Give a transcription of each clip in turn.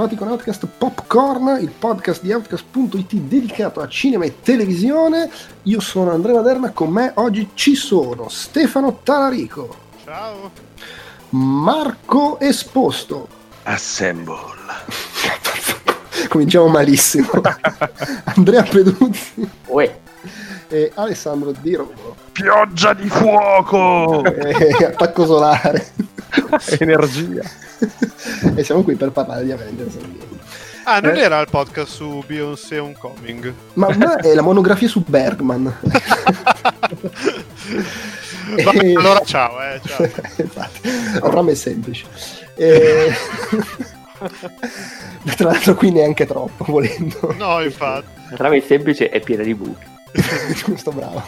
Ciao a tutti, ben ritrovati con Outcast Popcorn, il podcast di Outcast.it dedicato a cinema e televisione. Io sono Andrea Maderna, con me oggi ci sono Stefano Talarico. Ciao. Marco Esposto. Assemble. Cominciamo malissimo. Andrea Peduzzi. Uè. E Alessandro Di Roma. Pioggia di fuoco! E attacco solare. Energia. e siamo qui per parlare di Avengers. Ah, non Eh. era il podcast su Beyoncé Homecoming? Ma ma è la monografia su Bergman. Vabbè, E- allora ciao, eh, ciao. Infatti, Rom è semplice. E... Tra l'altro qui neanche troppo, volendo. No, infatti. La trama è semplice e piena di buchi. Giusto, bravo.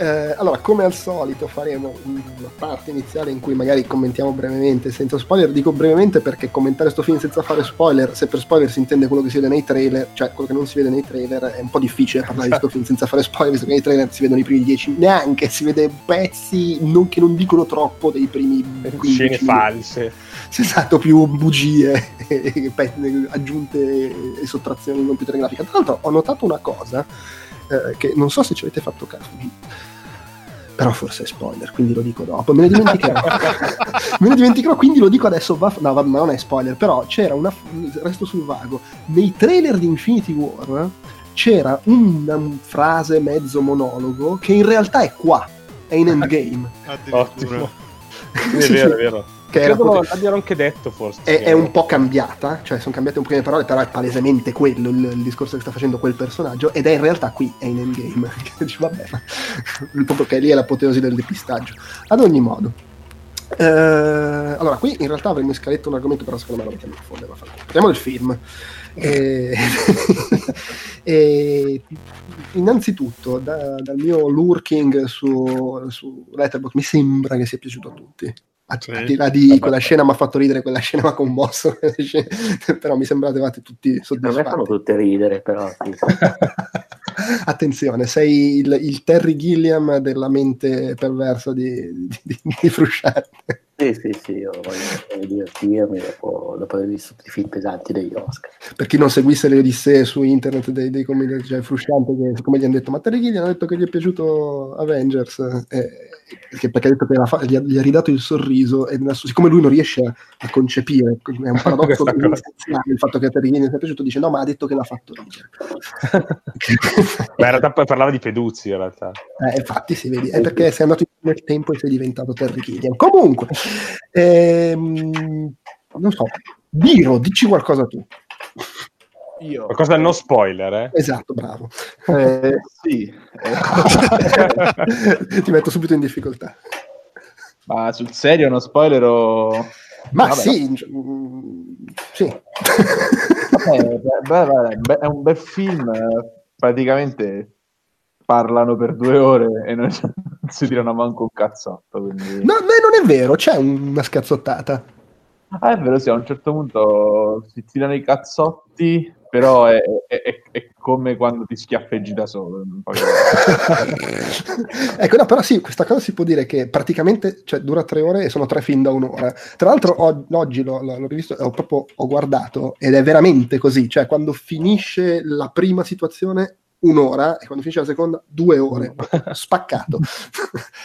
Eh, allora, come al solito, faremo una parte iniziale in cui magari commentiamo brevemente, senza spoiler. Dico brevemente perché commentare sto film senza fare spoiler, se per spoiler si intende quello che si vede nei trailer, cioè quello che non si vede nei trailer, è un po' difficile parlare di sto film senza fare spoiler, visto che nei trailer si vedono i primi 10, neanche si vede pezzi non- che non dicono troppo dei primi 15 Scene false. Sì, esatto, più bugie, aggiunte e sottrazioni in computer grafica. Tra l'altro ho notato una cosa eh, che non so se ci avete fatto caso, però forse è spoiler, quindi lo dico dopo. Me ne dimenticherò. Me ne dimenticherò, quindi lo dico adesso. va- No, ma non è spoiler, però c'era una... Resto sul vago. Nei trailer di Infinity War c'era una frase mezzo monologo che in realtà è qua, è in Endgame. Addirittura. Ottimo. È vero, è vero. Che era Credo poter- l'abbiano anche detto forse. è, è un po' cambiata, cioè sono cambiate un po' le parole, però è palesemente quello il, il discorso che sta facendo quel personaggio ed è in realtà qui, è in Endgame. Che dici, vabbè, ma proprio che lì è l'apoteosi del depistaggio. Ad ogni modo. eh, allora, qui in realtà avremmo scaletta un argomento, però secondo me lo mettiamo in fondo. Parliamo del film. E- e innanzitutto, da- dal mio lurking su, su Letterboxd, mi sembra che sia piaciuto a tutti. A, Sì. al di là di quella scena mi ha fatto ridere, quella scena mi ha commosso, scene- però mi sembravate tutti Per me fanno soddisfatti. tutte ridere, però. sì. Attenzione, sei il, il Terry Gilliam della mente perversa di, di, di, di Frusciante. Sì, sì, sì, io voglio divertirmi dopo, dopo aver visto tutti i film pesanti degli Oscar. Per chi non seguisse le odissee su internet dei, dei comedi, cioè Frusciante, che siccome gli hanno detto, ma Terry Gilliam ha detto che gli è piaciuto Avengers, eh, che- perché ha detto che fa- gli, ha, gli ha ridato il sorriso, e adesso, siccome lui non riesce a, a concepire, è un paradosso il fatto che a Terry Gilliam sia piaciuto, dice no, ma ha detto che l'ha fatto ridere. Beh, in realtà poi parlava di Peduzzi, in realtà. Eh, infatti si vede, è perché sei andato nel tempo e sei diventato Terry Gilliam. Comunque, ehm, non so, Biro, dici qualcosa tu. Io. Qualcosa no spoiler, eh? Esatto, bravo. Eh, sì, Ti metto subito in difficoltà. ma sul serio uno spoiler o... Ma Vabbè, sì, mm, sì. Beh, beh, beh, beh, è un bel film, eh, praticamente parlano per due ore e non, non si tirano manco un cazzotto. Quindi... No, non è vero, c'è una scazzottata. Ah, è vero, sì, a un certo punto si tirano i cazzotti, però è, è- è- è come quando ti schiaffeggi da solo. Ecco, no, però sì, questa cosa si può dire che praticamente cioè, dura tre ore e sono tre film da un'ora. Tra l'altro, o- oggi l'ho, l'ho- l'ho rivisto, ho proprio ho guardato ed è veramente così. Cioè, quando finisce la prima situazione, un'ora, e quando finisce la seconda, due ore. Spaccato.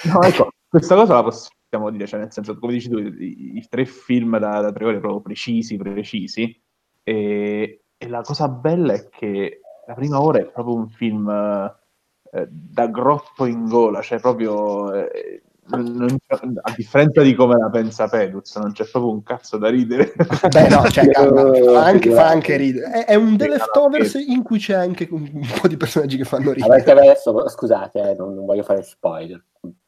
No, ecco, questa cosa la possiamo dire, cioè nel senso, come dici tu, i, i tre film da, da tre ore proprio precisi, precisi, e, e la cosa bella è che la prima ora è proprio un film eh, da groppo in gola, cioè proprio, eh, a differenza di come la pensa Peduz, non c'è proprio un cazzo da ridere. Beh, no, cioè, calma, fa anche, fa anche ridere. È, è un The no, Leftovers in cui c'è anche un, po' di personaggi che fanno ridere. adesso, scusate, eh, non, non voglio fare spoiler.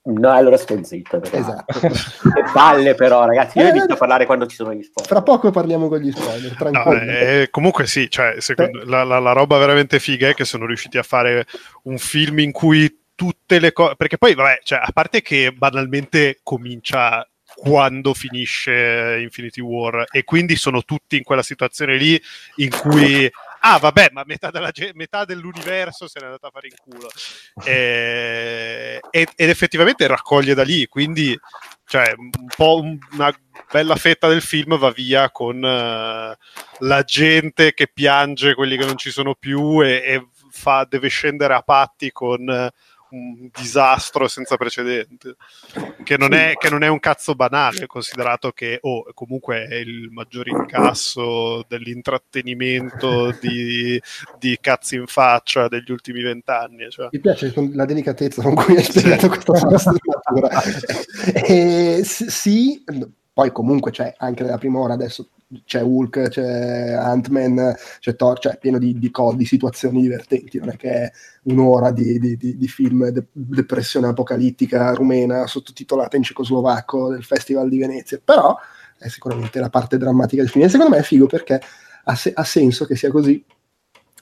No, allora sto zitto. perché- Esatto. Che palle però, ragazzi, io Eh, inizio a parlare quando ci sono gli spoiler. Fra poco parliamo con gli spoiler, No, tranquillo. eh, comunque sì, cioè, secondo- la, la- la roba veramente figa è che sono riusciti a fare un film in cui tutte le cose... Perché poi, vabbè, cioè, a parte che banalmente comincia quando finisce Infinity War e quindi sono tutti in quella situazione lì in cui ah vabbè, ma metà, della metà dell'universo se n'è andata a fare in culo. Eh, ed, ed effettivamente raccoglie da lì, quindi cioè, un po' un- una bella fetta del film va via con eh, la gente che piange quelli che non ci sono più e, e fa- deve scendere a patti con eh, un disastro senza precedenti che non, è, che non è un cazzo banale considerato che oh, comunque è il maggior incasso dell'intrattenimento di, di cazzi in faccia degli ultimi vent'anni cioè. Mi piace la delicatezza con cui hai spiegato questa sua sfumatura. Eh, sì, poi comunque c'è anche nella prima ora adesso c'è Hulk, c'è Ant-Man, c'è Thor, cioè è pieno di, di, co- di situazioni divertenti, non è che è un'ora di, di- di- film de- depressione apocalittica rumena sottotitolata in cecoslovacco del Festival di Venezia, però è sicuramente la parte drammatica del film. E secondo me è figo perché ha, se- ha senso che sia così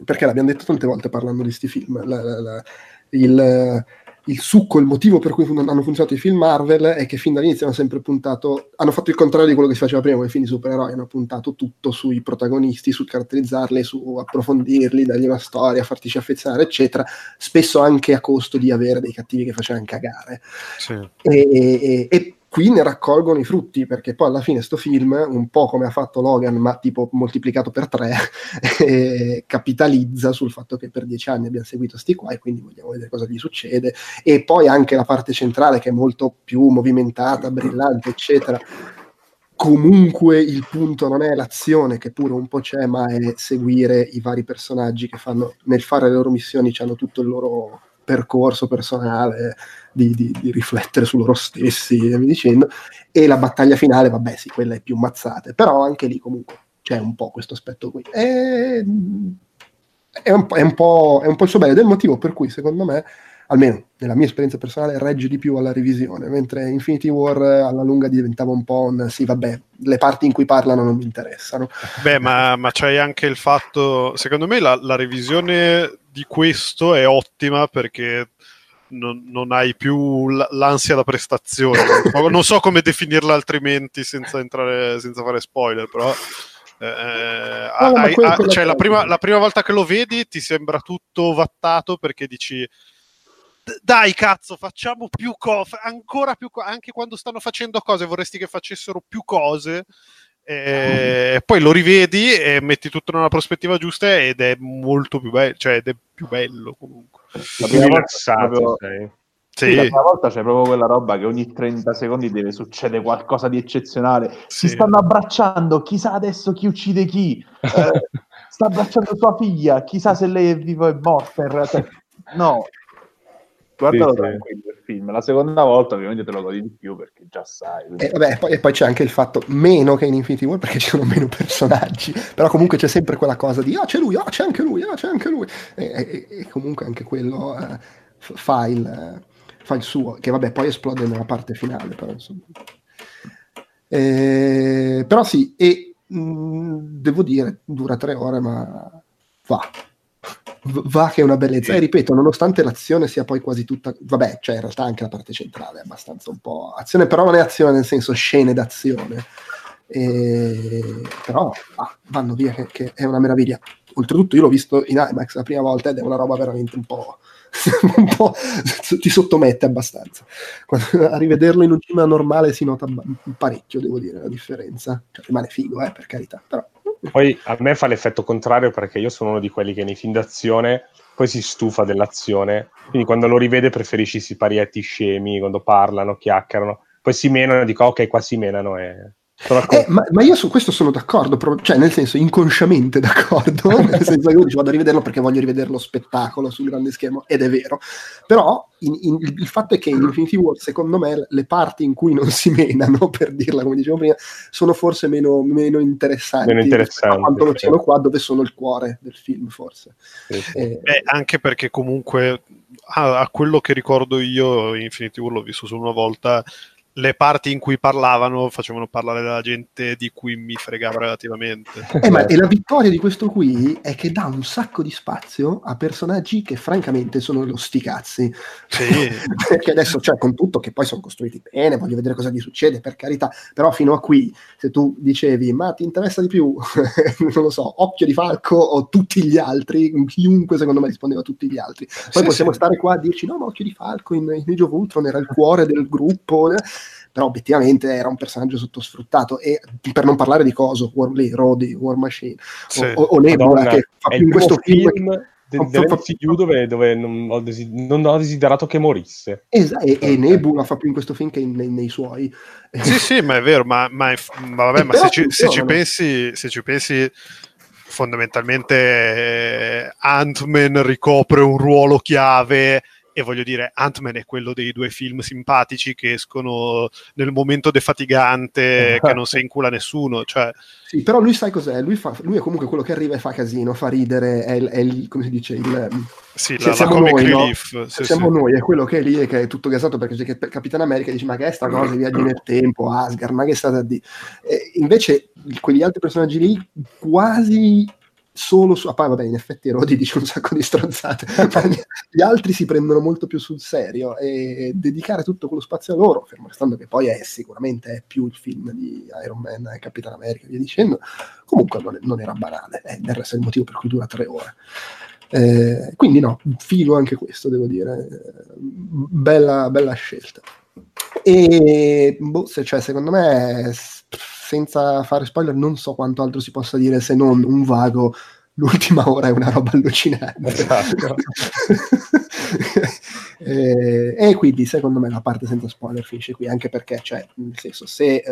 perché l'abbiamo detto tante volte parlando di questi film, la- la- la- il, il succo, il motivo per cui hanno funzionato i film Marvel è che fin dall'inizio hanno sempre puntato, hanno fatto il contrario di quello che si faceva prima con i film di supereroi, hanno puntato tutto sui protagonisti, su caratterizzarli, su approfondirli, dargli una storia, fartici affezionare, eccetera, spesso anche a costo di avere dei cattivi che facevano cagare Sì. e, e- e qui ne raccolgono i frutti perché poi alla fine sto film un po' come ha fatto Logan ma tipo moltiplicato per tre capitalizza sul fatto che per dieci anni abbiamo seguito sti qua e quindi vogliamo vedere cosa gli succede. E poi anche la parte centrale che è molto più movimentata brillante eccetera. Comunque il punto non è l'azione che pure un po' c'è ma è seguire i vari personaggi che fanno nel fare le loro missioni hanno tutto il loro percorso personale di, di- di riflettere su loro stessi e dicendo. E la battaglia finale vabbè sì quella è più mazzate però anche lì comunque c'è un po' questo aspetto qui. E, è, un, è un è un po' il suo bello ed è il motivo per cui secondo me almeno nella mia esperienza personale regge di più alla revisione mentre Infinity War eh, alla lunga diventava un po' un sì vabbè le parti in cui parlano non mi interessano Beh, ma, ma c'hai anche il fatto, secondo me la, la revisione di questo è ottima perché non, non hai più l'ansia da prestazione. Non- so come definirla altrimenti senza entrare, senza fare spoiler, però. eh, No, no, hai- quello- ah, cioè, la, prima, la prima volta che lo vedi ti sembra tutto vattato perché dici "D- dai cazzo facciamo più cose ancora più co- anche quando stanno facendo cose vorresti che facessero più cose e poi lo rivedi e metti tutto nella prospettiva giusta ed è molto più bello cioè ed è più bello comunque La prima volta rilassato proprio- sei. Sì, sì, la prima volta c'è proprio quella roba che ogni 30 secondi deve succedere qualcosa di eccezionale. sì. Si stanno abbracciando, chissà adesso chi uccide chi. Eh, sta abbracciando sua figlia, chissà se lei è viva o è morta. in realtà. No, guardalo Sì, sì. tranquillo il film. La seconda volta ovviamente te lo godi di più perché già sai. quindi- E, vabbè, poi, e poi c'è anche il fatto meno che in Infinity War perché ci sono meno personaggi, però comunque c'è sempre quella cosa di ah c'è lui, ah c'è anche lui, ah c'è anche lui e, e- e comunque anche quello eh, fa, il, eh, fa il suo, che vabbè poi esplode nella parte finale, però insomma. Eh, però sì, e mh, devo dire, dura tre ore ma va. Va che è una bellezza, e ripeto, nonostante l'azione sia poi quasi tutta, vabbè, cioè in realtà anche la parte centrale è abbastanza un po' azione, però non è azione nel senso scene d'azione, E- però ah, vanno via che, che è una meraviglia. Oltretutto io l'ho visto in IMAX la prima volta ed è una roba veramente un po', un po' ti sottomette abbastanza. Quando- a rivederlo in un cinema normale si nota parecchio, devo dire, la differenza. Cioè, rimane figo, eh, per carità, però Poi a me fa l'effetto contrario perché io sono uno di quelli che nei film d'azione poi si stufa dell'azione, quindi quando lo rivede preferisci i siparietti scemi, quando parlano, chiacchierano, poi si menano e dico ok qua si menano e... Eh, ma, ma io su questo sono d'accordo, pro- cioè nel senso inconsciamente d'accordo, nel senso che io dico vado a rivederlo perché voglio rivedere lo spettacolo sul grande schermo, ed è vero, però in- in- il fatto è che in Infinity War secondo me le parti in cui non si menano, per dirla come dicevo prima, sono forse meno, meno interessanti, Meno interessanti, quanto lo siano qua dove sono il cuore del film forse. Sì, sì. Eh, Eh, anche perché comunque a, a quello che ricordo io Infinity War l'ho visto solo una volta le parti in cui parlavano facevano parlare della gente di cui mi fregava relativamente. Eh, ma e la vittoria di questo qui è che dà un sacco di spazio a personaggi che francamente sono lo sticazzi. Sì. Perché adesso, cioè, con tutto che poi sono costruiti bene, voglio vedere cosa gli succede, per carità, però fino a qui, se tu dicevi, ma ti interessa di più, non lo so, Occhio di Falco o tutti gli altri, chiunque secondo me rispondeva a tutti gli altri. Poi Sì, possiamo sì. stare qua a dirci, no, ma Occhio di Falco in, in Age of Ultron era il cuore del gruppo. Però obiettivamente era un personaggio sottosfruttato e per non parlare di coso, War, lì, Rhodey, War Machine Sì. o, o Nebula Madonna, che fa in questo film, film dell'MCU dove, dove non, ho desi- non ho desiderato che morisse. Esa- e, e Nebula fa più in questo film che in- nei, nei suoi Sì, sì, ma è vero, ma, ma è- ma vabbè, E ma se ci, se ci pensi, se ci pensi, fondamentalmente eh, Ant-Man ricopre un ruolo chiave e voglio dire, Ant-Man è quello dei due film simpatici che escono nel momento defatigante che non si incula nessuno, cioè sì, però lui sai cos'è lui, fa- lui è comunque quello che arriva e fa casino fa ridere è, il- è il- come si dice il, sì, Sì, la, la siamo comic noi, no? relief. sì, siamo sì. noi, è quello che è lì e che è tutto gasato perché c'è per Capitan America dice ma che è sta cosa, i viaggi nel tempo, Asgard, ma che è stata di... E invece quegli altri personaggi lì quasi solo su... Ah, poi vabbè, in effetti Rodi dice un sacco di stronzate, gli, altri si prendono molto più sul serio e dedicare tutto quello spazio a loro, fermo restando che poi è sicuramente è più il film di Iron Man e Capitan America e via dicendo, comunque non, non era banale, eh, del resto è il motivo per cui dura tre ore. Eh, quindi no, figo anche questo, devo dire. Eh, Bella, bella scelta. E boh, cioè, secondo me, s- senza fare spoiler, non so quanto altro si possa dire se non un vago. L'ultima ora è una roba allucinante. Esatto. Eh, e quindi secondo me la parte senza spoiler finisce qui anche perché cioè nel senso se eh,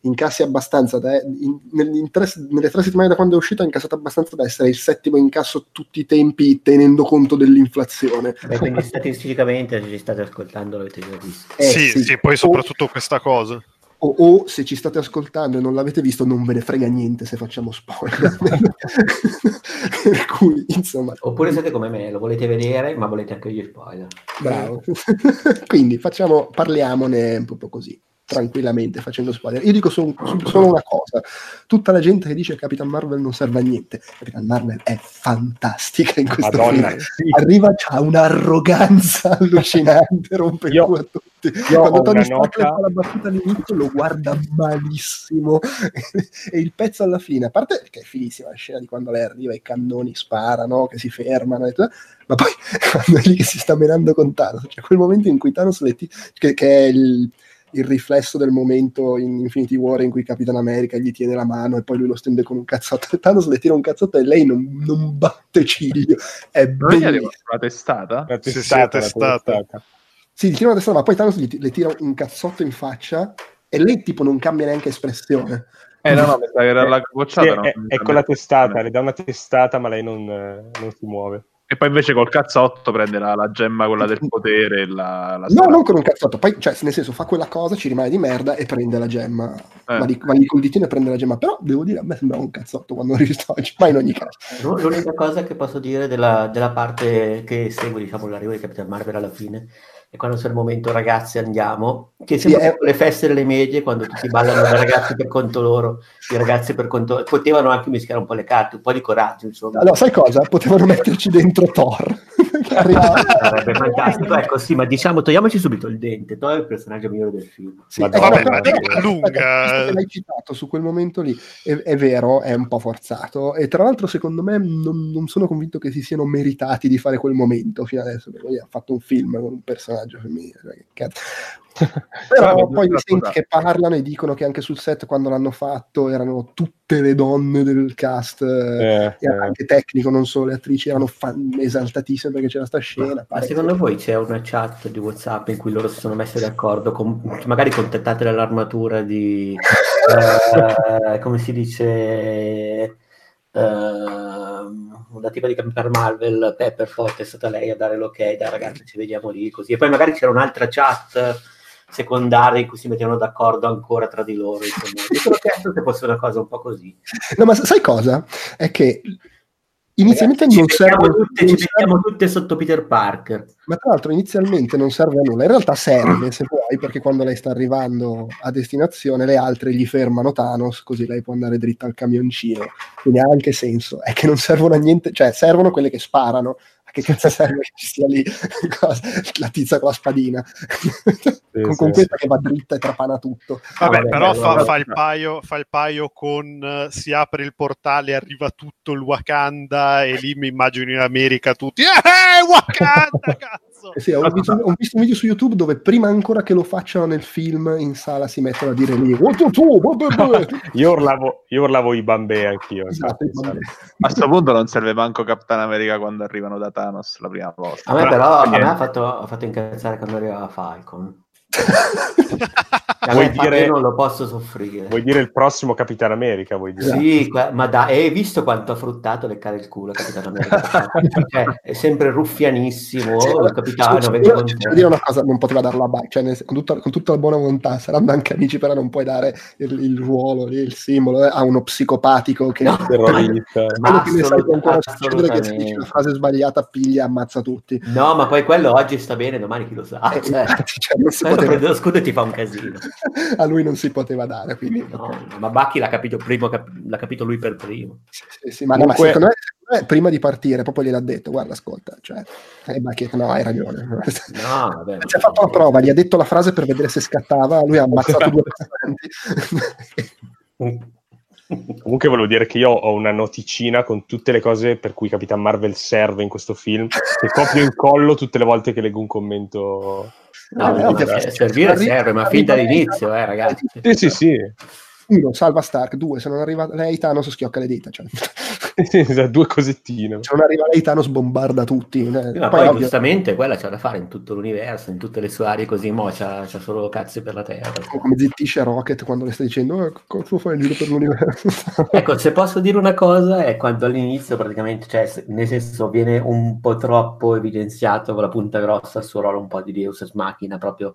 incassi abbastanza da, in- nel- in tre- nelle tre settimane da quando è uscito ha incassato abbastanza da essere il settimo incasso tutti i tempi tenendo conto dell'inflazione Beh, quindi statisticamente, se ci state ascoltando, l'avete già visto. Eh, sì, sì. sì, poi soprattutto questa cosa. O, o se ci state ascoltando e non l'avete visto non ve ne frega niente se facciamo spoiler per cui insomma Oppure siete come me, lo volete vedere, ma volete anche gli spoiler. Bravo. Quindi facciamo, parliamone un po' così, tranquillamente, facendo spoiler. Io dico solo, solo una cosa: tutta la gente che dice che Capitan Marvel non serve a niente, Capitan Marvel è fantastica in questo Madonna, film. sì. Arriva, c'ha un'arroganza allucinante, rompe il Io- a tutti. io Quando Tony Stark fa la battuta all'inizio lo guarda malissimo e il pezzo alla fine, a parte che è finissima la scena di quando lei arriva, i cannoni sparano, che si fermano, e tutto, ma poi quando è lì che si sta menando con Thanos, cioè quel momento in cui Thanos le ti- che, che è il, il riflesso del momento in Infinity War in cui Capitan America gli tiene la mano e poi lui lo stende con un cazzotto e Thanos le tira un cazzotto e lei non, non batte ciglio è bellissimo la testata? Una Sì, sì, testata, è una testata. testata. sì, gli tira una testata ma poi Thanos gli- le tira un cazzotto in faccia e lei tipo non cambia neanche espressione Eh no, no, era la Sì, capocciata. no? è, è con la testata, le dà una testata ma lei non, eh, non si muove. E poi invece col cazzotto prende la, la gemma, quella del potere, e la, la No, non con un cazzotto, poi, cioè, nel senso, fa quella cosa, ci rimane di merda e prende la gemma. Eh. Va, lì, va lì col ditino e prende la gemma. Però devo dire, a me sembrava un cazzotto quando visto oggi, ma in ogni caso. L'u- L'unica cosa che posso dire della, della parte che segue diciamo, l'arrivo di Capitan Marvel alla fine è quando c'è il momento ragazzi andiamo, che sembra tipo le feste delle medie quando tutti ballano da ragazzi per conto loro, i ragazzi per conto potevano anche mischiare un po' le carte, un po' di coraggio insomma. Allora, sai cosa? Potevano metterci dentro Thor. che arriva- Sarebbe fantastico, ecco sì, ma diciamo togliamoci subito il dente, è il personaggio migliore del film. Sì, Madonna, vabbè, però- ma dico, però- lunga. l'hai citato su quel momento lì, è, è vero, è un po' forzato. E tra l'altro, secondo me, non, non sono convinto che si siano meritati di fare quel momento fino adesso. Perché lui ha fatto un film con un personaggio femminile. cioè, cazzo. Però Vabbè, poi mi senti che parlano e dicono che anche sul set quando l'hanno fatto erano tutte le donne del cast, eh, Eh, e eh. anche tecnico, non solo le attrici, erano fan- esaltatissime perché c'era sta scena. Ma pare secondo voi c'è una chat di WhatsApp in cui loro si sono messi d'accordo, con, magari contattate dall'armatura di, eh, come si dice, ehm, una tipa di per Marvel, Pepperpot, è stata lei a dare l'ok, dai ragazzi ci vediamo lì, così. E poi magari c'era un'altra chat secondaria in cui si mettevano d'accordo ancora tra di loro. Insomma. Mi sono chiesto se fosse una cosa un po' così. No, ma sai cosa? È che inizialmente Ci non serve, tutte, non ci mettiamo tutte sotto Peter Parker. ma tra l'altro inizialmente non serve a nulla, in realtà serve se vuoi, perché quando lei sta arrivando a destinazione le altre gli fermano Thanos, così lei può andare dritta al camioncino, quindi ha anche senso, è che non servono a niente, cioè servono quelle che sparano, che cazzo serve che ci sia lì la tizia con la spadina, con, sì, con sì. questa che va dritta e trapana tutto. Vabbè, vabbè, però fa, allora- fa il paio, fa il paio con eh, si apre il portale, arriva tutto il Wakanda e lì mi immagino in America tutti eh, Wakanda, cazzo! Eh sì, ho, visto, ho visto un video su YouTube dove prima ancora che lo facciano nel film in sala si mettono a dire lì. Io urlavo, io urlavo i bambè anch'io. Esatto, infatti. A questo punto non serve manco Capitan America quando arrivano da Thanos la prima volta. A me Però- però a me ha fatto, ha fatto incazzare quando arrivava Falcon. A Vuoi Falcon dire- io non lo posso soffrire. Vuoi dire il prossimo Capitan America? Vuoi dire? Sì, ma da, hai visto quanto ha fruttato leccare il culo Capitano America? Cioè, è sempre ruffianissimo, Sì, vabbè, capitano, da te. dire una cosa, non poteva darla a Bucky, cioè nel- con, tutta, con tutta la buona volontà, saranno anche amici, però non puoi dare il, il ruolo, il simbolo eh, a uno psicopatico che No, Terrorista. quello che ne sai che ancora succedere che se dice assolutamente. la frase sbagliata piglia e ammazza tutti. No, ma poi quello oggi sta bene, domani chi lo sa. Eh, Cioè, infatti, cioè, non si poteva- prende lo scudo e ti fa un casino. a lui non si poteva dare, quindi No, ma Bacchi l'ha capito, primo, cap- l'ha capito lui per primo. Sì, sì, sì, ma, no, ma secondo, me, secondo me prima di partire proprio gliel'ha detto, guarda ascolta, cioè, e ha detto, no hai ragione. No, vabbè. Si è fatto la prova, gli ha detto la frase per vedere se scattava, lui ha ammazzato due passanti. Comunque volevo dire che io ho una noticina con tutte le cose per cui Capitan Marvel serve in questo film, che copio e incollo tutte le volte che leggo un commento. No, eh, cioè, servire serve, ma fin dall'inizio, eh, ragazzi. Sì, sì, sì. Uno, salva Stark, due, se non arriva lei Thanos schiocca le dita, cioè, due cosettine. se non arriva lei Thanos bombarda tutti. eh. Ma Poi, poi ovvio, giustamente quella c'è da fare in tutto l'universo, in tutte le sue aree così, mo c'ha, c'ha solo cazzi per la terra. come zittisce Rocket quando le sta dicendo eh, cosa fai in giro per l'universo Ecco, se posso dire una cosa, è quando all'inizio praticamente, cioè, nel senso, viene un po' troppo evidenziato con la punta grossa il suo ruolo un po' di Deus Ex Machina, proprio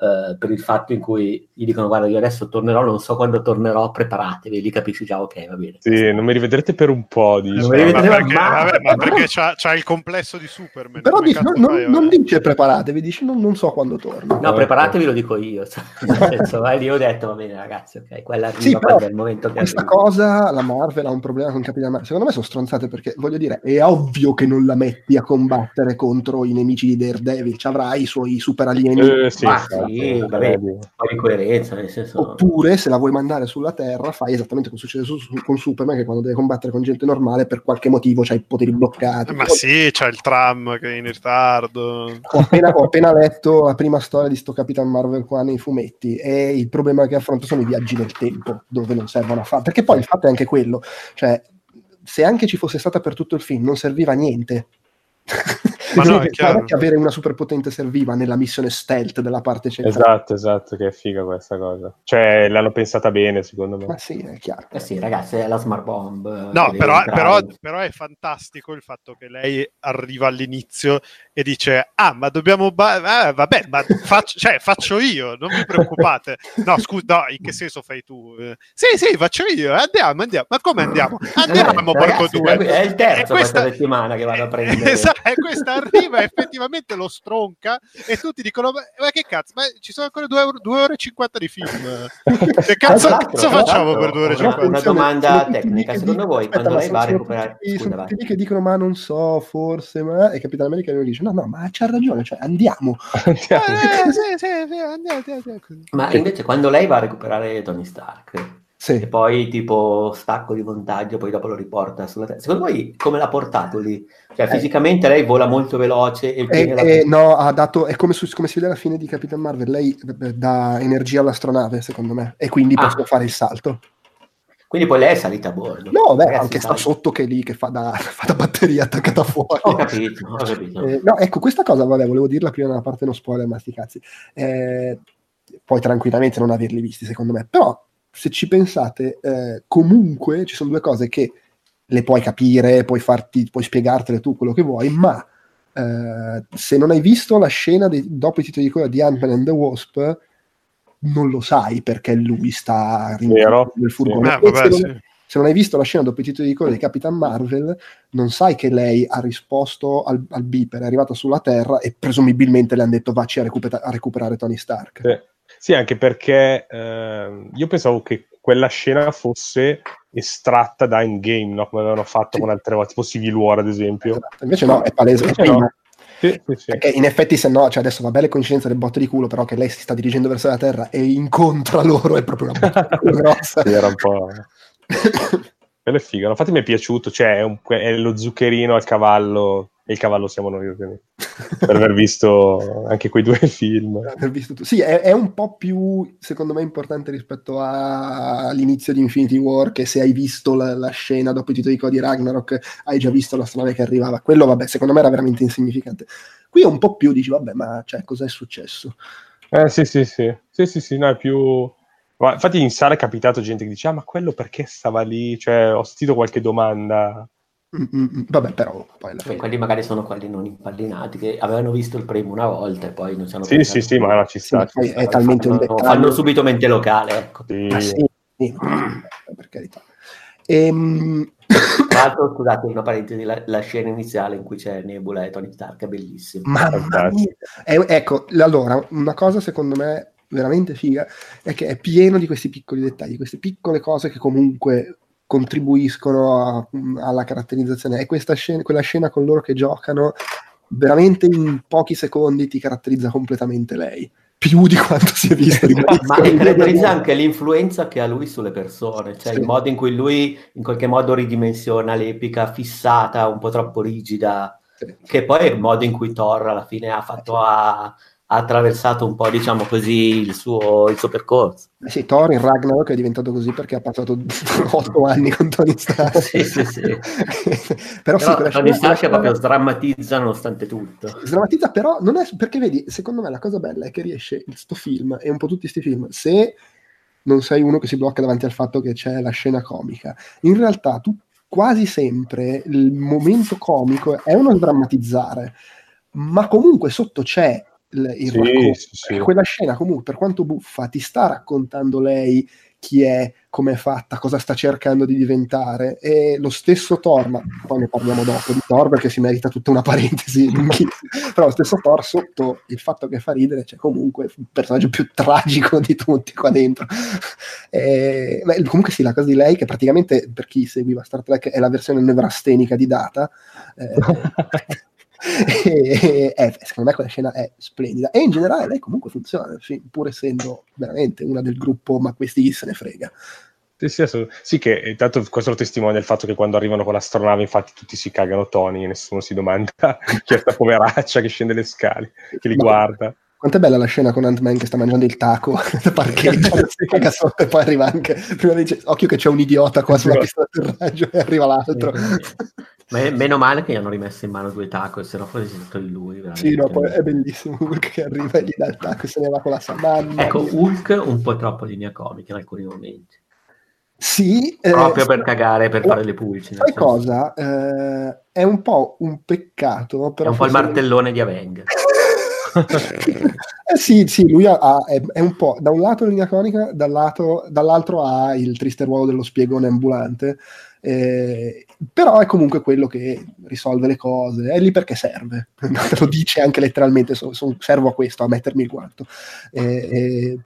eh, per il fatto in cui gli dicono guarda io adesso tornerò, non so quando tornerò, preparatevi, lì capisci già ok, va bene. Sì, non mi rivedrete per un po', dice. Non mi rivedrete- Ma perché, male. vabbè, ma perché c'ha, c'ha il complesso di Superman. però cazzo non, non- non dice preparatevi dice non, non so quando torno No, preparatevi, lo dico io. cioè, senso, vai lì, ho detto, va bene ragazzi, ok, quella arriva Sì, però è il momento che questa arriva. cosa la Marvel ha un problema con Capitan Marvel secondo me sono stronzate perché voglio dire è ovvio che non la metti a combattere contro i nemici di Daredevil ci avrà i suoi super alieni Eh, sì, Ma sì, vabbè. vedi. Un po' di coerenza, nel senso... Oppure, se la vuoi mandare sulla Terra, fai esattamente come succede su- su- con Superman, che quando deve combattere con gente normale, per qualche motivo c'ha i poteri bloccati. Ma sì, c'è il tram che è in ritardo. Ho appena, ho appena letto la prima storia di sto Capitan Marvel qua nei fumetti e il problema che affronta sono i viaggi nel tempo, dove non servono a fare. Perché poi il fatto è anche quello, cioè, se anche ci fosse stata per tutto il film, non serviva a niente. Ma no, Non è è chiaro. che avere una superpotente serviva nella missione stealth della parte centrale. Esatto, esatto, che è figa questa cosa. Cioè, l'hanno pensata bene, secondo me. Ma sì, è chiaro. Eh sì, ragazzi, è la smart bomb. eh, No, che però, però- però è fantastico il fatto che lei arriva all'inizio e dice: Ah, ma dobbiamo. ba- eh, vabbè, ma faccio, cioè, faccio io, non vi preoccupate. No, scusa, no, in che senso fai tu? Eh, sì, sì, faccio io. Andiamo, andiamo. Ma come andiamo? Andiamo, Eh, porco ragazzi, due. È il terzo E questa- questa settimana che vado a prendere. Esatto, e questa arriva effettivamente lo stronca e tutti dicono ma, che cazzo ma ci sono ancora 2 ore e 50 di film che cazzo, l'altro- cazzo tra facciamo per 2 ore e una- 50 una domanda tecnica, secondo voi, quando lei va a recuperare- Sono, tutti lì che dicono ma non so, forse, ma... E Capitano America lui dice no, no, ma c'ha ragione, cioè andiamo. Andiamo. Eh, sì, sì, sì, andiamo, andiamo. Ma invece quando lei va a recuperare Tony Stark e Sì. poi tipo stacco di montaggio, poi dopo lo riporta sulla terra, secondo voi come l'ha portato lì? Cioè Eh. fisicamente lei vola molto veloce e il E, piede la- e no, ha dato, è come, su- come si vede alla fine di Capitan Marvel, lei eh, dà energia all'astronave, secondo me, e quindi Ah. possono fare il salto. Quindi poi lei è salita a bordo. No, beh, Ragazzi, anche sta sotto che è lì, che fa da, fa da batteria attaccata fuori. Ho capito, ho capito. Eh, no, ecco, questa cosa, vabbè, volevo dirla prima nella parte no spoiler, ma sti cazzi. Eh, puoi tranquillamente non averli visti, secondo me. Però, se ci pensate, eh, comunque ci sono due cose che le puoi capire, puoi, farti, puoi spiegartele tu quello che vuoi, ma eh, se non hai visto la scena dei- dopo i titoli di coda di Ant-Man and the Wasp, non lo sai perché lui sta nel sì. furgone. Eh, vabbè, se, sì. non, Se non hai visto la scena dopo i titoli di coda di Capitan Marvel, non sai che lei ha risposto al, al beeper, è arrivata sulla Terra e presumibilmente le hanno detto vacci a, recupera- a recuperare Tony Stark. Sì. Sì, anche perché eh, io pensavo che quella scena fosse estratta da Endgame, no? come avevano fatto Sì. con altre volte, tipo Civil War ad esempio. Esatto. Invece no, è palese. Invece prima. no. Sì, sì, sì. Perché in effetti, se no, cioè adesso va bene coincidenza del botto di culo, però che lei si sta dirigendo verso la Terra e incontra loro è proprio una botta grossa. Sì, era un po'... Quello è figo. Infatti mi è piaciuto, cioè è, un- è lo zuccherino al cavallo, e il cavallo siamo noi ovviamente, per aver visto anche quei due film. Aver visto tu- Sì, è, è un po' più, secondo me, importante rispetto a- all'inizio di Infinity War, che se hai visto la, la scena dopo i titoli di Ragnarok, hai già visto l'astronave che arrivava. Quello, vabbè, secondo me era veramente insignificante. Qui è un po' più, dici, vabbè, ma cioè, cos'è successo? Eh sì, sì, sì, sì, sì, sì, no, è più... Infatti in sala è capitato gente che dice, ah ma quello perché stava lì? Cioè ho sentito qualche domanda. Mm, mm, mm. Vabbè, però poi alla fine... quelli magari sono quelli non impallinati che avevano visto il primo una volta e poi non si hanno Sì, sì, sì, ma no, ci Sì, sta. ma ci sta. è talmente un fanno, dettaglio. fanno subito mente locale, ecco. Sì. Ma sì, sì, per carità. Ehm, Tra l'altro, scusate, una parentesi, la, la scena iniziale in cui c'è Nebula e Tony Stark è bellissima. Mamma mia. Eh, ecco, allora, una cosa secondo me veramente figa è che è pieno di questi piccoli dettagli, queste piccole cose che comunque contribuiscono a- alla caratterizzazione. E questa scena, quella scena con loro che giocano, veramente in pochi secondi ti caratterizza completamente lei. Più di quanto si è visto. ribadisco. Ma e caratterizza anche l'influenza che ha lui sulle persone, cioè Sì. il modo in cui lui in qualche modo ridimensiona l'epica fissata, un po' troppo rigida, Sì. che poi è il modo in cui Thor alla fine ha fatto ha, ha attraversato un po', diciamo così, il suo, il suo percorso. Eh sì, Thor in Ragnarok è diventato così perché ha passato otto anni con Tony Stark. Sì, sì, sì. Però, sì, Però quella Tony Stark proprio sdrammatizza nonostante tutto. sdrammatizza però non è perché vedi secondo me la cosa bella è che riesce sto film e un po' tutti questi film se non sei uno che si blocca davanti al fatto che c'è la scena comica in realtà tu quasi sempre il momento comico è uno sdrammatizzare ma comunque sotto c'è il, il Sì, racconto sì, sì. Quella scena comunque per quanto buffa ti sta raccontando lei chi è, come è fatta, cosa sta cercando di diventare. E lo stesso Thor, ma poi ne parliamo dopo di Thor perché si merita tutta una parentesi. Però lo stesso Thor, sotto il fatto che fa ridere, c'è comunque il personaggio più tragico di tutti qua dentro. E, beh, comunque sì, la cosa di lei, che praticamente per chi seguiva Star Trek è la versione nevrastenica di Data. eh, e, e- secondo me quella scena è splendida. E in generale lei comunque funziona film, pur essendo veramente una del gruppo ma questi chi se ne frega. Sì, sì, assolut- sì, che eh, tanto questo lo testimonia il fatto che quando arrivano con l'astronave, infatti, tutti si cagano Tony e nessuno si domanda chi è sta poveraccia che scende le scale, che li Ma- guarda. Quanto è bella la scena con Ant-Man che sta mangiando il taco nel parcheggio si caga sotto e poi arriva anche prima dice occhio che c'è un idiota qua sulla pista d'atterraggio e arriva l'altro Ma è- meno male che gli hanno rimesso in mano due taco, se no fosse stato di lui. veramente. sì no poi è bellissimo Hulk che arriva e gli dà il taco e se ne va con la samanna Ecco, Hulk un po' troppo linea comica in alcuni momenti. sì eh, Proprio per cagare, per fare le pulci. sai cosa? Eh, è un po' un peccato È però un po' il martellone di Avenger. eh sì, sì, lui ha, ha- è, è un po' da un lato linea conica, dal lato- dall'altro ha il triste ruolo dello spiegone ambulante, eh, però è comunque quello che risolve le cose, è lì perché serve, lo dice anche letteralmente, so- so- servo a questo, a mettermi il guanto. Eh, eh,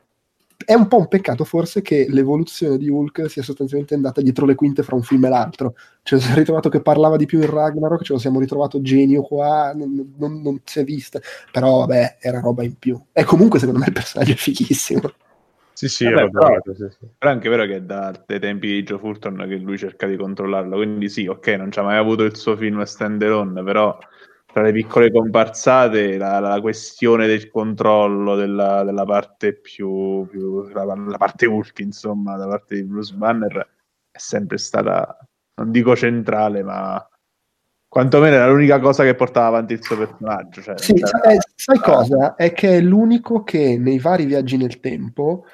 è un po' un peccato forse che l'evoluzione di Hulk sia sostanzialmente andata dietro le quinte fra un film e l'altro. Cioè, si è ritrovato che parlava di più in Ragnarok, ce lo siamo ritrovato genio qua, non, non- non si è vista. Però vabbè, era roba in più. E comunque secondo me il personaggio è fighissimo. Sì, sì, Vabbè, però- sì, sì. Però è anche vero che è da- dai tempi di Joe Fulton che lui cerca di controllarlo, quindi sì, ok, non c'ha mai avuto il suo film stand alone, però tra le piccole comparsate la, la questione del controllo della, della parte più, più la, la parte Hulk, insomma, da parte di Bruce Banner è sempre stata, non dico centrale, ma quantomeno era l'unica cosa che portava avanti il suo personaggio. Cioè, Sì, non sa- c'era- eh, sai cosa? È che è l'unico che nei vari viaggi nel tempo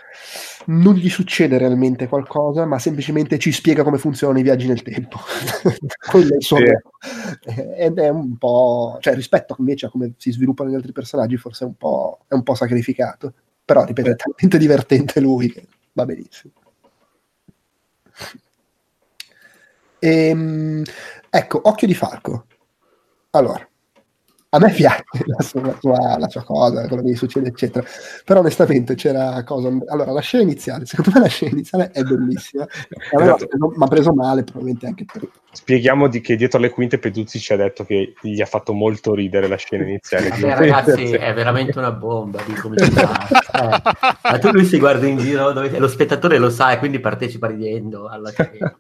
non gli succede realmente qualcosa, ma semplicemente ci spiega come funzionano i viaggi nel tempo. Quello è il suo Sì. Eh, Ed è un po', cioè rispetto invece a come si sviluppano gli altri personaggi, forse è un po', è un po' sacrificato. Però, ripeto, è talmente divertente lui che va benissimo. Ehm, ecco, Occhio di Falco. Allora, a me piace la sua, sua- la sua cosa, quello che gli succede, eccetera. Però onestamente c'era cosa. Allora, la scena iniziale, secondo me la scena iniziale è bellissima. A me Esatto. mi ha preso male, probabilmente anche per. Spieghiamo di che dietro le quinte Peduzzi ci ha detto che gli ha fatto molto ridere la scena iniziale. Vabbè, ragazzi, è veramente una bomba di comicità. Eh, ma tu lui si guarda in giro dove- lo spettatore lo sa e quindi partecipa ridendo alla scena.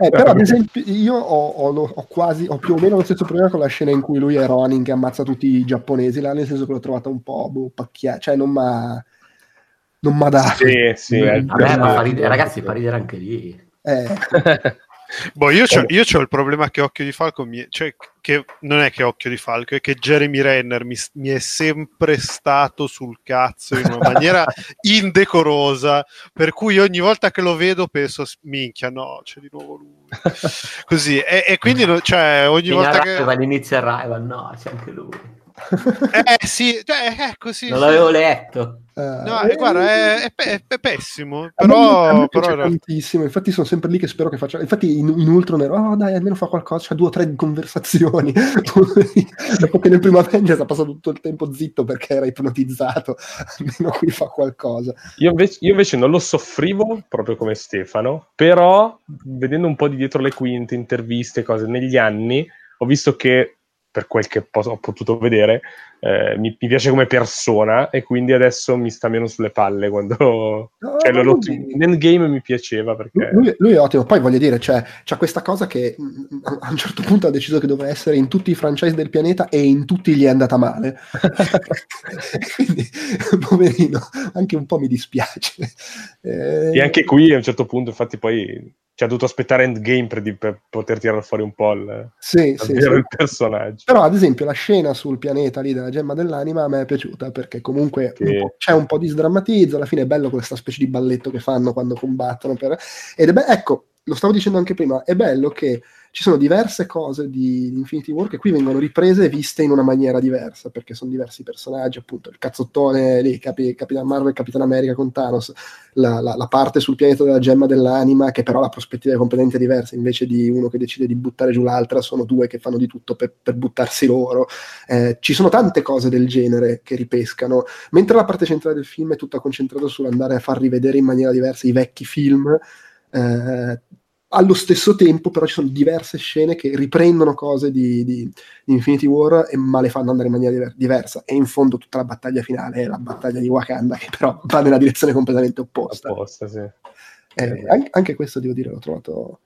Eh, però, ad esempio, io ho, ho lo- ho quasi, ho più o meno lo stesso problema con la scena in cui lui è Ronin che ammazza tutti i giapponesi, là, nel senso che l'ho trovata un po' boh, pacchia, cioè non m'ha non m'ha dato. Sì, sì, Vabbè, ma fa ridere, ragazzi, fa ridere anche lì. Eh, Boh, io c'ho, io c'ho il problema che Occhio di Falco mi, cioè che non è che Occhio di Falco, è che Jeremy Renner mi, mi è sempre stato sul cazzo in una maniera indecorosa, per cui ogni volta che lo vedo penso, minchia, no, c'è di nuovo lui. Così, e, e quindi cioè, ogni In volta che... Arrival, inizia Arrival, no, c'è anche lui. Eh sì, cioè, è così. Non sì. l'avevo letto. eh, No, eh, guarda, è, è pe- è pessimo, A me- a me però... però tantissimo, infatti sono sempre lì che spero che faccia. Infatti, in, in Ultron ero, oh dai, almeno fa qualcosa, c'ha due o tre conversazioni. Dopo che nel primo Avengers ha passato tutto il tempo zitto perché era ipnotizzato, almeno qui fa qualcosa. Io invece, io invece non lo soffrivo proprio come Stefano, però vedendo un po' di dietro le quinte, interviste, cose negli anni, ho visto che per quel che ho potuto vedere, eh, mi, mi piace come persona e quindi adesso mi sta meno sulle palle quando... No, cioè, lo- lui- in endgame mi piaceva perché... Lui, lui è ottimo, poi voglio dire, cioè, c'ha questa cosa che mh, a a un certo punto ha deciso che doveva essere in tutti i franchise del pianeta e in tutti gli è andata male. Quindi, poverino, anche un po' mi dispiace. Eh, E anche qui a un certo punto, infatti, poi ci ha dovuto aspettare endgame per, di- per poter tirare fuori un po' il, sì, sì, sì. il personaggio. Però, ad esempio, la scena sul pianeta lì della gemma dell'anima a me è piaciuta perché comunque Sì. un c'è un po' di sdrammatizzo. Alla fine è bello questa specie di balletto che fanno quando combattono. per- Ed è be- ecco, lo stavo dicendo anche prima, è bello che ci sono diverse cose di, Infinity War che qui vengono riprese e viste in una maniera diversa perché sono diversi personaggi. Appunto, il cazzottone lì, Capi- Capitan Marvel, Capitan America con Thanos, la, la- la parte sul pianeta della gemma dell'anima, che però la prospettiva è completamente diversa, invece di uno che decide di buttare giù l'altra, sono due che fanno di tutto per, per buttarsi loro. Eh, ci sono tante cose del genere che ripescano, mentre la parte centrale del film è tutta concentrata sull'andare a far rivedere in maniera diversa i vecchi film. eh, allo stesso tempo, però, ci sono diverse scene che riprendono cose di, di- di Infinity War, e, ma le fanno andare in maniera diver- diversa. E in fondo, tutta la battaglia finale è la battaglia di Wakanda, che però va nella direzione completamente opposta. Apposta, sì. Eh, an- anche questo devo dire, l'ho trovato,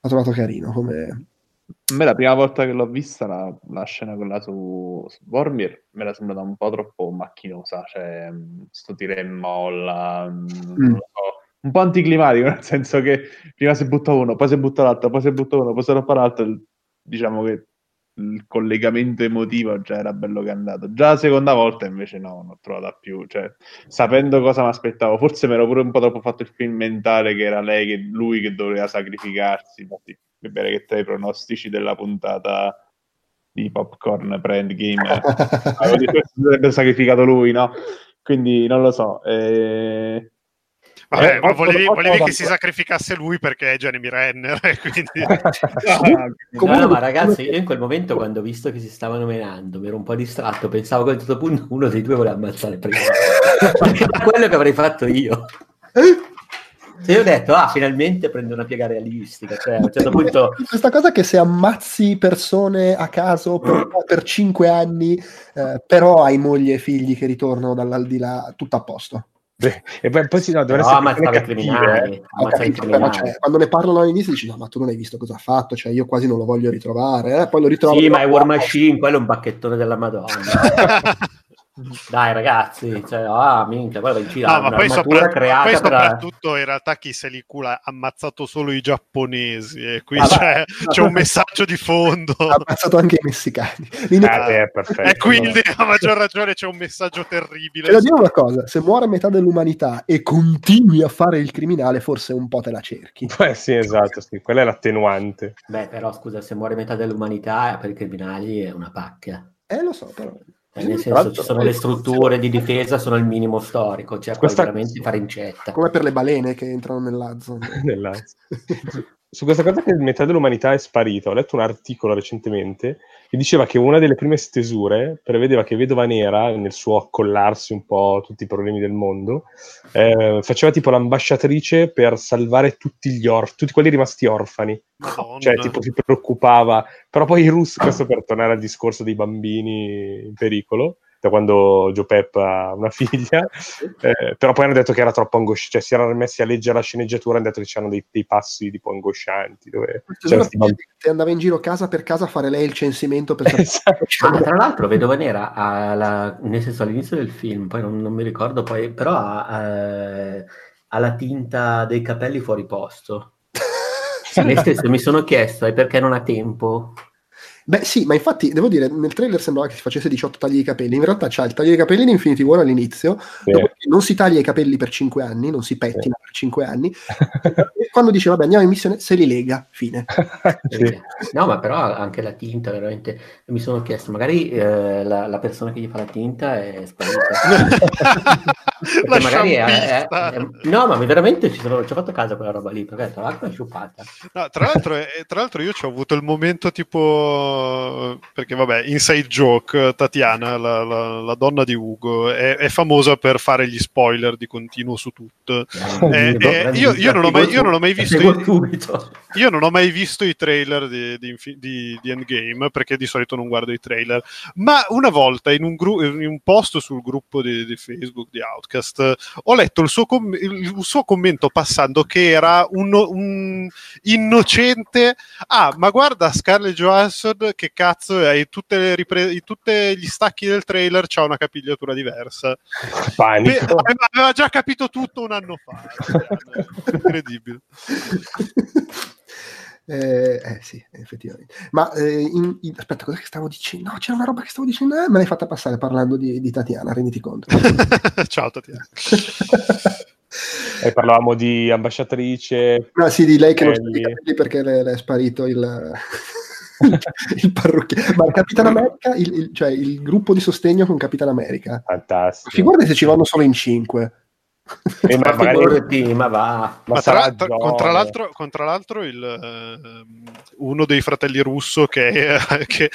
l'ho trovato carino. Come... A me la prima volta che l'ho vista, la, la scena quella su, su Vormir, me era sembrata un po' troppo macchinosa, cioè mh, sto tira e molla, mh, non lo so, un po' anticlimatico, nel senso che prima si butta uno, poi si butta l'altro, poi si butta uno, poi si butta l'altro, diciamo che il collegamento emotivo già era bello cantato. Già la seconda volta invece no, non l'ho trovata più, cioè sapendo cosa mi aspettavo, forse mi ero pure un po' troppo fatto il film mentale che era lei, che lui che doveva sacrificarsi, infatti mi pare che tra i pronostici della puntata di Popcorn pre-endgame avevo detto che sarebbe sacrificato lui, no? Quindi non lo so. eh, Vabbè, Eh, ma volevi, volevi che si sacrificasse lui perché è Jeremy Renner, quindi... no, No, ma ragazzi, io in quel momento quando ho visto che si stavano menando, mi ero un po' distratto, pensavo che a un certo punto uno dei due voleva ammazzare prima. Perché era quello che avrei fatto io. E io ho detto, ah, finalmente prendo una piega realistica. Cioè, a un certo punto... Questa cosa che se ammazzi persone a caso per, per cinque anni, eh, però hai moglie e figli che ritornano dall'aldilà, tutto a posto. E poi, poi sì, no, devono No, essere persone ammazzare i cattive, criminali. eh. Capito, però, criminali. cioè, quando ne parlano all'inizio dici no ma tu non hai visto cosa ha fatto cioè io quasi non lo voglio ritrovare eh, poi lo ritrovo Sì, ma è War Machine, quello è un bacchettone della Madonna. Dai ragazzi, cioè, ah, minchia, guarda, in No, ma poi, sopra- creata poi per... soprattutto in realtà chi se li cula ha ammazzato solo i giapponesi e qui Ah, c'è, c'è un messaggio di fondo ha ammazzato anche i messicani Ah, beh, perfetto. e quindi a maggior ragione c'è un messaggio terribile C'è da dire una cosa, se muore metà dell'umanità e continui a fare il criminale, forse un po' te la cerchi. Eh, sì, esatto, sì, quella è l'attenuante. Beh, però scusa, se muore metà dell'umanità per i criminali è una pacchia. Eh, lo so, però. Eh, nel senso, ci sono le strutture di difesa, sono il minimo storico, cioè Questa- veramente fare incetta. Come per le balene che entrano nell'Azzo. Nell'Azzo. su questa cosa che metà dell'umanità è sparita, ho letto un articolo recentemente che diceva che una delle prime stesure prevedeva che Vedova Nera, nel suo accollarsi un po' a tutti i problemi del mondo, eh, faceva tipo l'ambasciatrice per salvare tutti gli orfani, tutti quelli rimasti orfani. Madonna. Cioè, tipo, si preoccupava. Però poi i russi, questo per tornare al discorso dei bambini in pericolo, da quando Joe Pep ha una figlia, eh, però poi hanno detto che era troppo angosciante, cioè si erano messi a leggere la sceneggiatura e hanno detto che c'erano dei, dei passi tipo angoscianti, dove. Che andava in giro casa per casa a fare lei il censimento per sapere Esatto. Ah, tra l'altro, Vedova Nera, ha la- nel senso all'inizio del film, poi non, non mi ricordo, poi, però ha, eh, ha la tinta dei capelli fuori posto. Stesso mi sono chiesto, e perché non ha tempo? Beh, sì, ma infatti devo dire, nel trailer sembrava che si facesse 18 tagli di capelli. In realtà c'ha il taglio di capelli in Infinity War all'inizio, Sì. dopodiché non si taglia i capelli per 5 anni, non si pettina per 5 anni. e quando dice vabbè andiamo in missione, se li lega, fine. Sì. No, ma però anche la tinta, veramente, mi sono chiesto, magari eh, la, la persona che gli fa la tinta è sparita. Perché magari è, è- è- no, ma veramente ci, sono, ci ho fatto caso quella roba lì, perché tra l'altro è sciupata. No, tra, l'altro, eh, tra l'altro io ci ho avuto il momento tipo perché vabbè inside joke Tatiana la, la- la donna di Ugo è, è famosa per fare gli spoiler di continuo su tutto Eh, eh, io- io non ho mai- io non ho mai visto i- io non ho mai visto i trailer di, di di- di Endgame perché di solito non guardo i trailer. Ma una volta in un, gru- in un post sul gruppo di, di Facebook di Outcast ho letto il suo, com- il suo commento passando che era un, un innocente. Ah ma guarda Scarlett Johansson che cazzo in tutte le ripre- in tutti gli stacchi del trailer c'ha una capigliatura diversa. Beh, Panico. aveva già capito tutto un anno fa. Incredibile Eh, eh, sì, effettivamente. Ma eh, in- in- aspetta, cosa che stavo dicendo? No, c'era una roba che stavo dicendo, eh, me l'hai fatta passare parlando di, di Tatiana, renditi conto. ciao Tatiana E parlavamo di ambasciatrice. No, sì, di lei che non sta capelli perché le, le è sparito il, il parrucchiere. Ma il Capitan America, il, il- cioè il gruppo di sostegno con Capitan America. Fantastico. Figurati se ci vanno solo in cinque. Eh, ma Ma magari- ma va. ma Ma tra, tra- Giove. con, tra l'altro, con tra l'altro il, ehm, uno dei fratelli russo che, è- che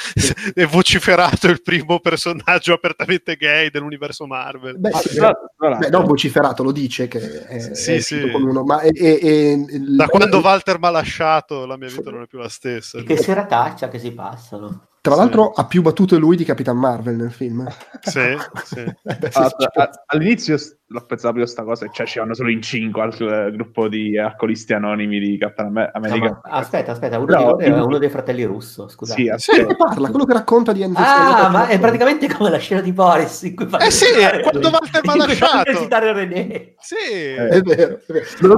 è vociferato il primo personaggio apertamente gay dell'universo Marvel. Beh, Ah, sì, tra- tra beh, l'altro- no, vociferato, lo dice che è, Sì, è sì. uno, ma è, è- è- Da quando Walter mi ha lasciato la mia vita non è più la stessa. Che serataccia che si passano. Tra Sì. l'altro ha più battute lui di Capitan Marvel nel film. Sì, sì. Eh, beh, sì, sì, a- all'inizio l'ho pensato proprio sta cosa, cioè ci vanno solo in cinque al eh, gruppo di alcolisti anonimi di No, America. ma- aspetta, aspetta, uno, No, di in- uno dei fratelli russo, scusate. Sì, Sì, aspetta. parla, quello che racconta di Andrew Ah, ma è praticamente come la scena di Boris in cui fanno Eh sì, quando Walter cui fanno lasciato. recitare René. Sì. È vero, è vero.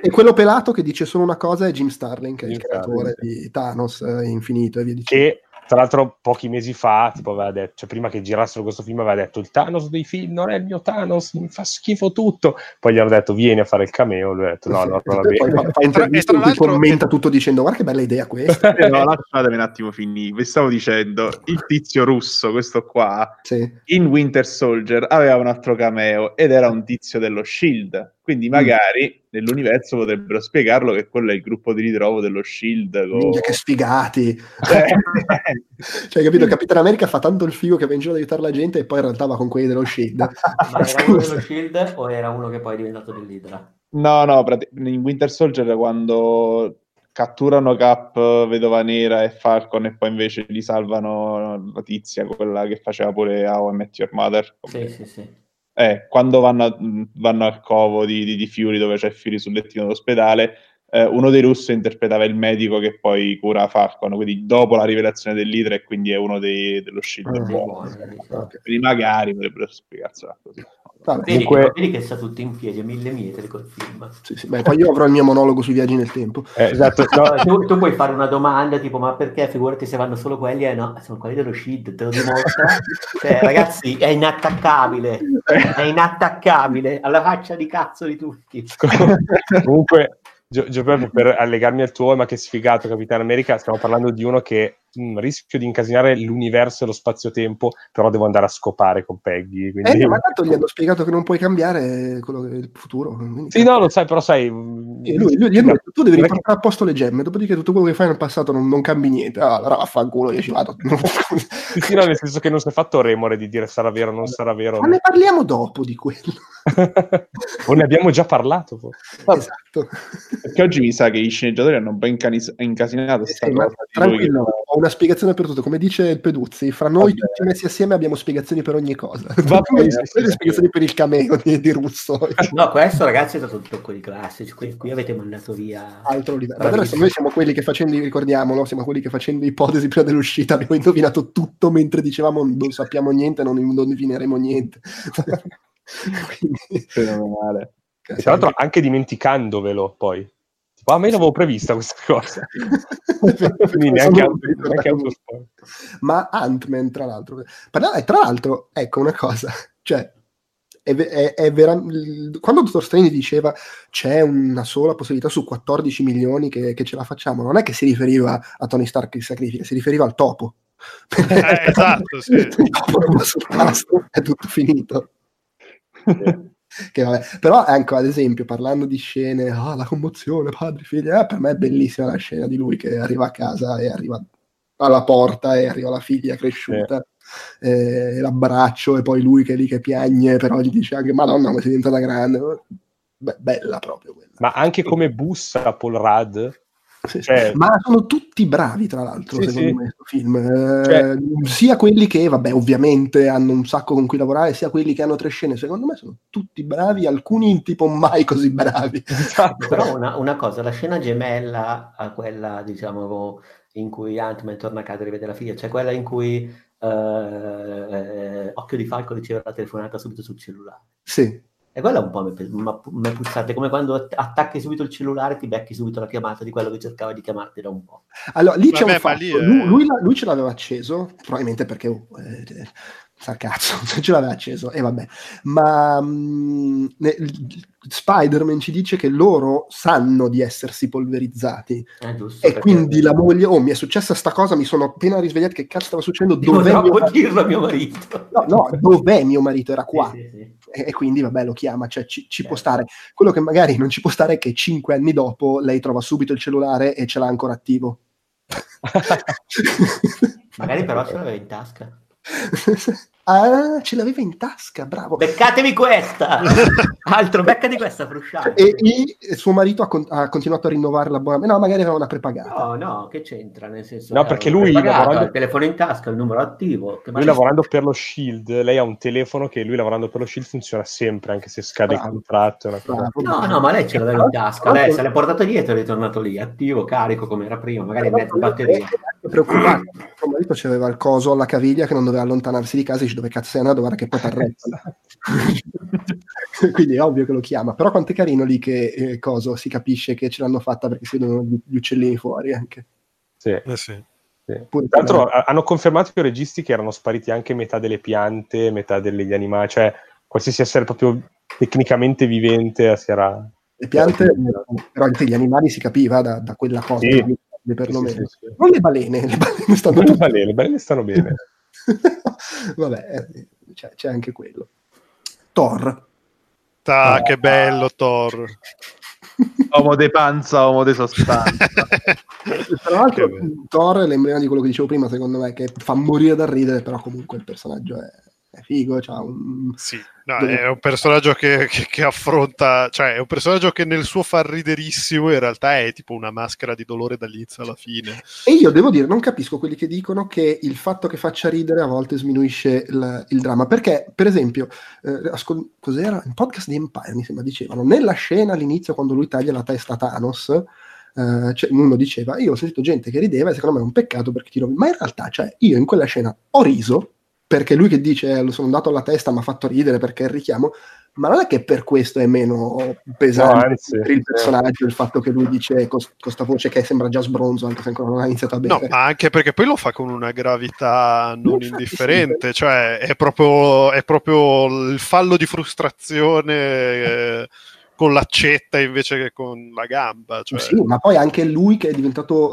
E quello pelato che dice solo una cosa è Jim Starlin, che è il creatore di Thanos eh, Infinito e via dicendo. Che tra l'altro pochi mesi fa, tipo aveva detto, cioè prima che girassero questo film, aveva detto il Thanos dei film non è il mio Thanos, mi fa schifo tutto. Poi gli hanno detto vieni a fare il cameo, lui ha detto no, no, non va poi bene. E tra- interviste e tra l'altro- commenta tutto dicendo guarda che bella idea questa. Eh, no, lasciatemi un attimo finire. Vi stavo dicendo, il tizio russo, questo qua, Sì. in Winter Soldier aveva un altro cameo ed era un tizio dello Shield. Quindi Mm. magari nell'universo potrebbero spiegarlo che quello è il gruppo di ritrovo dello Shield. con- Minchia, che sfigati. Eh, Cioè, capito? Capitan America fa tanto il figo che va in giro ad aiutare la gente e poi in realtà va con quelli dello Shield. Ma era uno dello Shield o era uno che poi è diventato dell'Idra? no, no, in Winter Soldier quando catturano Cap, Vedova Nera e Falcon e poi invece li salvano la tizia, quella che faceva pure How I Met Your Mother. Sì, sì, sì. Eh, quando vanno, a- vanno al covo di, di, di Fury dove c'è Fury sul lettino d'ospedale, eh, uno dei russi interpretava il medico che poi cura Falcon, quindi dopo la rivelazione dell'Idra e quindi è uno dei, dello Shield Ah. buono. Ok. Quindi magari potrebbero spiegarsela così. Vedi, Comunque- vedi che sta tutto in piedi a mille metri col film. sì, sì. Beh, poi io avrò il mio monologo sui viaggi nel tempo. Eh, esatto, no, tu, tu puoi fare una domanda tipo ma perché figurati se vanno solo quelli eh no sono quelli dello Shield te lo dimostra cioè, ragazzi è inattaccabile è inattaccabile alla faccia di cazzo di tutti Comunque, Gio- Gio Peppe, per allegarmi al tuo, ma che sfigato Capitano America, stiamo parlando di uno che mm, rischio di incasinare l'universo e lo spazio-tempo, però devo andare a scopare con Peggy. Quindi... Eh, ma tanto gli hanno spiegato che non puoi cambiare quello che è il futuro. quindi- Sì, no, lo sai, però sai... Sì, lui, lui gli ha detto, tu devi riportare a posto le gemme, dopodiché tutto quello che fai nel passato non, non cambi niente. Ah, allora vaffanculo, io ci vado. Sì, sì, no, nel senso che non si è fatto remore di dire sarà vero o non sarà vero. Ma ne parliamo dopo di quello. o ne abbiamo già parlato. esatto. Perché oggi mi sa che i sceneggiatori hanno un po' incanis- incasinato sta Sì, ma cosa tranquillo, ho una spiegazione per tutto. Come dice il Peduzzi, fra noi tutti messi assieme abbiamo spiegazioni per ogni cosa. Va bene, sì. spiegazioni per il cameo di, di Russo. No, questo ragazzi è stato un tocco di classe. Qui, qui avete mandato via. altro livello. Ma adesso noi siamo quelli che facendo, ricordiamolo, siamo quelli che facendo ipotesi prima dell'uscita abbiamo indovinato tutto mentre dicevamo non sappiamo niente, non indovineremo niente. Quindi, fenomenale. E tra l'altro anche dimenticandovelo poi. Tipo, a me l'avevo prevista questa cosa. Quindi neanche, auto, neanche autospoiler. Ma Ant-Man, tra l'altro, Parla- eh, tra l'altro, ecco una cosa, cioè, è, è- è vera- il- quando Dottor Strange diceva c'è una sola possibilità su 14 milioni che, che ce la facciamo, non è che si riferiva a Tony Stark che si sacrifica, si riferiva al topo. Eh, esatto, sì. Il topo non va sul tasto, è tutto finito. Che vabbè. Però ecco, ad esempio, parlando di scene, ah, la commozione, padri, figli, eh, per me è bellissima la scena di lui che arriva a casa e arriva alla porta e arriva la figlia cresciuta, eh, l'abbraccio e poi lui che è lì che piagne, però gli dice anche, madonna, come sei diventata grande. Beh, bella proprio quella. Ma anche come bussa Paul Rudd, Sì, sì. cioè- Ma sono tutti bravi, tra l'altro, Sì, secondo sì. me, questo film. Eh, Cioè- sia quelli che, vabbè, ovviamente hanno un sacco con cui lavorare, sia quelli che hanno tre scene. Secondo me sono tutti bravi, alcuni tipo mai così bravi. Però una, una cosa, la scena gemella a quella, diciamo, in cui Ant-Man torna a casa e rivede la figlia, cioè quella in cui eh, eh, Occhio di Falco riceve la telefonata subito sul cellulare. Sì, E quella un po' mi, mi, mi puzzate, come quando att- attacchi subito il cellulare ti becchi subito la chiamata di quello che cercava di chiamarti da un po'. Allora, lì c'è Vabbè, un ma fatto. lì è- lui, lui lui ce l'aveva acceso, probabilmente perché oh, eh, sa cazzo, ce l'aveva acceso, e vabbè. Ma mh, ne- Spider-Man ci dice che loro sanno di essersi polverizzati Eh, giusto, e quindi la moglie, oh, mi è successa sta cosa, mi sono appena risvegliato, che cazzo stava succedendo? Devo Dov'è a mio marito. No, no, dov'è mio marito? Era qua. Sì, sì, sì. E, quindi, vabbè, lo chiama, cioè ci, ci può Certo. stare. Quello che magari non ci può stare è che cinque anni dopo lei trova subito il cellulare e ce l'ha ancora attivo. Magari però ce l'aveva in tasca. ah, ce l'aveva in tasca, bravo. Beccatevi questa! Altro, beccati questa, frusciante. E, e suo marito ha, con- ha continuato a rinnovare l'abbonamento. No, magari aveva una prepagata. No, no, che c'entra? Nel senso, No, eh, perché lui lavorando- ha il telefono in tasca, il numero attivo. Che Lui lavorando per lo Shield, lei ha un telefono che lui lavorando per lo Shield funziona sempre, anche se scade il Bravo. contratto. È una cosa... No, no, ma lei ce l'aveva in tasca, lei se l'è portato dietro e è tornato lì, attivo, carico come era prima, magari mezzo batteria. Preoccupato. Suo marito c'aveva il coso alla caviglia che non doveva allontanarsi di casa e dice dove cazzo sei andato, guarda che poi t'arresta. Quindi è ovvio che lo chiama. Però quanto è carino lì che eh, coso si capisce che ce l'hanno fatta perché si vedono gli, gli uccellini fuori anche. Sì, Eh sì. sì. Tra l'altro hanno confermato i registi che erano spariti anche metà delle piante, metà degli animali, cioè qualsiasi essere proprio tecnicamente vivente si era... Le piante, però anche gli animali si capiva da, da quella cosa, Sì. perlomeno. Sì, sì, sì. Non le balene, le balene stanno Le balene, le balene stanno bene. Vabbè, eh, c'è, c'è anche quello. Thor. Ta, che bello Thor. Uomo de panza, uomo de sostanza. Tra l'altro. Thor è l'emblema di quello che dicevo prima, secondo me, che fa morire dal ridere, però comunque il personaggio è, è figo, c'ha un... Sì, no, è un personaggio che, che- che affronta, cioè è un personaggio che nel suo far riderissimo in realtà è tipo una maschera di dolore dall'inizio alla fine. E io devo dire, non capisco quelli che dicono che il fatto che faccia ridere a volte sminuisce il, il dramma, perché, per esempio, eh, ascol- cos'era? In podcast di Empire, mi sembra, dicevano, nella scena all'inizio, quando lui taglia la testa a Thanos, eh, cioè, uno diceva, io ho sentito gente che rideva e secondo me è un peccato perché ti rovini. Ma in realtà, cioè, io in quella scena ho riso, perché lui che dice, eh, lo sono andato alla testa, mi ha fatto ridere perché è il richiamo, ma non è che per questo è meno pesante No, anzi, per il sì. personaggio il fatto che lui dice con questa voce che sembra già sbronzo anche se ancora non ha iniziato a No, bere ma anche perché poi lo fa con una gravità non Infatti, indifferente, cioè è proprio, è proprio il fallo di frustrazione eh, con l'accetta invece che con la gamba. Cioè, Sì, ma poi anche lui che è diventato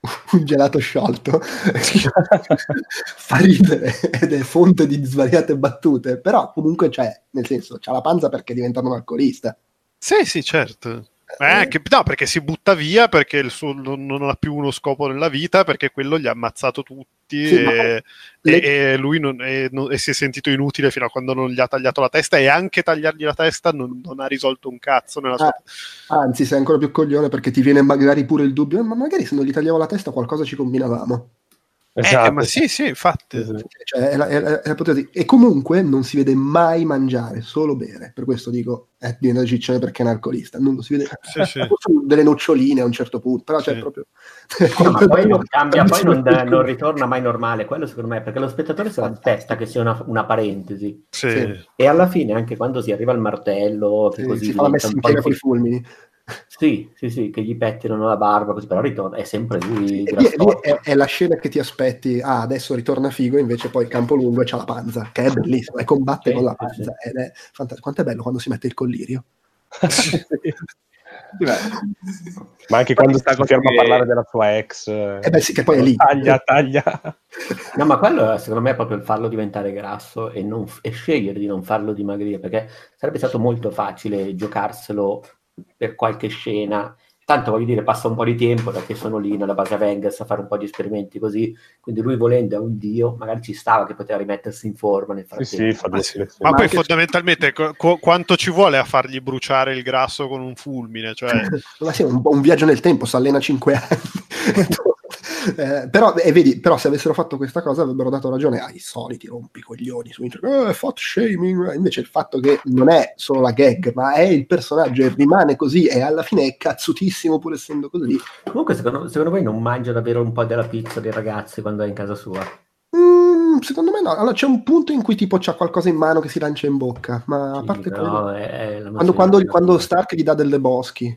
un gelato sciolto fa ridere ed è fonte di svariate battute, però comunque c'è, nel senso, c'ha la panza perché diventa un alcolista. Sì, sì, certo. Eh, che, no, perché si butta via perché il suo, non, non ha più uno scopo nella vita, perché quello gli ha ammazzato tutti Sì, e, le- e lui non, e non- e si è sentito inutile fino a quando non gli ha tagliato la testa e anche tagliargli la testa non, non ha risolto un cazzo nella sua... Ah, Anzi, sei ancora più coglione perché ti viene magari pure il dubbio, "Eh, ma magari se non gli tagliavo la testa qualcosa ci combinavamo. Eh, Esatto. ma sì, sì, infatti. Sì. Cioè, è la- è la- è la. E comunque non si vede mai mangiare, solo bere. Per questo dico, è diventato ciccione perché è un alcolista. Non lo si vede. Sì, sì. Forse delle noccioline a un certo punto, però c'è Sì. proprio... No, ma poi non cambia, poi non, non ritorna mai normale. Quello secondo me, perché lo spettatore se l'aspetta che sia una, una parentesi. Sì. Sì. E alla fine, anche quando si arriva al martello, che Sì, così si fa la messa in piega con i fulmini. Sì, sì, sì, che gli pettinano la barba, così, però ritorna, è sempre lui. Grassotto. è, è la scena che ti aspetti, ah, adesso ritorna figo, invece poi campo lungo e c'ha la panza, che è bellissimo, e combatte Sì, con la sì, panza, ed è fantastico. Quanto è bello quando si mette il collirio. Sì, Ma anche quando sta cosa ferma a che- parlare della sua ex. Eh beh sì, che poi è lì. Taglia, taglia. No, ma quello secondo me è proprio il farlo diventare grasso e, non- e scegliere di non farlo dimagrire, perché sarebbe stato molto facile giocarselo per qualche scena. Tanto voglio dire, passa un po' di tempo perché sono lì nella base Avengers a fare un po' di esperimenti così. Quindi lui volendo è un dio, magari ci stava che poteva rimettersi in forma nel Sì, frattempo. sì, fa due selezioni. Ma, Ma poi anche- fondamentalmente qu- quanto ci vuole a fargli bruciare il grasso con un fulmine? Cioè, Ma sì, un, un viaggio nel tempo, si allena 5 anni. Eh, però, e vedi, però se avessero fatto questa cosa avrebbero dato ragione ai soliti rompicoglioni su internet, eh, fat shaming, invece il fatto che non è solo la gag, ma è il personaggio e rimane così e alla fine è cazzutissimo pur essendo così. Comunque, secondo, secondo voi non mangia davvero un po' della pizza dei ragazzi quando è in casa sua? Mm, secondo me no, allora c'è un punto in cui tipo c'ha qualcosa in mano che si lancia in bocca, ma a Sì, parte però quello... è- è Quando, quando- quando Stark gli dà delle boschi.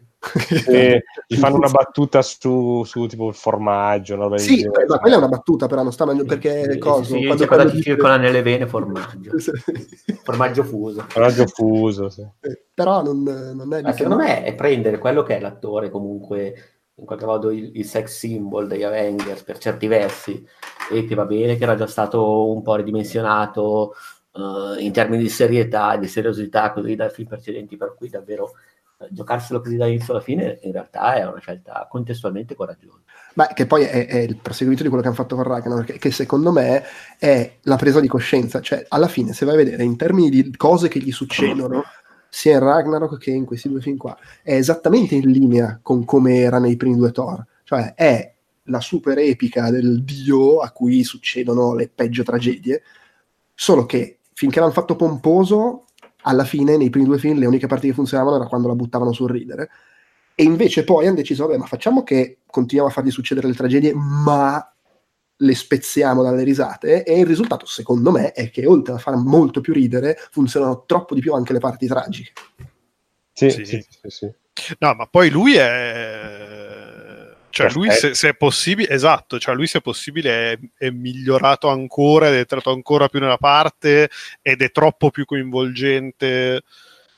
E gli fanno una battuta su, su tipo il formaggio. una Sì, ma quella è una battuta, però non sta mangiando perché Sì, coso, sì, sì, quando- cosa quando ti circola nelle vene formaggio. Formaggio fuso. Formaggio fuso, sì. però non, non è Ma secondo me è prendere quello che è l'attore comunque in qualche modo il, il sex symbol degli Avengers per certi versi e che va bene che era già stato un po' ridimensionato eh, in termini di serietà e di seriosità così dai film precedenti per cui davvero eh, giocarselo così dall'inizio alla fine in realtà è una scelta contestualmente coraggiosa Ma che poi è, è il proseguito di quello che hanno fatto con Ragnarok, che, che secondo me è la presa di coscienza. Cioè, alla fine, se vai a vedere in termini di cose che gli succedono, sia in Ragnarok che in questi due film qua, è esattamente in linea con come era nei primi due Thor. Cioè, è la super epica del dio a cui succedono le peggio tragedie, solo che finché l'hanno fatto pomposo, alla fine, nei primi due film, le uniche parti che funzionavano era quando la buttavano sul ridere. E invece poi hanno deciso, vabbè, ma facciamo che continuiamo a fargli succedere le tragedie, ma le spezziamo dalle risate. E il risultato, secondo me, è che oltre a far molto più ridere, funzionano troppo di più anche le parti tragiche. Sì, Sì. sì, sì, sì. no, ma poi lui è. Cioè, lui se, se è possibile, esatto, cioè lui se è possibile è, è migliorato ancora ed è entrato ancora più nella parte ed è troppo più coinvolgente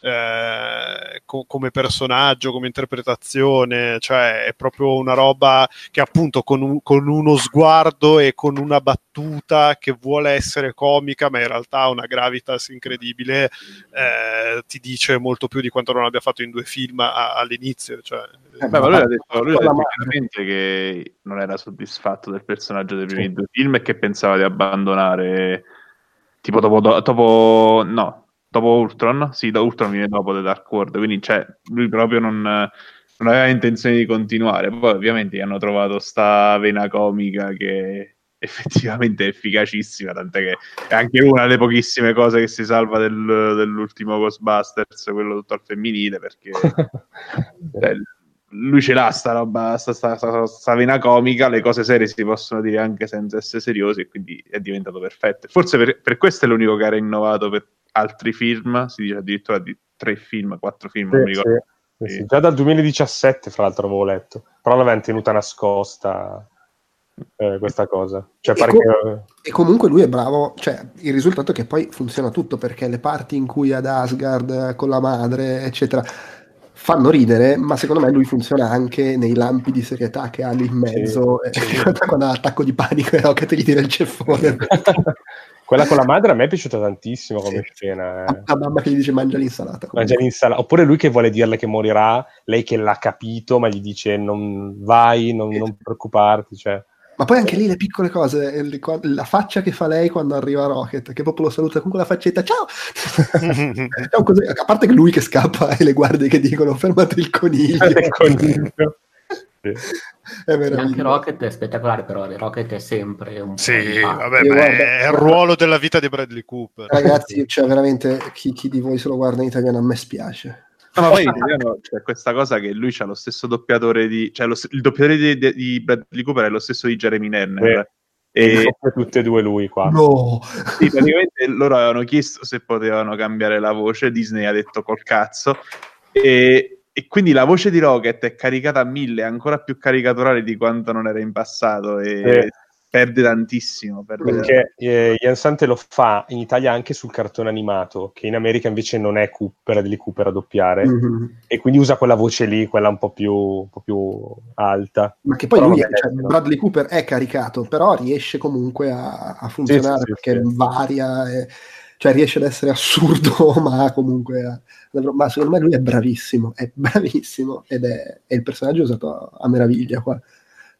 eh, co- come personaggio, come interpretazione, cioè è proprio una roba che appunto con, un- con uno sguardo e con una battuta che vuole essere comica, ma in realtà ha una gravitas incredibile, eh, ti dice molto più di quanto non abbia fatto in due film a- all'inizio. Cioè, Eh, Beh, ma lui ha detto, lui ha detto chiaramente che non era soddisfatto del personaggio dei primi due film e che pensava di abbandonare tipo dopo, dopo no, dopo Ultron, sì, da Ultron viene dopo The Dark World, quindi cioè, lui proprio non, non aveva intenzione di continuare. Poi ovviamente hanno trovato sta vena comica che effettivamente è efficacissima, tant'è che è anche una delle pochissime cose che si salva del- dell'ultimo Ghostbusters, quello tutto al femminile, perché cioè, lui ce l'ha sta roba, sta, sta, sta- sta vena comica, le cose serie si possono dire anche senza essere seriosi e quindi è diventato perfetto. Forse per, per questo è l'unico che era innovato per altri film, si dice addirittura di tre film, quattro film, non mi Sì, ricordo. sì, sì, sì. Già dal 2017, fra l'altro, avevo letto. Però l'avevano tenuta nascosta eh, questa cosa. Cioè, E pare co- che- E comunque lui è bravo, cioè il risultato è che poi funziona tutto perché le parti in cui ad Asgard eh, con la madre, eccetera, fanno ridere, ma secondo me lui funziona anche nei lampi di serietà che ha lì in mezzo, Sì, eh, sì. quando ha l'attacco di panico e Rocket gli tira il ceffone. Quella con la madre a me è piaciuta tantissimo come Sì. scena. eh. La mamma che gli dice mangia l'insalata. Mangia l'insalata. Oppure lui che vuole dirle che morirà, lei che l'ha capito, ma gli dice non vai, non, non preoccuparti. Cioè. Ma poi anche lì le piccole cose, le- la faccia che fa lei quando arriva Rocket, che proprio lo saluta con quella faccetta, ciao! Ciao, così- a parte che lui che scappa e le guardie che dicono fermate il coniglio. Il coniglio. E anche. Rocket è spettacolare, però Rocket è sempre un po' Sì, vabbè, ma guarda- è il ruolo della vita di Bradley Cooper. Ragazzi, cioè veramente chi, chi di voi se lo guarda in italiano a me spiace. No, ma poi italiano c'è questa cosa che lui ha lo stesso doppiatore di... cioè lo- il doppiatore di, di- di Bradley Cooper è lo stesso di Jeremy Renner. E E tutte e due lui qua. No! sì, praticamente loro avevano chiesto se potevano cambiare la voce, Disney ha detto col cazzo. E, e quindi la voce di Rocket è caricata a mille, ancora più caricaturale di quanto non era in passato e Sì. Perde tantissimo. Perde Perché eh, Ian Sante lo fa in Italia anche sul cartone animato, che in America invece non è Cooper, Bradley Cooper a doppiare, Mhm. e quindi usa quella voce lì, quella un po' più, un po' più alta. Ma che poi Però lui, vabbè, cioè. Bradley Cooper è caricato, però riesce comunque a, a funzionare Sì, sì, perché sì. varia, e- cioè riesce ad essere assurdo, ma comunque... a- ma secondo me lui è bravissimo, è bravissimo ed è, è il personaggio usato a, a meraviglia qua.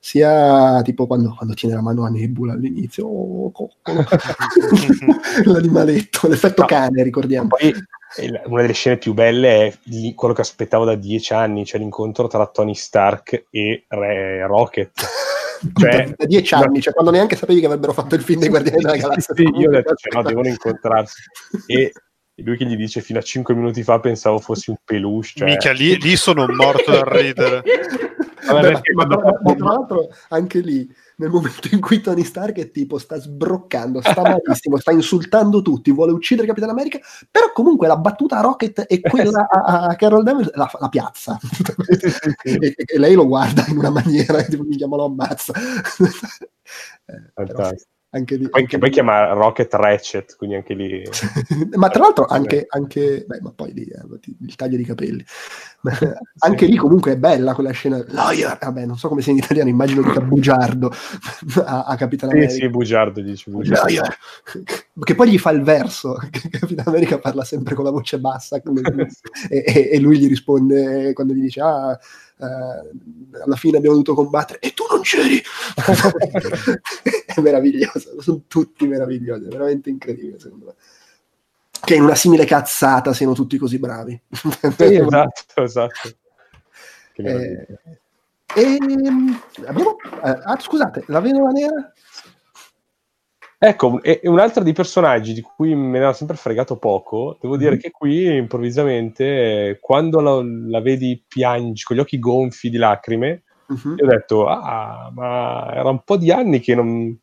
Sia tipo quando, quando tiene la mano a Nebula all'inizio, oh, coccolo. l'animaletto, l'effetto No. cane, ricordiamo. Poi eh, una delle scene più belle è quello che aspettavo da dieci anni, cioè l'incontro tra Tony Stark e Re- Rocket. Cioè- da dieci anni, cioè quando neanche sapevi che avrebbero fatto il film dei Guardiani della Galassia. Sì, io ho detto, cioè, no, devono incontrarsi. E lui che gli dice fino a cinque minuti fa pensavo fossi un peluche. Cioè... Minchia, lì, lì sono morto dal ridere. Vabbè, ma, ma tra l'altro anche lì nel momento in cui Tony Stark è tipo sta sbroccando, sta malissimo, sta insultando tutti, vuole uccidere Capitan America, però comunque la battuta a Rocket e quella a, a Carol Danvers la, la piazza e, e lei lo guarda in una maniera che tipo, minchia, ma lo ammazza Eh, Fantastico. Anche lì, Poi, poi chiama Rocket Ratchet, quindi anche lì... ma tra l'altro anche, anche beh, ma poi lì eh, il taglio di capelli. Anche lì comunque è bella quella scena. Liar! vabbè non so come sia in italiano immagino dica bugiardo a, a Capitan Sì, America. sì, bugiardo, dici bugiardo. Che poi gli fa il verso che Capitan America parla sempre con la voce bassa e, e- e lui gli risponde quando gli dice ah eh, alla fine abbiamo dovuto combattere e tu non c'eri è meraviglioso sono tutti meravigliosi è veramente incredibile secondo me che in una simile cazzata siano tutti così bravi Sì, esatto, esatto. Eh, ehm, abbiamo, eh, ah, scusate, la vedova nera? Ecco, e, e un altro dei personaggi di cui me ne ha sempre fregato poco, devo dire Mhm. che qui improvvisamente, quando la, la vedi piangi con gli occhi gonfi di lacrime, Mhm. io ho detto, ah, ma era un po' di anni che non,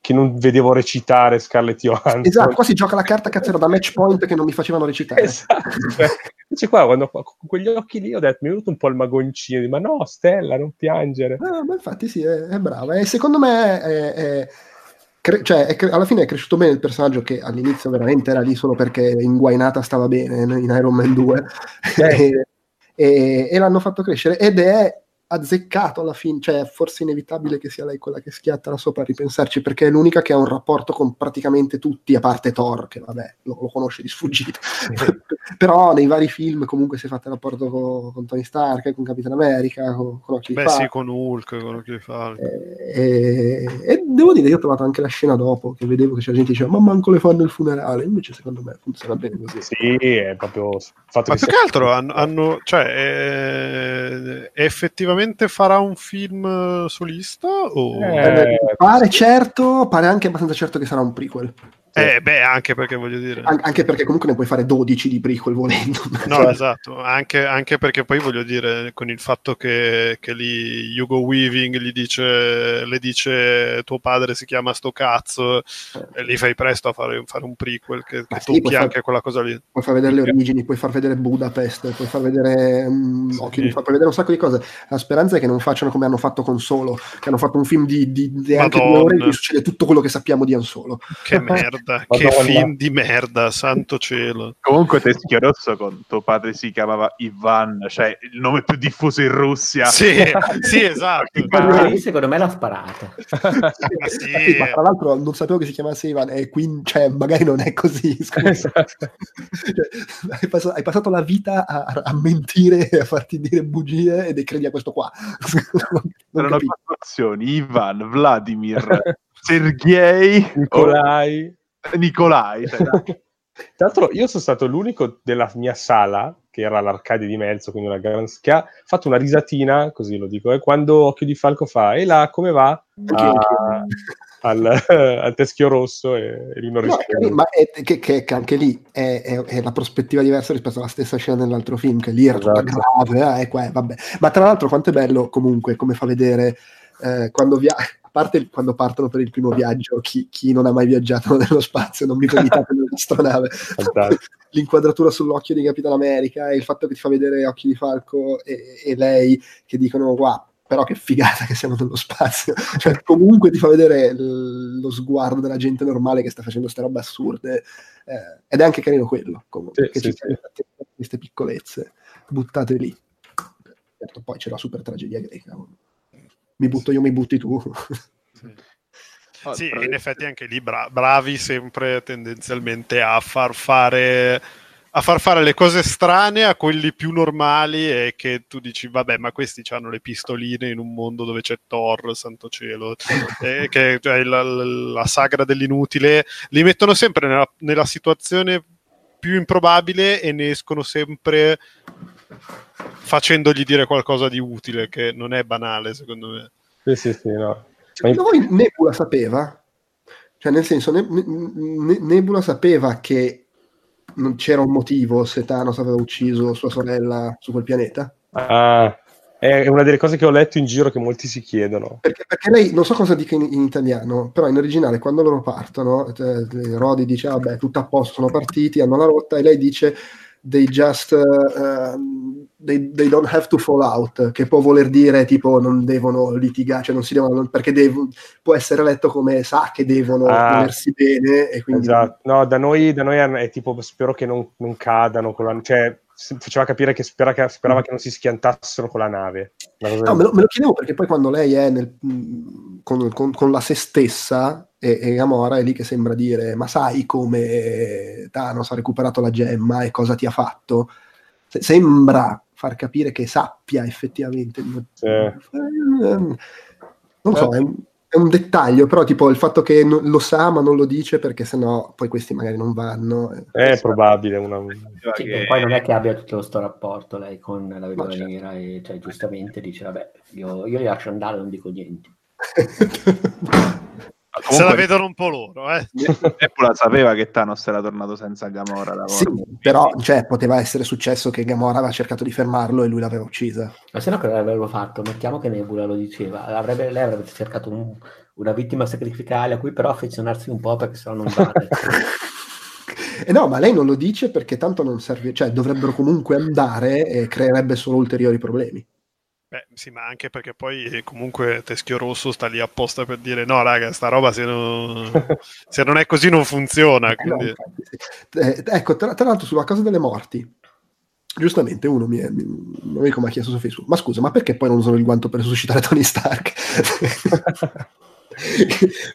che non vedevo recitare Scarlett Johansson. Esatto, qua si gioca la carta cazzo da match point che non mi facevano recitare. Esatto. Cioè, invece qua, quando, con quegli occhi lì, ho detto, mi è venuto un po' il magoncino, ma no, Stella, non piangere. Ah, ma infatti sì, è, è brava. E secondo me è, è- cre- cioè, cre- alla fine è cresciuto bene il personaggio che all'inizio veramente era lì solo perché inguainata stava bene in Iron Man 2 e, e- e l'hanno fatto crescere ed è azzeccato alla fine, cioè è forse inevitabile che sia lei quella che schiatta là sopra a ripensarci perché è l'unica che ha un rapporto con praticamente tutti a parte Thor che vabbè lo, lo conosce di sfuggita però nei vari film comunque si è fatto il rapporto con, con Tony Stark con Capitan America con, con Occhi di Beh, sì, con Hulk, con Occhio di Falco. Eh, E, e devo dire, io ho trovato anche la scena dopo che vedevo che c'era gente che diceva: Ma manco le fanno il funerale. Invece, secondo me, funziona bene così. Sì, è proprio fatto Ma che più sia- che altro hanno, hanno- cioè, eh, effettivamente farà un film eh, solista? O... Eh, Eh, pare certo, pare anche abbastanza certo che sarà un prequel. Eh, beh, anche perché voglio dire. An- anche perché comunque ne puoi fare 12 di prequel volendo. No, Cioè, esatto, anche, anche perché poi voglio dire, con il fatto che, che lì Hugo Weaving gli dice, le dice tuo padre si chiama sto cazzo, e lì fai presto a fare, fare un prequel che, Ma che sì, tocchi puoi far- anche quella cosa lì. Puoi far vedere le origini, puoi far vedere Budapest, puoi far vedere um, Sì. Falco, puoi vedere un sacco di cose. La speranza è che non facciano come hanno fatto con Solo, che hanno fatto un film di, di, di anche due ore in cui succede tutto quello che sappiamo di Han Solo. Che merda. Merda, che Madonna. film di merda, santo cielo. Comunque Teschio Rosso con tuo padre si chiamava Ivan, cioè il nome più diffuso in Russia. Sì, sì, esatto. Ma lì secondo me l'ha sparata. Ma Sì, sì, ma tra l'altro non sapevo che si chiamasse Ivan e quindi cioè, magari non è così scusa. Esatto. Cioè, hai, passato, hai passato la vita a, a mentire e a farti dire bugie ed credi a questo qua non Erano quattro opzioni, Ivan, Vladimir, Sergei, Nicolai. o Nicolai. cioè. Tra l'altro, io sono stato l'unico della mia sala, che era l'arcadia di mezzo, quindi una gran... che ha fatto una risatina, così lo dico, eh, quando Occhio di Falco fa, e là, come va? A- al, al teschio rosso e, e lui non No, risponde. carino, ma è, che, che- che anche lì è, è- è la prospettiva diversa rispetto alla stessa scena dell'altro film, che lì era tutta Esatto. grave, eh, e qua vabbè. Ma tra l'altro quanto è bello comunque, come fa vedere eh, quando via- a parte quando partono per il primo viaggio, chi, chi non ha mai viaggiato nello spazio, non mi vomitate nell'astronave, l'inquadratura sull'occhio di Capitan America e il fatto che ti fa vedere Occhi di Falco e, e lei che dicono wow però che figata che siamo nello spazio. Cioè, comunque ti fa vedere l- lo sguardo della gente normale che sta facendo queste robe assurde. Eh, ed è anche carino quello comunque Sì, che sì, ci sì. sia queste piccolezze buttate lì. Certo poi c'è la super tragedia greca mi butto io mi butti tu. Sì, però- in effetti anche lì bra- bravi sempre tendenzialmente a far fare a far fare le cose strane a quelli più normali e che tu dici vabbè ma questi hanno le pistoline in un mondo dove c'è Thor santo cielo. E che cioè, la, la- la sagra dell'inutile li mettono sempre nella, nella situazione più improbabile e ne escono sempre facendogli dire qualcosa di utile che non è banale secondo me Sì, sì, sì, no. Secondo voi Nebula sapeva? Cioè, nel senso, Ne- Ne- Nebula sapeva che non c'era un motivo se Thanos aveva ucciso sua sorella su quel pianeta? Ah, è una delle cose che ho letto in giro che molti si chiedono. Perché, perché lei, non so cosa dica in, in italiano, però in originale quando loro partono, eh, Rodi dice, "Ah, vabbè, tutto a posto, sono partiti, hanno la rotta, e lei dice, they just, eh, they, they don't have to fall out, che può voler dire, tipo, non devono litigare, cioè non si devono, perché devo- può essere letto come sa che devono Ah. volersi bene, e quindi... Esatto. No, da noi, da noi è, tipo spero che non, non cadano con la... Cioè, faceva capire che, spera che sperava che non si schiantassero con la nave. No, me lo, me lo chiedevo perché poi quando lei è nel- mh, con, con- con la se stessa e, e Gamora è lì che sembra dire ma sai come Thanos ha recuperato la gemma e cosa ti ha fatto? Se- sembra far capire che sappia effettivamente. Sì. Eh, Non so, è un, è un dettaglio, però tipo il fatto che non- lo sa ma non lo dice perché sennò poi questi magari non vanno. eh. È probabile. Una... Sì, che- Poi non è che abbia tutto questo rapporto lei con la vedova certo. nera e cioè, giustamente dice vabbè io, io li lascio andare non dico niente se la Comunque, vedono un po' loro eh. Nebula sapeva che Thanos era tornato senza Gamora. da Sì, però cioè, poteva essere successo che Gamora aveva cercato di fermarlo e lui l'aveva uccisa. ma se no cosa avrebbero fatto mettiamo che Nebula lo diceva avrebbe, lei avrebbe cercato un- una vittima sacrificale a cui però affezionarsi un po' perché sennò non vale E no, ma lei non lo dice perché tanto non serve, cioè dovrebbero comunque andare e creerebbe solo ulteriori problemi. Beh, sì, ma anche perché poi eh, comunque Teschio Rosso sta lì apposta per dire no, raga, sta roba se non, se non è così non funziona. Eh, no, Quindi... Eh, ecco, tra, tra l'altro sulla cosa delle morti, giustamente uno mi, mi, un amico mi ha chiesto su Facebook, ma scusa, ma perché poi non usano il guanto per resuscitare Tony Stark?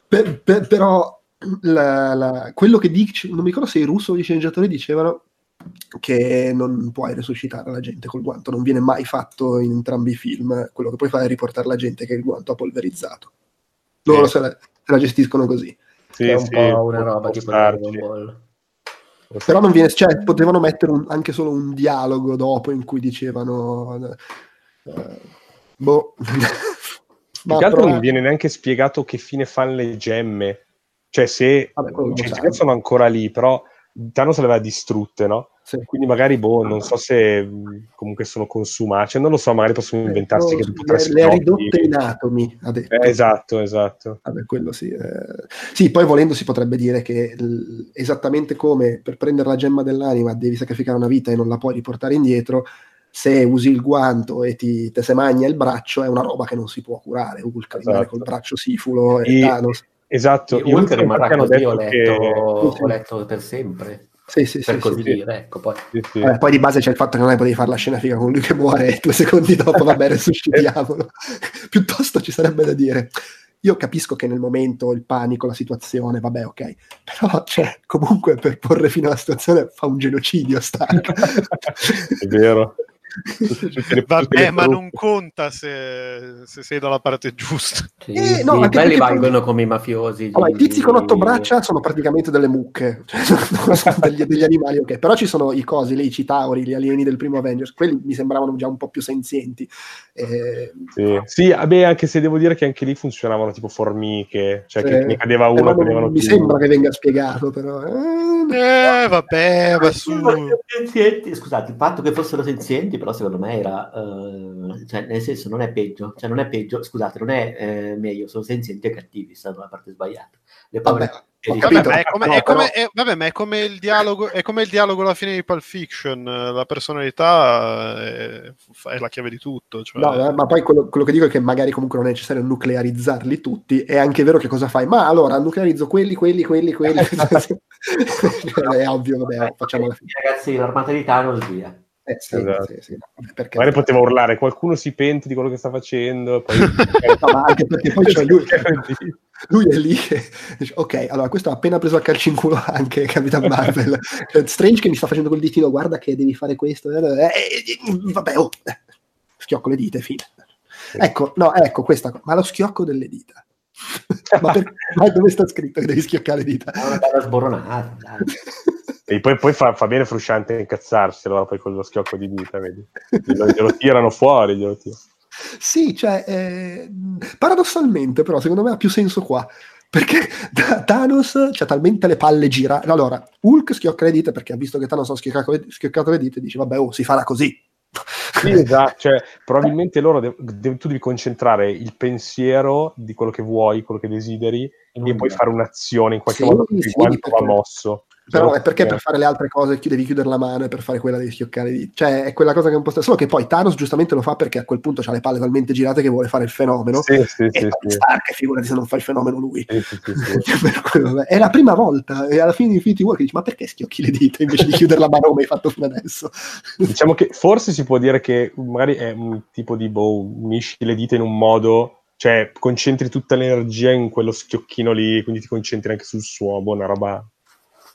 Per- per- però la- la- quello che dice, non mi ricordo se i russo o gli sceneggiatori dicevano che non puoi resuscitare la gente col guanto, non viene mai fatto in entrambi i film, quello che puoi fare è riportare la gente che il guanto ha polverizzato. Loro Sì. se, la, se la gestiscono così. Sì, è un sì, po' una roba tipo. Dragon Ball Però non viene, cioè, potevano mettere un- anche solo un dialogo dopo in cui dicevano eh, boh. Più Ma che altro però- non viene neanche spiegato che fine fanno le gemme. Cioè, se Vabbè, cioè, sono ancora lì, però Thanos le aveva distrutte, no? Sì. Quindi magari, boh, non so se comunque sono consumate. Cioè, non lo so, magari possono inventarsi No, che dopo le, tre le ha ridotte in atomi, ha detto. Eh, esatto, esatto. Vabbè, quello sì. eh. Sì, poi volendo si potrebbe dire che l- esattamente come per prendere la gemma dell'anima devi sacrificare una vita e non la puoi riportare indietro, se usi il guanto e ti te se magna il braccio è una roba che non si può curare. Hulk rimane Esatto. col braccio sifulo e E- Thanos. Esatto, Hulk io perché hanno così, ho detto letto, che... ho letto per sempre, Sì, sì, per sì, così sì, sì. dire, ecco, poi. Sì, sì. Eh, poi di base c'è il fatto che non hai potuto fare la scena figa con lui che muore e due secondi dopo vabbè resuscitiamolo piuttosto ci sarebbe da dire io capisco che nel momento il panico la situazione vabbè ok però cioè, comunque per porre fine alla situazione fa un genocidio Stark È vero. Le- le Vabbè, ma non conta se, se sei dalla parte giusta. Sì, Eh, sì, no, anche quelli valgono come i mafiosi. Allora, i tizi con otto braccia sono praticamente delle mucche, cioè, sono degli, degli animali, ok. Però ci sono i cosi, lì, i citauri, gli alieni del primo Avengers, quelli mi sembravano già un po' più senzienti. Eh, Sì, sì, vabbè, anche se devo dire che anche lì funzionavano tipo formiche, cioè che eh, ne cadeva eh, uno, ma non mi tutti. sembra che venga spiegato, però. eh, Eh, vabbè, ma su. Senzienti, scusate, il fatto che fossero senzienti, però secondo me era, eh, cioè, nel senso non è peggio, cioè non è peggio, scusate, non è eh, meglio, sono senzienti e cattivi, stanno dalla parte sbagliata. Le vabbè, di- Vabbè, capito. ma è come, No, è come- però- è- vabbè, ma è come il dialogo, è come il dialogo alla fine di Pulp Fiction. La personalità è, è la chiave di tutto. Cioè... No, eh, ma poi quello, quello che dico è che magari comunque non è necessario nuclearizzarli tutti, è anche vero che cosa fai? Ma allora nuclearizzo quelli, quelli, quelli, quelli. è ovvio, vabbè, facciamo la fine. Ragazzi, l'armata di Thanos via. Eh, sì, Esatto. sì, sì, perché- Magari poteva urlare, qualcuno si pente di quello che sta facendo, poi... No, ma anche perché poi c'è lui, lui è lì che dice, ok, allora questo ha appena preso a calci in culo anche Capitan Marvel. Cioè, Strange che mi sta facendo col ditino, guarda che devi fare questo. eh, eh, eh, vabbè, oh, eh, schiocco le dita, fine. Ecco, no, ecco questa cosa, ma lo schiocco delle dita. ma, per- ma dove sta scritto che devi schioccare le dita? È una bella sboronata. E poi, poi fa, fa bene Frusciante incazzarsi, allora poi con lo schiocco di dita, vedi? Glielo, glielo tirano fuori, glielo tirano. Sì, cioè, eh, paradossalmente, però, secondo me ha più senso qua. Perché Thanos c'ha talmente le palle girate. Allora, Hulk schiocca le dita perché ha visto che Thanos ha schioccato le, schioccato le dita e dice, vabbè, oh, si farà così. Sì, esatto, cioè, probabilmente loro de- de- tu devi concentrare il pensiero di quello che vuoi, quello che desideri, e poi fare un'azione in qualche Sì, modo che sì, quanto perché- va mosso. Però è perché eh, per fare le altre cose devi chiudere la mano e per fare quella devi schioccare dita. Cioè, è quella cosa che è un po' strana. Solo che poi Thanos giustamente lo fa perché a quel punto ha le palle talmente girate che vuole fare il fenomeno. Sì, sì, e sì, sì. Stark, figurati se non fa il fenomeno lui. Sì, sì, sì. È la prima volta e alla fine di Infinity War che dici ma perché schiocchi le dita invece di chiudere la mano come hai fatto fino adesso? Diciamo che forse si può dire che magari è un tipo di boh, unisci le dita in un modo, cioè concentri tutta l'energia in quello schiocchino lì, quindi ti concentri anche sul suono, una roba.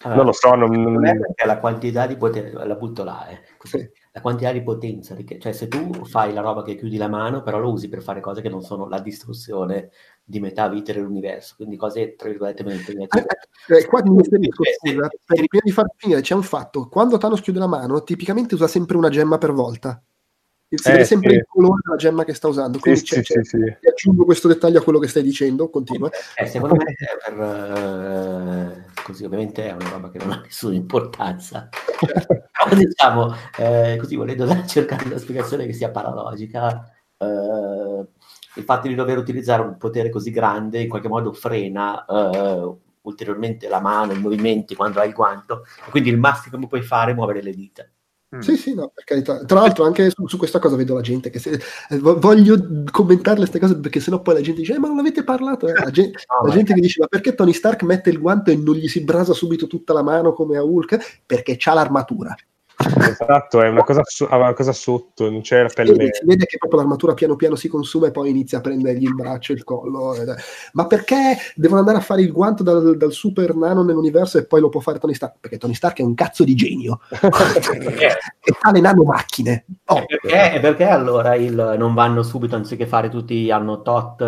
Non lo so, non, Non è perché la quantità di potenza, la butto là, eh, così. Sì. la quantità di potenza, perché- cioè se tu fai la roba che chiudi la mano, però lo usi per fare cose che non sono la distruzione di metà vita dell'universo, quindi cose tra virgolette meno Eh, impegnative. eh, qua mi inserisco, Eh, eh, eh, prima di far finire c'è un fatto, quando Thanos chiude la mano tipicamente usa sempre una gemma per volta. Si Eh, vede sempre sì. il colore della gemma che sta usando. Sì, Quindi sì, c'è- sì, c'è- sì. aggiungo questo dettaglio a quello che stai dicendo, continua. Eh, secondo me è per, eh, così ovviamente è una roba che non ha nessuna importanza. Però diciamo, eh, così volendo cercare una spiegazione che sia paralogica, eh, il fatto di dover utilizzare un potere così grande in qualche modo frena eh, ulteriormente la mano, i movimenti quando hai il guanto, e quindi il massimo che puoi fare è muovere le dita. Sì, sì, no, per carità. Tra l'altro, anche su, su questa cosa vedo la gente che se, eh, vo- voglio commentare queste cose perché sennò poi la gente dice: "Eh, Ma non avete parlato? Eh, La, gente, No, la gente che dice: Ma perché Tony Stark mette il guanto e non gli si brasa subito tutta la mano come a Hulk? Perché c'ha l'armatura. Esatto, è una cosa, ha una cosa sotto, non c'è la pelle. si vede che proprio l'armatura piano piano si consuma e poi inizia a prendergli il braccio e il collo. ed Ma perché devono andare a fare il guanto dal, dal super nano nell'universo e poi lo può fare Tony Stark? Perché Tony Stark è un cazzo di genio Perché? e fa le nanomacchine. Oh, E perché, perché allora il- non vanno subito, anziché fare tutti hanno tot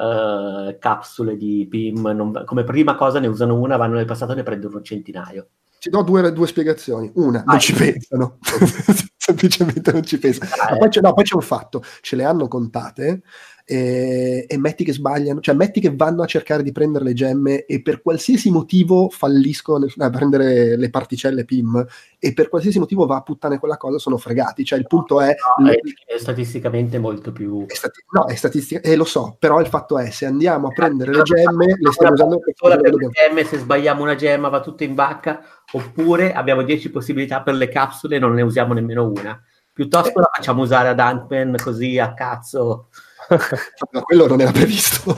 eh, capsule di PIM, non come prima cosa ne usano una, vanno nel passato e ne prendono un centinaio. Ti do due, due spiegazioni. Una, non ci pensano, semplicemente non ci pensano. Ah, eh. poi, c'è, no, poi c'è un fatto: ce le hanno contate e, e metti che sbagliano, cioè metti che vanno a cercare di prendere le gemme e per qualsiasi motivo falliscono a prendere le particelle PIM e per qualsiasi motivo va a puttane quella cosa, sono fregati. Cioè, il punto è. No, è, è statisticamente molto più... è stati- no, è statistica, e lo so, però il fatto è se andiamo a prendere le gemme, le stiamo usando per Solo per le gemme, se sbagliamo una gemma va tutto in vacca, oppure abbiamo 10 possibilità per le capsule e non ne usiamo nemmeno una. Piuttosto Eh. la facciamo usare ad Ant-Man così a cazzo. Ma quello non era previsto.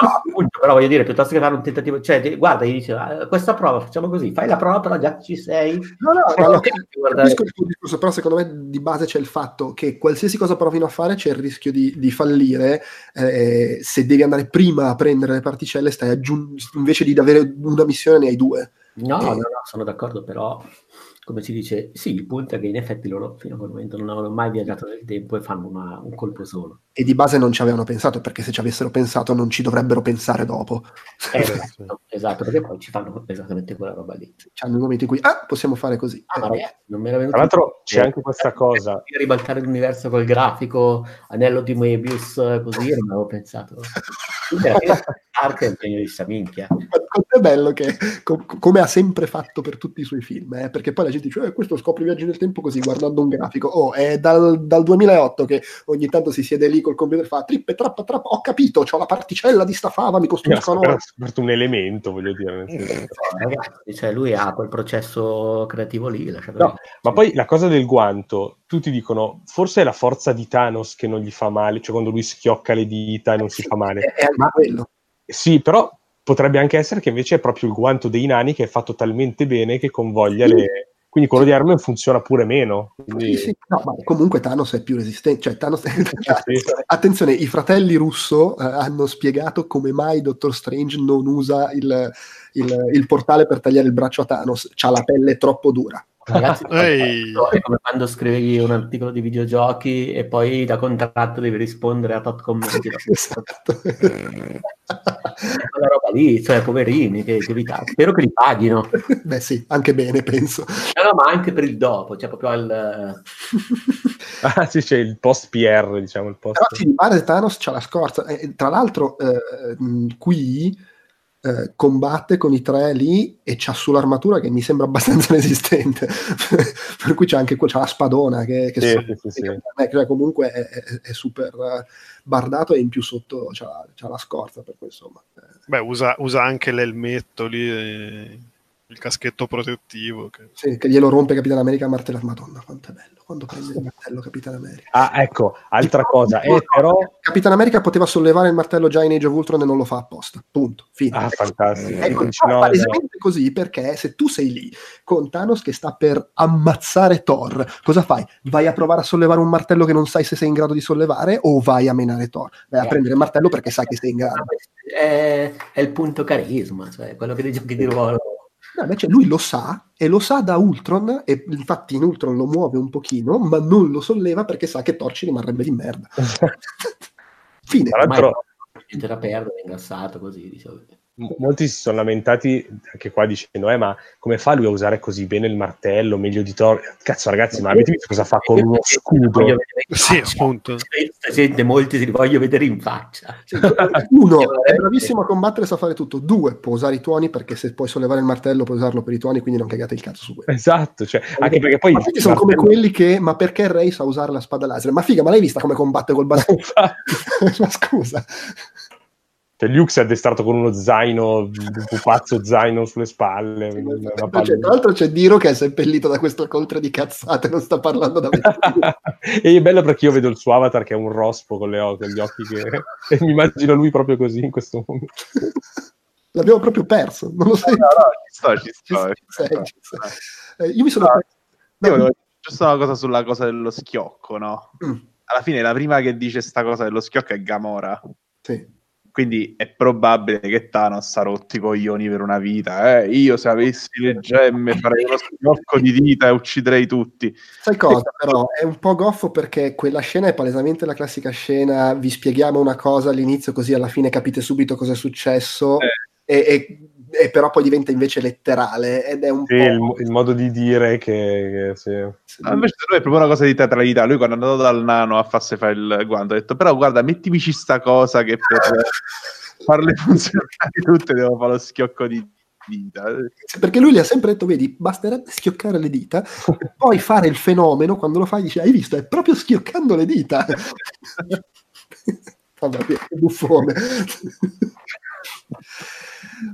No, appunto, però voglio dire, piuttosto che fare un tentativo, cioè, guarda, gli dice, "Ah, questa prova, facciamo così, fai la prova, però già ci sei. No, no, no, no, Guardare- capisco il tuo discorso, però secondo me di base c'è il fatto che qualsiasi cosa provino a fare c'è il rischio di, di fallire. eh, se devi andare prima a prendere le particelle, stai aggiung- invece di avere una missione ne hai due. No, no, no, sono d'accordo, però come si dice, sì, il punto è che in effetti loro fino a quel momento non avevano mai viaggiato nel tempo e fanno una- un colpo solo. E di base non ci avevano pensato, perché se ci avessero pensato non ci dovrebbero pensare dopo. Eh, esatto, esatto, perché poi ci fanno esattamente quella roba lì. C'hanno il momento in cui, ah, possiamo fare così. Ah, Eh, ragazzi, non mi era venuto Tra l'altro c'è anche questa cosa. ribaltare l'universo col grafico, anello di Moebius, così, non avevo pensato. Quindi parte è un genio di sta minchia. Ma è bello che, com- come ha sempre fatto per tutti i suoi film, eh, perché poi la gente dice, eh, questo scopre i viaggi nel tempo così, guardando un grafico. Oh, è dal, dal 2008 che ogni tanto si siede lì col computer e fa, trippe, trappa, trappa, ho capito, c'ho la particella di sta fava, mi costruiscono... scoperto ha scoperto un elemento, voglio dire. nel senso. Eh, Ragazzi, cioè lui ha quel processo creativo lì, No, ma poi la cosa del guanto, tutti dicono, forse è la forza di Thanos che non gli fa male, cioè quando lui schiocca le dita e non si Sì, fa male. È, è anche quello. Sì, però potrebbe anche essere che invece è proprio il guanto dei nani che è fatto talmente bene che convoglia Sì. le... Quindi quello di Armen funziona pure meno. Quindi... Sì, sì, no, ma comunque Thanos è più resistente. Cioè, Thanos... Attenzione, i fratelli russo eh, hanno spiegato come mai Doctor Strange non usa il, il- il portale per tagliare il braccio a Thanos. C'ha la pelle troppo dura. Ragazzi, è come quando scrivi un articolo di videogiochi e poi da contratto devi rispondere a tot commenti. esatto. Quella roba lì, cioè, poverini, che, che vita. Spero che li paghino. Beh, sì, anche bene, penso. No, no, ma anche per il dopo, cioè proprio al... Ah sì, c'è il post PR, diciamo, il post... Però sì, Thanos c'ha la scorza. E, tra l'altro, eh, qui eh, combatte con i tre lì e c'ha sull'armatura che mi sembra abbastanza resistente. per cui c'è anche c'ha la spadona che, che Sì, so- sì, sì, sì. eh, cioè, comunque è, è- è super bardato e in più sotto c'ha, c'ha la scorza. Per cui insomma. eh, Beh, usa, usa anche l'elmetto lì, eh, il caschetto protettivo. Che... sì, che glielo rompe Capitan America a martello. Madonna, quanto è bello quando prende il martello Capitan America. Ah, ecco, altra cosa. Eh, però... Capitan America poteva sollevare il martello già in Age of Ultron e non lo fa apposta. Punto. Fine. Ah, fantastico. Ecco, no, no, palesemente così perché se tu sei lì con Thanos che sta per ammazzare Thor, cosa fai? Vai a provare a sollevare un martello che non sai se sei in grado di sollevare o vai a menare Thor? Vai a Eh. prendere il martello perché sai che sei in grado. È, è il punto carisma, cioè quello che dei giochi di ruolo. No, invece lui lo sa e lo sa da Ultron e infatti in Ultron lo muove un pochino, ma non lo solleva perché sa che Thor ci rimarrebbe di merda. Fine. Tra l'altro, niente da perdere, è ingrassato così, diciamo. m- molti si sono lamentati anche qua dicendo, eh, ma come fa lui a usare così bene il martello, meglio di Thor? Cazzo, ragazzi, ma avete visto cosa fa con uno scudo? Sì, appunto. Sente molti, si li voglio vedere in faccia. Sì, Uno, è bravissimo a combattere, sa fare tutto. Due, può usare i tuoni perché se puoi sollevare il martello puoi usarlo per i tuoni, quindi non cagate il cazzo su quello. Esatto, cioè, anche perché poi... Ma questi sono come quelli che, ma perché Ray sa usare la spada laser? Ma figa, ma l'hai vista come combatte col bastone? ma scusa. Cioè, Luke si è addestrato con uno zaino, un pupazzo zaino sulle spalle. Cioè, tra l'altro c'è Diro che è seppellito da questo coltre di cazzate, non sta parlando da me. e è bello perché io vedo il suo avatar che è un rospo con, le o- con gli occhi che... e mi immagino lui proprio così in questo momento. L'abbiamo proprio perso, non lo sai. No, no, ci sto, ci Ci sto. ci sei. Eh, io mi sono... No, No, Io giusto una cosa sulla cosa dello schiocco, no? Mm, Alla fine la prima che dice sta cosa dello schiocco è Gamora. sì. Quindi è probabile che Thanos ha rotto i coglioni per una vita. Eh? Io se avessi le gemme farei uno schiocco di dita e ucciderei tutti. Sai cosa, però è un po' goffo perché quella scena è palesemente la classica scena, vi spieghiamo una cosa all'inizio così alla fine capite subito cosa è successo Eh. e, e- e però poi diventa invece letterale ed è un Sì, po'... il, il modo di dire che... che sì. No, invece per lui è proprio una cosa di teatralità. Lui quando è andato dal nano a farsi fare il guanto ha detto però guarda mettimici sta cosa che per farle funzionare tutte devo fare lo schiocco di dita. Perché lui le ha sempre detto, vedi, basterebbe schioccare le dita e poi fare il fenomeno, quando lo fai dice, hai visto, è proprio schioccando le dita. Vabbè, che buffone.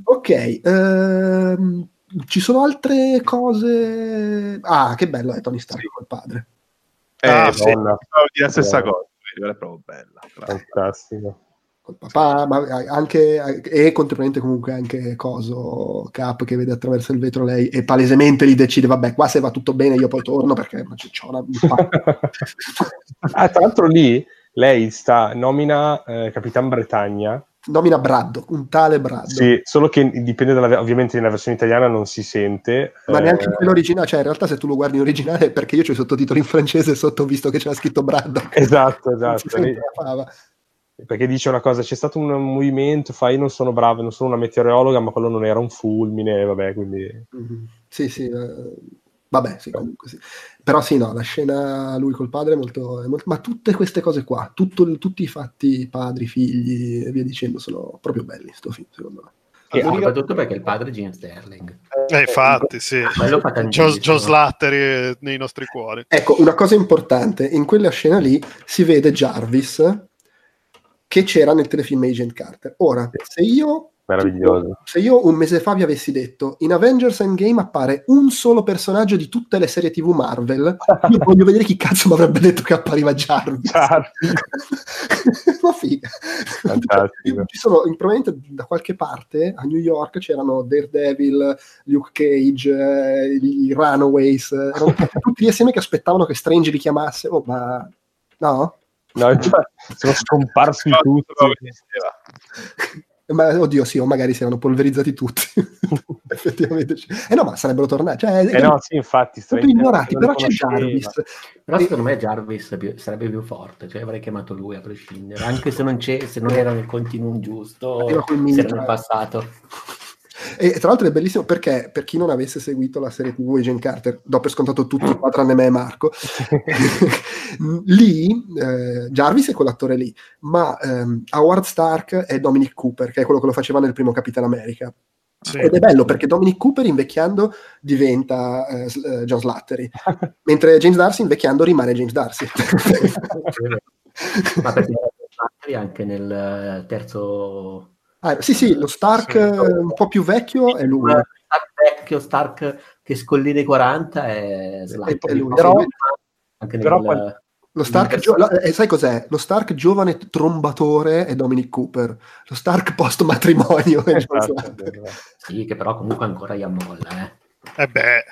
Ok, ehm, ci sono altre cose... Ah, che bello è Tony Stark Sì. col padre. Eh, Ah, sì, la stessa cosa. quella è proprio bella. Fantastico. col papà, ma anche e contemporaneamente comunque anche Coso Cap che vede attraverso il vetro lei e palesemente lì decide vabbè qua se va tutto bene io poi torno perché c'è, c'ho una ah, tra l'altro lì lei sta nomina eh, Capitan Bretagna nomina Braddo, un tale Braddo. Sì, solo che dipende dalla, ovviamente nella versione italiana non si sente. Ma eh, neanche in quello originale, cioè in realtà se tu lo guardi in originale perché io c'ho i sottotitoli in francese sotto ho visto che c'era scritto Braddo. Esatto, esatto. fava. Perché dice una cosa, c'è stato un movimento, fa io non sono bravo, non sono una meteorologa, ma quello non era un fulmine, vabbè, quindi... Mhm. Sì, sì, eh, vabbè, sì, comunque sì. Però sì, no, la scena lui col padre è molto... è molto- ma tutte queste cose qua, tutto tutti i fatti padri, figli e via dicendo, sono proprio belli sto film, secondo me. E L'unica- soprattutto perché il padre è Gene Sterling. Eh, infatti, sì. Fa Joe. Joe Slattery nei nostri cuori. Ecco, una cosa importante, in quella scena lì si vede Jarvis che c'era nel telefilm Agent Carter. Ora, se io, Meraviglioso. se io un mese fa vi avessi detto in Avengers Endgame appare un solo personaggio di tutte le serie TV Marvel, io voglio vedere chi cazzo mi avrebbe detto che appariva Jarvis. Jarvis. Ma figa. Fantastico. Ci sono, probabilmente da qualche parte a New York c'erano Daredevil, Luke Cage, eh, i Runaways, erano tutti lì assieme che aspettavano che Strange li chiamasse. Oh, ma no? No, sono scomparsi tutti. Ma oddio, sì, o magari si erano polverizzati tutti. Effettivamente. Eh no, ma sarebbero tornati. Cioè, Eh no, sì, infatti, Strange ignorati, però c'è. Jarvis. Però secondo me Jarvis più- sarebbe più forte, cioè avrei chiamato lui a prescindere, anche se non, c'è, se non era nel continuum giusto, se era nel passato. E tra l'altro è bellissimo perché per chi non avesse seguito la serie TV Agent Carter, do per scontato tutti qua tranne me e Marco, lì eh, Jarvis è quell'attore lì, ma ehm, Howard Stark è Dominic Cooper, che è quello che lo faceva nel primo Capitan America. Sì. Ed è bello perché Dominic Cooper invecchiando diventa eh, eh, John Slattery, mentre James Darcy invecchiando rimane James Darcy. Ma perché anche nel terzo Ah, sì, sì, lo Stark Sì. eh, un po' più vecchio è lui. Stark vecchio, Stark che scollina i 40 è Slattery. È lui, Però anche Però nel, quando- Lo Stark, gio- la- eh, sai cos'è? Lo Stark giovane trombatore è Dominic Cooper, lo Stark post matrimonio è Esatto, Slattery. sì, che però comunque ancora gli ammolla, eh. Eh beh,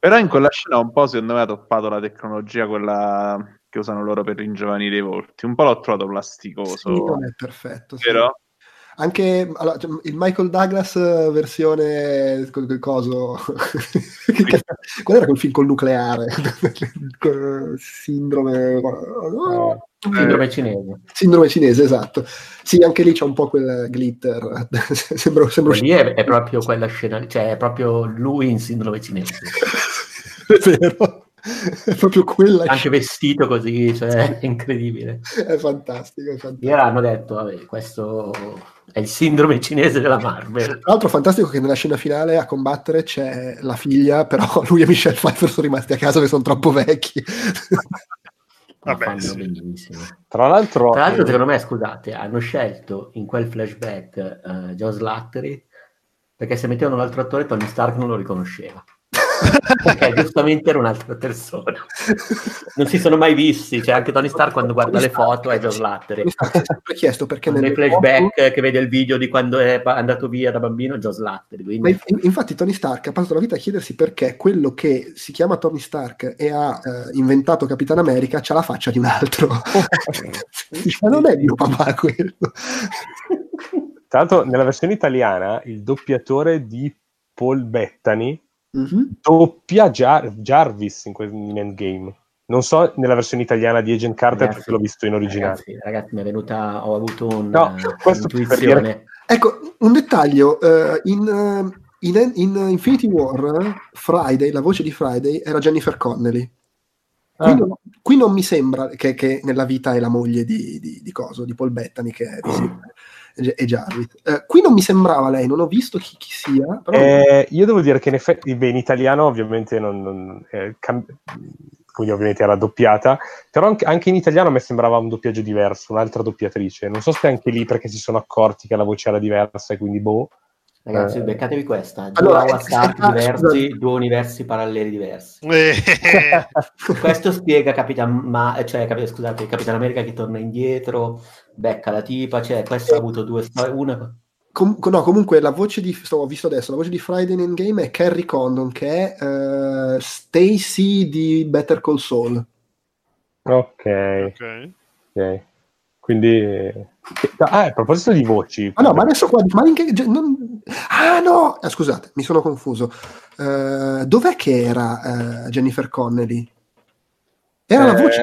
Però in quella scena un po' secondo me ha toppato la tecnologia, quella che usano loro per ringiovanire i volti. Un po' l'ho trovato plasticoso. Sì, non è perfetto. sì. Anche allora, cioè, il Michael Douglas eh, versione col coso. Qual era quel film col nucleare? Sindrome. Sindrome cinese. Sindrome cinese, esatto. Sì, anche lì c'è un po' quel glitter. sembra, sembra Lì è, è proprio quella scena, cioè è proprio lui in sindrome cinese. è vero. È proprio quella Anche vestito così, cioè è incredibile. È fantastico, è fantastico. Ieri hanno detto, vabbè, questo è il sindrome cinese della Marvel. Tra l'altro fantastico che nella scena finale a combattere c'è la figlia, però lui e Michelle Pfeiffer sono rimasti a casa perché sono troppo vecchi. Vabbè, fanno sì. Tra l'altro, Tra l'altro, eh, secondo me, scusate, hanno scelto in quel flashback eh, John Slattery perché se mettevano un altro attore Tony Stark non lo riconosceva. Perché giustamente era un'altra persona. Non si sono mai visti, cioè anche Tony Stark quando guarda le foto è John Slattery. Mi sempre chiesto perché Nei nelle flashback che vede il video di quando è andato via da bambino è John Slattery. Ma Quindi... in- infatti Tony Stark ha passato la vita a chiedersi perché quello che si chiama Tony Stark e ha eh, inventato Capitan America c'ha la faccia di un altro. Ma non è mio papà quello. tra l'altro, nella versione italiana, il doppiatore di Paul Bettany Mhm. doppia Jar- Jarvis in, quel- in Endgame. Non so nella versione italiana di Agent Carter Ragazzi, perché l'ho visto in originale. Ragazzi, ragazzi, mi è venuta, ho avuto un, No, eh, un'intuizione. Ecco, un dettaglio, eh, in, eh, in- in Infinity War, Friday, la voce di Friday era Jennifer Connelly. Qui, Ah. non, qui non mi sembra che, che nella vita è la moglie di, di, di Coso, di Paul Bettany, che è visibile, e Jarvis. Eh, qui non mi sembrava lei, non ho visto chi, chi sia, però Eh, io devo dire che in effetti, beh, in italiano ovviamente non, non- eh, cam- quindi ovviamente era doppiata, però anche, anche in italiano a me sembrava un doppiaggio diverso, un'altra doppiatrice. Non so se anche lì perché si sono accorti che la voce era diversa e quindi boh. Ragazzi, Eh. beccatevi questa. Due Allora, Howard Stark eh, ah, diversi, due universi paralleli diversi. Eh, Questo spiega Capitan, ma, cioè, Capi- scusate, Capitan America che torna indietro, becca la tipa, cioè, questo ha avuto due storie, una... Com- no, comunque la voce di sto, ho visto adesso, la voce di Friday in Endgame è Carrie Condon, che è eh, Stacy di Better Call Saul. Ok, ok. ok. Quindi... Ah, a proposito di voci... Ah no, ma adesso qua, ma in che- non- Ah no, Ah, scusate, mi sono confuso. Eh, dov'è che era eh, Jennifer Connelly? Era la Eh, voce...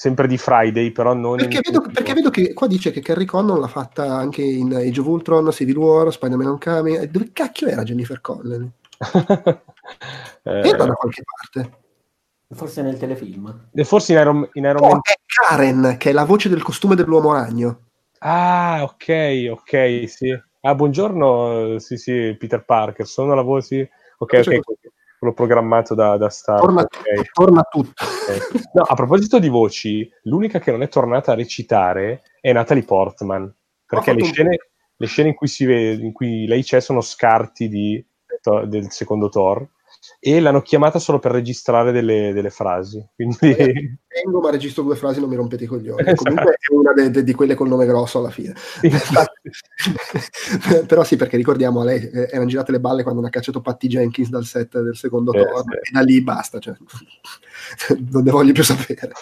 Sempre di Friday, però non... Perché in- vedo, perché vedo che qua dice che Carrie Condon l'ha fatta anche in Age of Ultron, Civil War, Spider-Man Homecoming. Eh, Dove cacchio era Jennifer Connelly? Eh, Era da qualche parte. Forse nel telefilm. e forse in Iron, in Iron Oh, Man... è Karen, che è la voce del costume dell'uomo ragno. Ah, ok, ok, sì. Ah, buongiorno, sì, sì, Peter Parker, sono la voce... Ok, ok, quello programmato da, da Star. Torna, ok. torna tutto. ok. No, a proposito di voci, l'unica che non è tornata a recitare è Natalie Portman, perché le scene, le scene in, cui si vede, in cui lei c'è sono scarti di- del secondo Thor e l'hanno chiamata solo per registrare delle, delle frasi. Quindi... Tengo, ma registro due frasi, non mi rompete i coglioni. Esatto. Comunque è una de- de- di quelle col nome grosso alla fine. Infatti. Però sì, perché ricordiamo, a lei eh, erano girate le balle quando hanno cacciato Patty Jenkins dal set del secondo Eh, Thor, sì. e da lì basta, cioè, non ne voglio più sapere.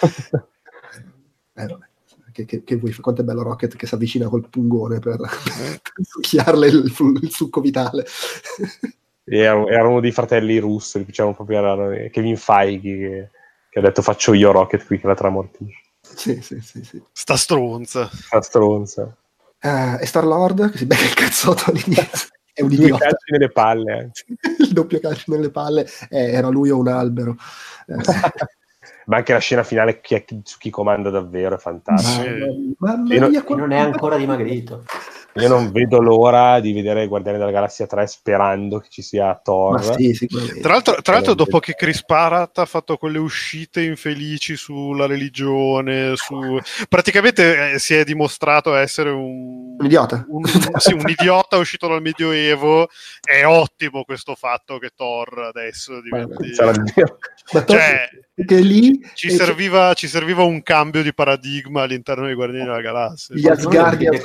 Eh, vabbè. Che, che, che vuoi, quanto è bello Rocket che si avvicina col pungone per, per succhiarle il, il succo vitale. E era, era uno dei fratelli russi, diciamo proprio era Kevin Feige che, che ha detto faccio io Rocket qui che la tramortisce. sì, sì, sì, sì. Sta stronza. La stronza. Eh, e Star Lord che si becca il cazzotto all'inizio. È un Due idiota. calci nelle palle. anche. il doppio calcio nelle palle eh, era lui o un albero. Eh, Ma anche la scena finale chi è- su chi comanda davvero è fantastica. Sì. Mamma non- mia, E non è ancora dimagrito. Io non vedo l'ora di vedere Guardiani della Galassia 3 sperando che ci sia Thor. Ma sì. Tra l'altro, tra l'altro dopo che Chris Pratt ha fatto quelle uscite infelici sulla religione, su... praticamente eh, si è dimostrato essere un, Un idiota. un, sì, un idiota uscito dal Medioevo. È ottimo questo fatto che Thor adesso diventi... Di- Ma Cioè, che lì ci serviva, ci serviva un cambio di paradigma all'interno dei Guardiani della Galassia. gli Asgardians,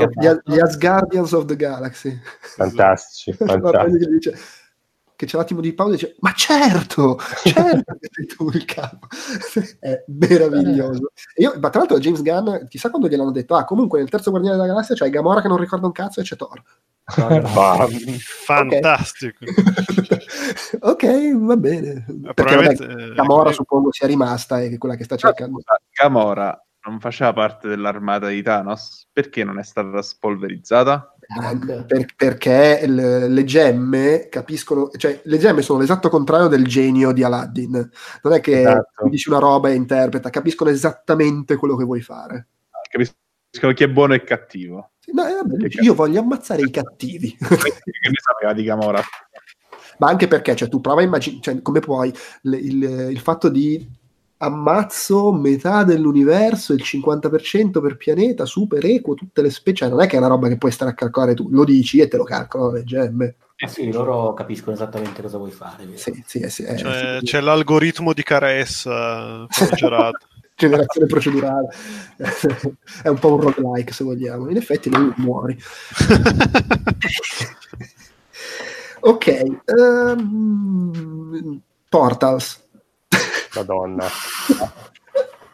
Che of, the Galaxy. Fantastici, fantastici. che dice che c'è l'attimo di pausa e dice ma certo certo che sei tu il capo. È meraviglioso. E io, ma tra l'altro James Gunn chissà quando gliel'hanno detto ah comunque nel terzo Guardiano della Galassia c'è Gamora che non ricorda un cazzo e c'è Thor. Fantastico. ok va bene. Perché vabbè, Probabilmente, eh, Gamora suppongo sia rimasta e quella che sta cercando. Gamora non faceva parte dell'armata di Thanos? Perché non è stata spolverizzata? Per- perché le, le gemme capiscono, cioè le gemme sono l'esatto contrario del genio di Aladdin. Non è che Esatto. dici una roba e interpreta, capiscono esattamente quello che vuoi fare. Capiscono chi è buono e cattivo. No, eh, vabbè, io voglio ammazzare i cattivi. che ne sapeva di Gamora? Ma anche perché, cioè, tu prova a immaginare, cioè, come puoi, le- il, il fatto di ammazzo metà dell'universo, il 50% per pianeta, super equo, tutte le specie, non è che è una roba che puoi stare a calcolare tu, lo dici e te lo calcolano le gemme. Ah, sì, loro capiscono esattamente cosa vuoi fare. vero? Sì, sì, eh, sì, eh, Cioè, sì. c'è l'algoritmo di caressa famigerato. generazione procedurale è un po' un roguelike se vogliamo in effetti lui muori ok ehm, Portals Madonna.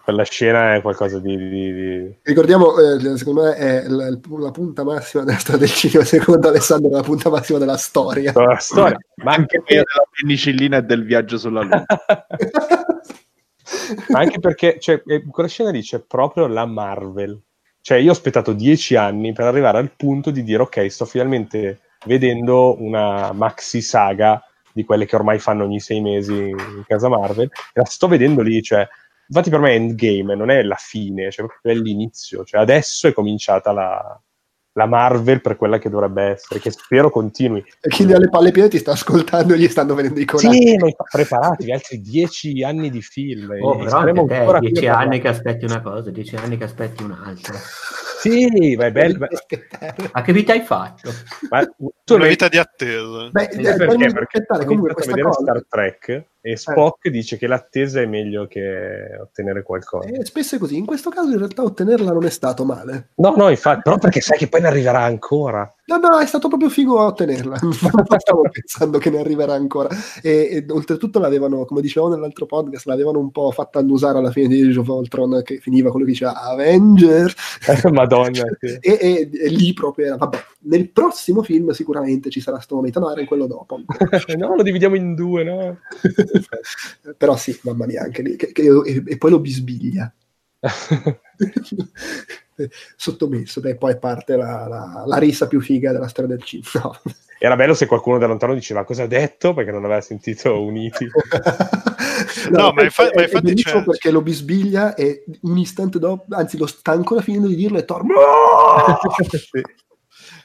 Quella scena è qualcosa di... di- di- ricordiamo eh, secondo me è la, la punta massima della storia del cinema secondo Alessandro è la punta massima della storia la storia. Ma Anche quella della penicillina e del viaggio sulla Luna. ma anche perché cioè, eh, in quella scena lì c'è proprio la Marvel. Cioè, io ho aspettato dieci anni per arrivare al punto di dire, ok, sto finalmente vedendo una maxi saga di quelle che ormai fanno ogni sei mesi in casa Marvel. E la sto vedendo lì, cioè, infatti per me è endgame, non è la fine, cioè proprio è l'inizio. Cioè, adesso è cominciata la, la Marvel per quella che dovrebbe essere, che spero continui. e chi ha le palle piene ti sta ascoltando e gli stanno venendo i colati Sì, ma preparatevi altri dieci anni di film. Oh, però saremo anche te, ancora dieci anni parlare. che aspetti una cosa, dieci anni che aspetti un'altra. Sì, ma è bello. Ma che vita hai fatto? Ma tu una vita di attesa. Beh, Eh, perché? Perché ho comunque questa vedere cosa. Star Trek e Spock dice che l'attesa è meglio che ottenere qualcosa. Eh, spesso è così. In questo caso, in realtà, ottenerla non è stato male. No, no, infatti, però perché sai che poi ne arriverà ancora. No, no, è stato proprio figo a ottenerla. Stavo pensando che ne arriverà ancora. E, e oltretutto l'avevano, come dicevamo nell'altro podcast, l'avevano un po' fatta annusare alla fine di Age of Ultron, che finiva quello che diceva Avenger. Madonna. sì. E, e- e lì proprio era, vabbè, nel prossimo film sicuramente ci sarà sto momento, no, era in quello dopo. no, lo dividiamo in due, no? Però sì, mamma mia, anche lì. che- che- e, e poi lo bisbiglia. Sottomesso, beh, poi parte la, la- la risa più figa della storia del cinema. No. Era bello se qualcuno da lontano diceva cosa ha detto perché non aveva sentito Uniti. No, ma infa- è- ma è infatti bellissimo c'è- perché lo bisbiglia e un istante dopo, anzi lo sta ancora finendo di dirlo e torna. Sì.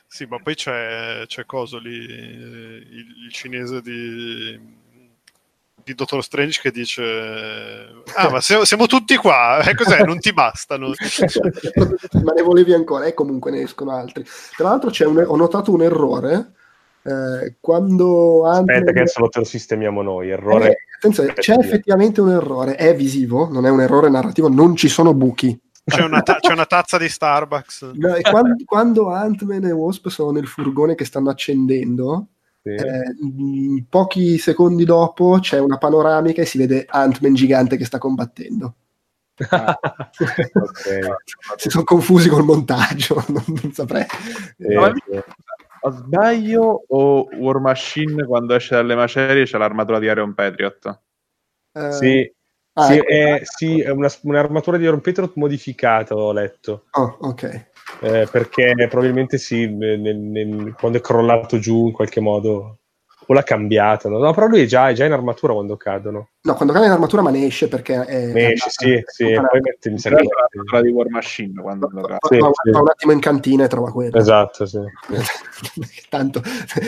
Sì, ma poi c'è, c'è coso lì, il, il cinese di, di Dottor Strange che dice ah ma siamo, siamo tutti qua, eh, cos'è? Non ti bastano? ma ne volevi ancora e comunque ne escono altri tra l'altro c'è un- ho notato un errore eh, quando Aspetta Ant-Man- che adesso lo te lo sistemiamo noi. Eh, Errore. attenzione, c'è effettivamente un errore è visivo, non è un errore narrativo non ci sono buchi C'è una, ta- c'è una tazza di Starbucks. No, e quando, quando Ant-Man e Wasp sono nel furgone che stanno accendendo Sì. eh, pochi secondi dopo c'è una panoramica e si vede Ant-Man gigante che sta combattendo Ok. si sono confusi col montaggio non, non saprei Eh, Ma- Ma sbaglio o War Machine quando esce dalle macerie c'è l'armatura di Iron Patriot? Eh, sì, ah, sì, ecco. è, sì, è una- un'armatura di Iron Patriot modificata, ho letto. Oh, ok Eh, perché probabilmente sì, nel- nel- quando è crollato giù in qualche modo o l'ha cambiata. No, No, però lui è già, è già in armatura quando cadono. no quando cade in armatura ma ne esce perché è Ne esce, sì, sì, e poi mette C'è che- l'armatura di War Machine quando lo va, Sì, sì. va un attimo in cantina e trova quello Esatto, sì. tanto,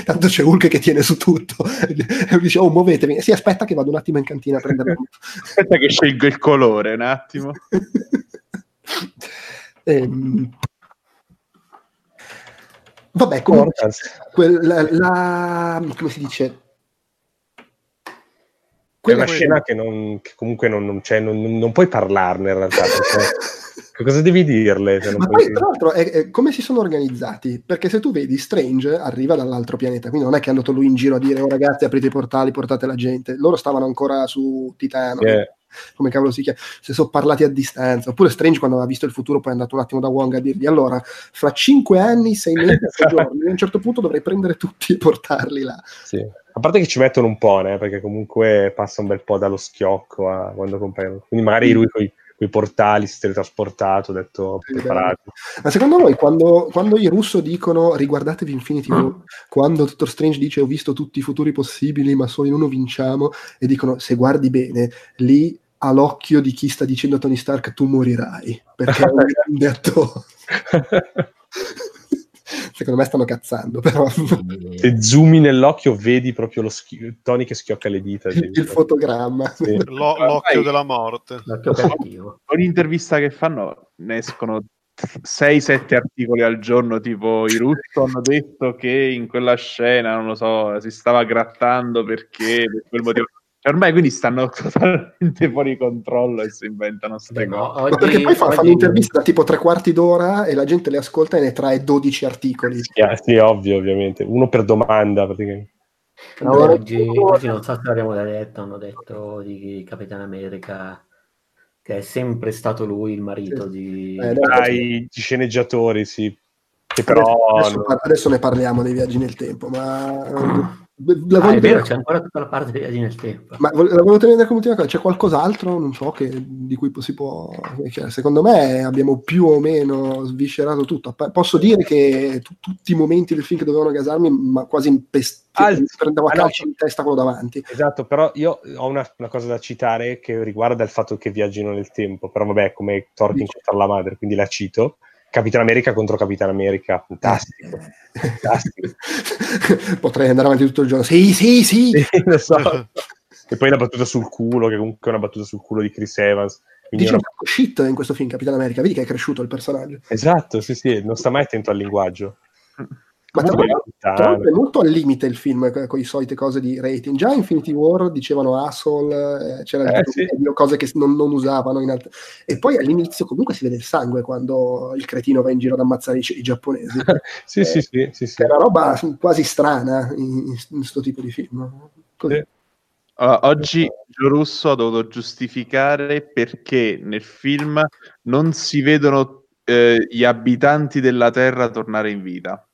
tanto c'è Hulk che tiene su tutto e dice oh muovetevi sì aspetta che vado un attimo in cantina a prendere Aspetta che scelgo il colore un attimo. Ehm, Vabbè, comunque, Importance. quel- la, come si dice? È Quella una scena che, non, che comunque non, non, cioè, non, non puoi parlarne in realtà. perché- cosa devi dirle? non Ma poi, tra l'altro, è- è come si sono organizzati? Perché se tu vedi, Strange arriva dall'altro pianeta, quindi non è che è andato lui in giro a dire, oh ragazzi, aprite i portali, portate la gente. Loro stavano ancora su Titano, Eh, come cavolo si chiama, se sono parlati a distanza. Oppure Strange, quando aveva visto il futuro, poi è andato un attimo da Wong a dirgli, allora, fra cinque anni, sei mesi, sei giorni, a un certo punto dovrei prendere tutti e portarli là. sì. A parte che ci mettono un po', né, perché comunque passa un bel po' dallo schiocco a quando compaiono. Quindi magari lui con i portali si è teletrasportato, ha detto Sì, preparati. Ma secondo voi, quando, quando i russo dicono riguardatevi Infinity War, quando Dottor Strange dice ho visto tutti i futuri possibili, ma solo in uno vinciamo, e dicono se guardi bene, lì ha l'occhio di chi sta dicendo a Tony Stark tu morirai, perché è un grande attore. Secondo me stanno cazzando, però Se zoomi nell'occhio vedi proprio lo schi- Tony che schiocca le dita. il fotogramma. Sì. L'o- l'occhio della morte. Ogni intervista che fanno ne escono 6-7 articoli al giorno, tipo i Russo hanno detto che in quella scena, non lo so, si stava grattando perché per quel motivo. Ormai quindi stanno totalmente fuori controllo e si inventano ste Beh, no, cose. Ma oggi- perché poi fa- fanno interviste da tipo tre quarti d'ora e la gente le ascolta e ne trae 12 articoli. Sì, ah, sì, ovvio, ovviamente. Uno per domanda, praticamente. No, oggi, oggi non so se l'abbiamo già detto, hanno detto di Capitan America che è sempre stato lui il marito Sì. di... Eh. Dai, gli sceneggiatori, sì. Che però... adesso, adesso- adesso ne parliamo dei viaggi nel tempo, ma la Ah, è vero, c'è ancora tutta la parte dei viaggi nel tempo. ma la volevo tenere come ultima cosa. C'è qualcos'altro, non so, che, di cui si può. che secondo me abbiamo più o meno sviscerato tutto. Posso dire che tu- tutti i momenti del film che dovevano gasarmi, ma quasi impest- Al- prendevo a ah, no. calci in testa quello davanti. Esatto, però io ho una, una cosa da citare che riguarda il fatto che viaggino nel tempo, però vabbè, come Dici. incontra la madre, quindi la cito. Capitan America contro Capitan America, fantastico. fantastico. Potrei andare avanti tutto il giorno. Sì, sì, sì. Sì, lo so. E poi la battuta sul culo, che comunque è una battuta sul culo di Chris Evans. Quindi Dice una- shit in questo film Capitan America, vedi che è cresciuto il personaggio. Esatto, sì, sì, non sta mai attento al linguaggio. Ma tra l'altro, è molto al limite il film co- con le solite cose di rating. Già Infinity War dicevano asshole, eh, c'era il Eh, sì. cose che non, non usavano altre... E poi all'inizio comunque si vede il sangue quando il cretino va in giro ad ammazzare i, i giapponesi. Sì, sì, sì, sì, sì. Che è una roba quasi strana in questo tipo di film. Così. Sì. Allora, oggi Gio Russo ha dovuto giustificare perché nel film non si vedono eh, gli abitanti della Terra tornare in vita.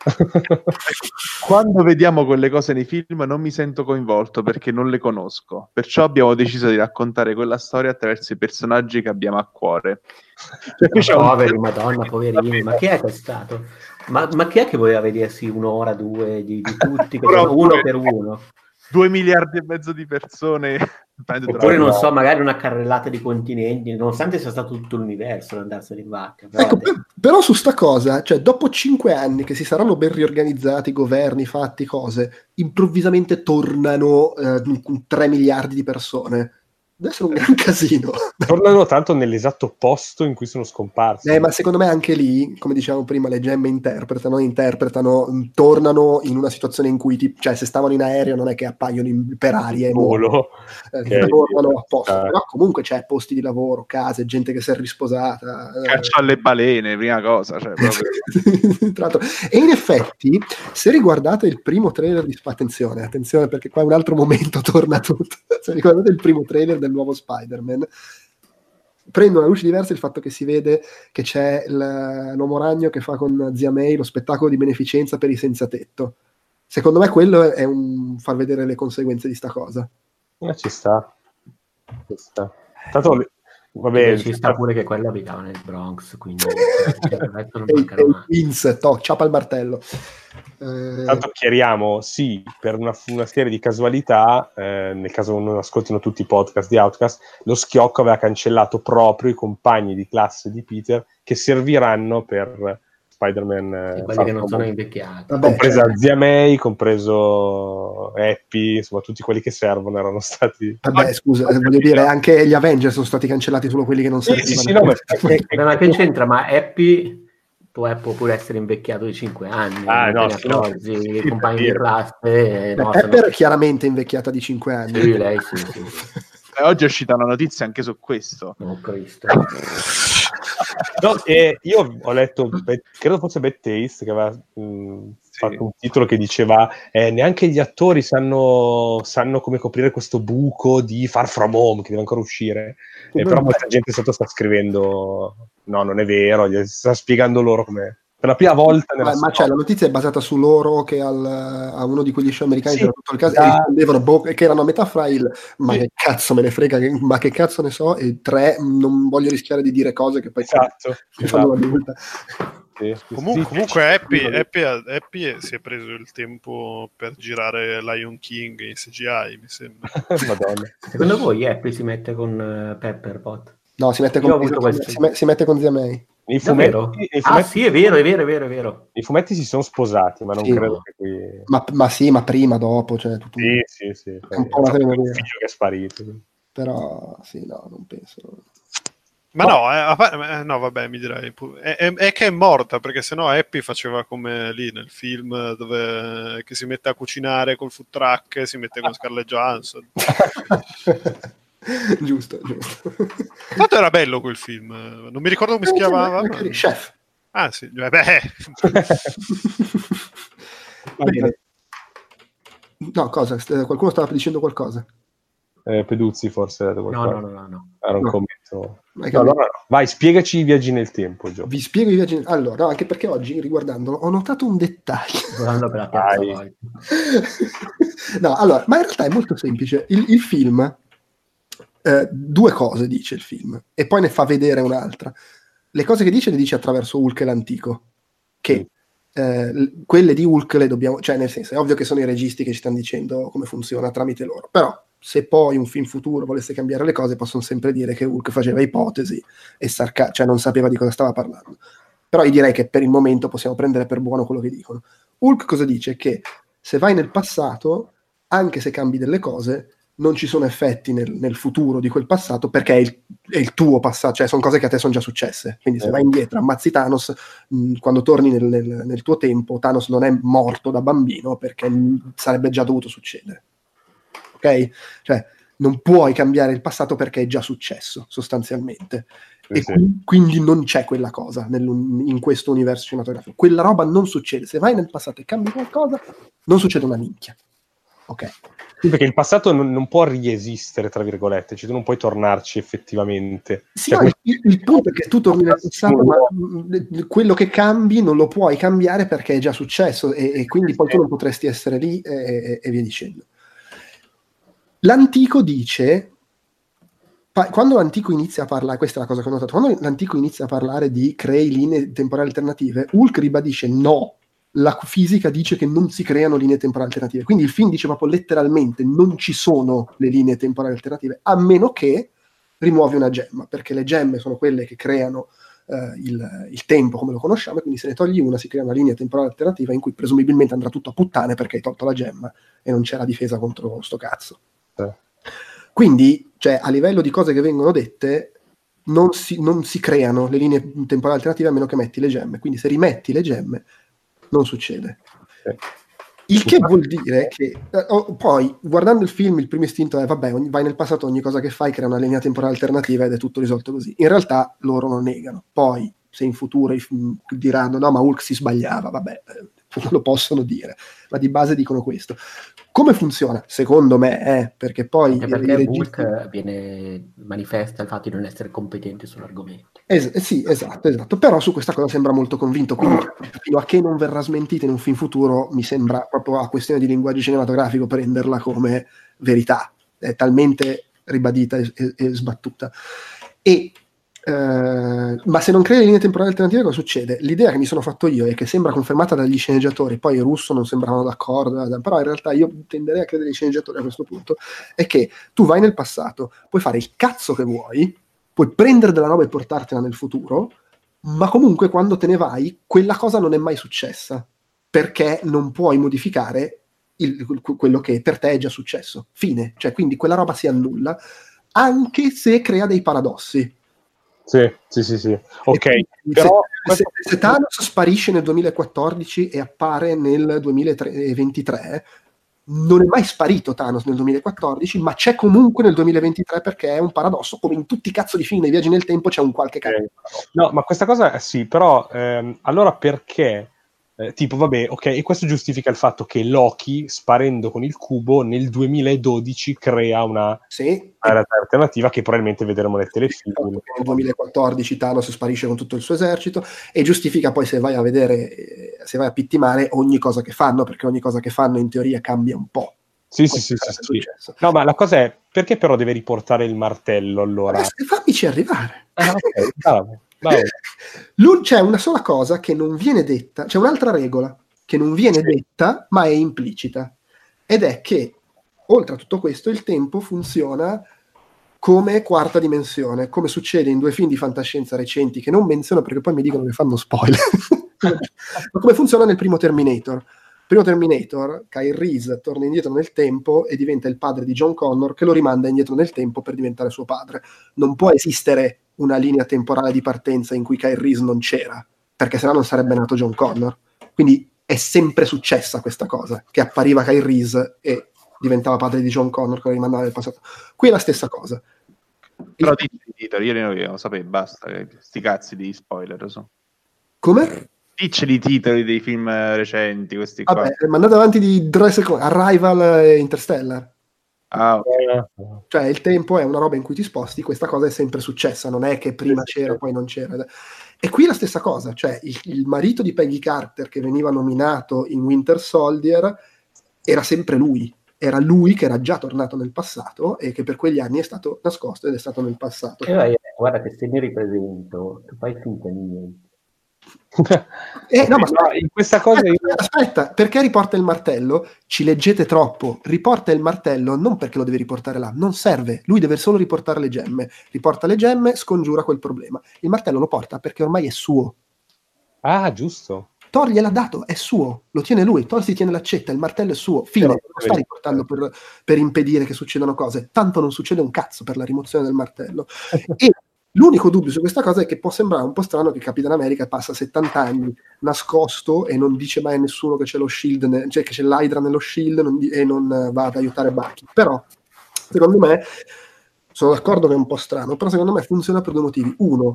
Quando vediamo quelle cose nei film non mi sento coinvolto perché non le conosco, perciò abbiamo deciso di raccontare quella storia attraverso i personaggi che abbiamo a cuore. Cioè, qui c'è un- Poveri, madonna, poverini, ma chi è che è stato? Ma, ma chi è che voleva vedersi un'ora, due di, di tutti, uno per uno? Due miliardi e mezzo di persone. Oppure, non so, magari una carrellata di continenti, nonostante sia stato tutto l'universo ad andarsene in vacca. Però, Ecco, per- però su sta cosa, cioè dopo cinque anni che si saranno ben riorganizzati, governi, fatti, cose, improvvisamente tornano eh, 3 miliardi di persone. Deve essere un gran casino. Tornano tanto nell'esatto posto in cui sono scomparsi. Eh, ma secondo me anche lì, come dicevamo prima, le gemme interpretano, interpretano, tornano in una situazione in cui, ti- cioè, se stavano in aereo non è che appaiono in- per aria e Volo. eh, Ok. tornano apposta. Ah. Però comunque c'è posti di lavoro, case, gente che si è risposata. eh, Caccia alle balene, prima cosa. Cioè, proprio. Tra l'altro- e in effetti, se riguardate il primo trailer di attenzione, attenzione perché qua è un altro momento torna tutto. Se riguardate il primo trailer del nuovo Spider-Man, prende una luce diversa il fatto che si vede che c'è il- l'uomo ragno che fa con Zia May lo spettacolo di beneficenza per i senza tetto. Secondo me quello è un far vedere le conseguenze di sta cosa. Eh, ci sta. Ci sta. Tanto, vabbè, ci sta pure che quello abitava nel Bronx, quindi il resto non mancherà mai. Vince, to, ciapa il martello. Eh, Tanto chiariamo, sì, per una, una serie di casualità, eh, nel caso non ascoltino tutti i podcast di Outcast, lo schiocco aveva cancellato proprio i compagni di classe di Peter che serviranno per Spider-Man. eh, quelli che non sono invecchiati. Vabbè, compresa cioè- Zia May, compreso Happy, insomma tutti quelli che servono erano stati... Vabbè, scusa, eh, voglio dire, anche gli Avengers sono stati cancellati solo quelli che non Sì, servivano. sì, sì, no, ma- Vabbè, ma che c'entra? Ma Happy può, può pure essere invecchiato di 5 anni. Ah, no, no, accorgi, sì, i compagni di classe. eh, Beh, no, Pepper sono- chiaramente invecchiata di 5 anni. Sì, lei sì, sì. E oggi è uscita una notizia anche su questo. Oh, Cristo. No, e io ho letto, credo fosse Bad Taste, che aveva mh, Sì. fatto un titolo che diceva eh, neanche gli attori sanno, sanno come coprire questo buco di Far From Home, che deve ancora uscire. Eh, però molta gente sotto sta scrivendo no, non è vero, sta spiegando loro come... Per la prima volta nella Ma, ma cioè, la notizia è basata su loro che al- a uno di quegli show americani Sì, caso da- e rispondevano boh, che erano a metà fra il ma Sì. che cazzo me ne frega, che- ma che cazzo ne so, e tre non voglio rischiare di dire cose che poi Esatto, mi fanno esatto. la multa. Sì, sì, Comunque, sì. comunque Happy, Happy ha- Happy si è preso il tempo per girare Lion King in CGI, mi sembra. Madonna. Secondo voi Happy si mette con eh, Pepperpot? No, si mette con, si, me- si mette con Zia May. Nei fumetti, nei Ah fumetti- sì, è vero, è vero, è vero, è vero. i fumetti si sono sposati, ma non Sì. credo che qui... Ma, ma sì, ma prima, dopo, cioè, tutto Sì, sì, sì. È un po' una figlio che è sparito. però sì, no, non penso. Ma no, eh, eh, no, vabbè, mi direi. È, è- è che è morta, perché sennò Happy faceva come lì nel film dove che si mette a cucinare col food truck e si mette con Scarlett Johansson. giusto, giusto. Tanto era bello quel film, eh, non mi ricordo come si chiamava. ma- Chef. Ah sì, eh, beh, Va bene. No, cosa? St- Qualcuno stava dicendo qualcosa? Eh, Peduzzi forse detto No, qualcosa. no, no, no. no. Era un No. commento. No, allora no. Vai, spiegaci i viaggi nel tempo, Gio. Vi spiego i viaggi. Allora, no, anche perché oggi, riguardandolo, ho notato un dettaglio. Guardando per la terza Vai. volta. no, allora, ma in realtà è molto semplice. Il, il film, eh, due cose dice il film, e poi ne fa vedere un'altra. Le cose che dice le dice attraverso Hulk l'antico, che eh, l- quelle di Hulk le dobbiamo, cioè nel senso, è ovvio che sono i registi che ci stanno dicendo come funziona tramite loro, però se poi un film futuro volesse cambiare le cose, possono sempre dire che Hulk faceva ipotesi e sarca- cioè non sapeva di cosa stava parlando. Però io direi che per il momento possiamo prendere per buono quello che dicono. Hulk cosa dice? Che se vai nel passato, anche se cambi delle cose, non ci sono effetti nel, nel futuro di quel passato perché è il, è il tuo passato, cioè sono cose che a te sono già successe. Quindi se Eh. vai indietro, ammazzi Thanos, mh, quando torni nel, nel- nel tuo tempo, Thanos non è morto da bambino perché mh, sarebbe già dovuto succedere. Ok? Cioè, non puoi cambiare il passato perché è già successo, sostanzialmente. Sì, E sì. qui- quindi non c'è quella cosa in questo universo cinematografico. Quella roba non succede. Se vai nel passato e cambi qualcosa, non succede una minchia. Ok. Sì, perché il passato non, non può riesistere, tra virgolette, cioè tu non puoi tornarci effettivamente. Sì, Cioè, no, il, il punto è che tu torni nel passato, ma quello che cambi non lo puoi cambiare perché è già successo e, e quindi poi tu non potresti essere lì e, e- e via dicendo. L'antico dice, pa- quando l'antico inizia a parlare, questa è la cosa che ho notato, quando l'antico inizia a parlare di crei linee temporali alternative, Hulk ribadisce no, la fisica dice che non si creano linee temporali alternative, quindi il film dice proprio letteralmente non ci sono le linee temporali alternative, a meno che rimuovi una gemma, perché le gemme sono quelle che creano eh, il, il tempo come lo conosciamo, e quindi se ne togli una si crea una linea temporale alternativa in cui presumibilmente andrà tutto a puttane perché hai tolto la gemma e non c'è la difesa contro sto cazzo. Sì. Quindi, cioè, a livello di cose che vengono dette, non si, non si creano le linee temporali alternative a meno che metti le gemme. Quindi se rimetti le gemme, non succede. Sì. Il che vuol dire che eh, oh, poi, guardando il film, il primo istinto è vabbè, ogni- vai nel passato, ogni cosa che fai crea una linea temporale alternativa ed è tutto risolto così. In realtà loro lo negano. Poi, se in futuro diranno no, ma Hulk si sbagliava, vabbè, eh, lo possono dire, ma di base dicono questo. Come funziona? Secondo me è perché poi Anche perché registi- viene, manifesta il fatto di non essere competente sull'argomento. Es- eh sì, esatto, esatto. Però su questa cosa sembra molto convinto. Quindi, fino a che non verrà smentita in un film futuro, mi sembra proprio a questione di linguaggio cinematografico prenderla come verità. È talmente ribadita e, e- e sbattuta. E, eh, ma se non crei le linee temporali alternative, cosa succede? L'idea che mi sono fatto io e che sembra confermata dagli sceneggiatori, poi i Russo non sembravano d'accordo, eh, però in realtà io tenderei a credere ai sceneggiatori a questo punto, è che tu vai nel passato, puoi fare il cazzo che vuoi, puoi prendere della roba e portartela nel futuro, ma comunque quando te ne vai, quella cosa non è mai successa, perché non puoi modificare il- quello che per te è già successo. Fine. Cioè, quindi quella roba si annulla, anche se crea dei paradossi. Sì, sì, sì, sì. Ok, E però se, se- Thanos sparisce nel 2014 e appare nel 2023, non è mai sparito Thanos nel 2014, ma c'è comunque nel 2023 perché è un paradosso, come in tutti i cazzo di film dei viaggi nel tempo c'è un qualche cazzo. paradosso. No, ma questa cosa eh, sì, però ehm, allora perché? Eh, tipo, vabbè, ok, e questo giustifica il fatto che Loki, sparendo con il cubo, nel 2012 crea una Sì, realtà alternativa che probabilmente vedremo nel telefilm. nel 2014 Thanos sparisce con tutto il suo esercito e giustifica poi se vai a vedere, eh, se vai a pittimare ogni cosa che fanno, perché ogni cosa che fanno in teoria cambia un po'. Sì, sì, sì, sì, sì. No, ma la cosa è, perché però deve riportare il martello allora? Adesso fammici arrivare. Ah, ok, c'è una sola cosa che non viene detta, c'è un'altra regola che non viene Sì. detta ma è implicita ed è che oltre a tutto questo il tempo funziona come quarta dimensione, come succede in due film di fantascienza recenti che non menziono perché poi mi dicono che fanno spoiler, ma come funziona nel primo Terminator. Primo Terminator, Kyle Reese torna indietro nel tempo e diventa il padre di John Connor che lo rimanda indietro nel tempo per diventare suo padre. Non può esistere una linea temporale di partenza in cui Kyle Reese non c'era, perché sennò non sarebbe nato John Connor. Quindi è sempre successa questa cosa, che appariva Kyle Reese e diventava padre di John Connor che lo rimandava nel passato. Qui è la stessa cosa. Però dici i titoli, io ne lo sapevo, basta. Sti cazzi di spoiler. So. Come? Dicceli i titoli dei film eh, recenti, questi qua. Vabbè, mandate avanti di tre secondi. Arrival e Interstellar. Ah, ok. Cioè il tempo è una roba in cui ti sposti, questa cosa è sempre successa, non è che prima c'era poi non c'era. E qui la stessa cosa, cioè il, il marito di Peggy Carter che veniva nominato in Winter Soldier era sempre lui, era lui che era già tornato nel passato e che per quegli anni è stato nascosto ed è stato nel passato. E vai, guarda che se mi ripresento, tu fai finta di niente. Eh, no, ma No, in questa cosa io... Aspetta, aspetta, perché riporta il martello? Ci leggete troppo. Riporta il martello non perché lo deve riportare là, non serve. Lui deve solo riportare le gemme. Riporta le gemme, scongiura quel problema. Il martello lo porta perché ormai è suo. Ah, giusto. Thor gliel'ha dato, è suo, lo tiene lui, Thor si tiene l'accetta, il martello è suo, fine, non lo sta riportando per, per impedire che succedano cose, tanto non succede un cazzo per la rimozione del martello. e L'unico dubbio su questa cosa è che può sembrare un po' strano che Capitan America passa 70 anni nascosto e non dice mai a nessuno che c'è lo shield, ne- cioè che c'è l'Hydra nello shield non di- e non eh, va ad aiutare Bucky. Però, secondo me, sono d'accordo che è un po' strano, però secondo me funziona per due motivi. Uno,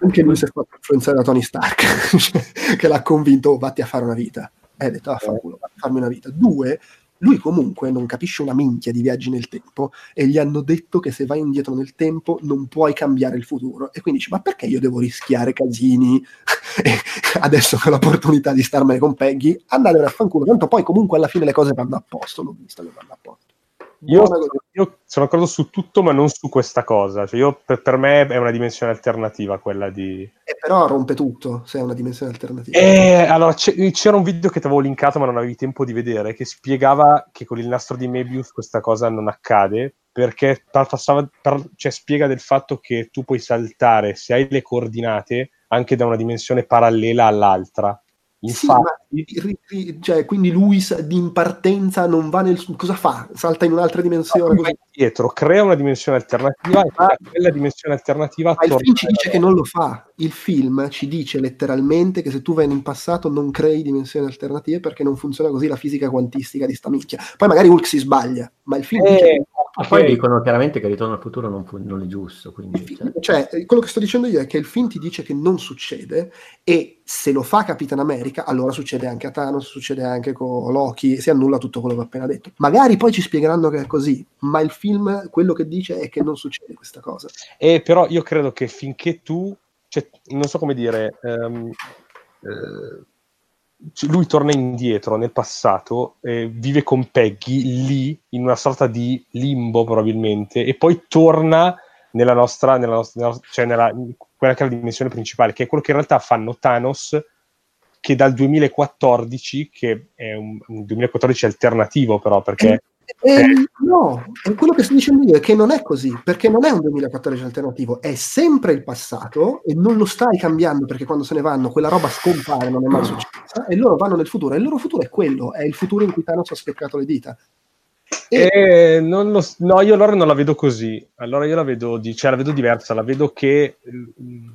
anche lui si è fatto influenzare da Tony Stark, cioè, che l'ha convinto, oh, vatti a fare una vita. E ha detto, ah, fanculo, vatti a farmi una vita. Due, lui comunque non capisce una minchia di viaggi nel tempo e gli hanno detto che se vai indietro nel tempo non puoi cambiare il futuro. E quindi dice, ma perché io devo rischiare casini adesso che ho l'opportunità di starmene con Peggy, andatene a fanculo, tanto poi comunque alla fine le cose vanno a posto, l'ho visto che vanno a posto. Io, io sono d'accordo su tutto, ma non su questa cosa. Cioè, io, per, per me è una dimensione alternativa quella di. E però rompe tutto se è una dimensione alternativa. Eh, allora, c'era un video che ti avevo linkato, ma non avevi tempo di vedere, che spiegava che con il nastro di Mebius questa cosa non accade, perché passava- par- cioè, spiega del fatto che tu puoi saltare, se hai le coordinate, anche da una dimensione parallela all'altra. Sì, ma Infatti, ri- ri- cioè, quindi lui in partenza non va nel... cosa fa? Salta in un'altra dimensione? lui indietro, crea una dimensione alternativa e da quella dimensione alternativa Ma il film ci dice che non lo fa. Il film ci dice letteralmente che se tu vai in passato non crei dimensioni alternative perché non funziona così la fisica quantistica di sta minchia. Poi magari Hulk si sbaglia, ma il film dice Eh, Ma poi dicono chiaramente che Ritorno al futuro non, fu- non è giusto. Quindi, fi- cioè, cioè, quello che sto dicendo io è che il film ti dice che non succede e se lo fa Capitan America, allora succede anche a Thanos, succede anche con Loki, si annulla tutto quello che ho appena detto. Magari poi ci spiegheranno che è così, ma il film quello che dice è che non succede questa cosa. E però io credo che finché tu, cioè, non so come dire, ehm, eh, lui torna indietro nel passato, eh, vive con Peggy lì, in una sorta di limbo probabilmente, e poi torna nella nostra, nella nostra, nella- cioè nella, quella che è la dimensione principale, che è quello che in realtà fanno Thanos, che dal 2014, che è un, un 2014 alternativo però, perché... Eh, no, è quello che sto dicendo io è che non è così, perché non è un 2014 alternativo, è sempre il passato e non lo stai cambiando perché quando se ne vanno quella roba scompare, non è mai successa, e loro vanno nel futuro, e il loro futuro è quello, è il futuro in cui Thanos ha speccato le dita. E- Eh, non lo no, io allora non la vedo così. Allora io la vedo, di- cioè, la vedo diversa. La vedo che mm,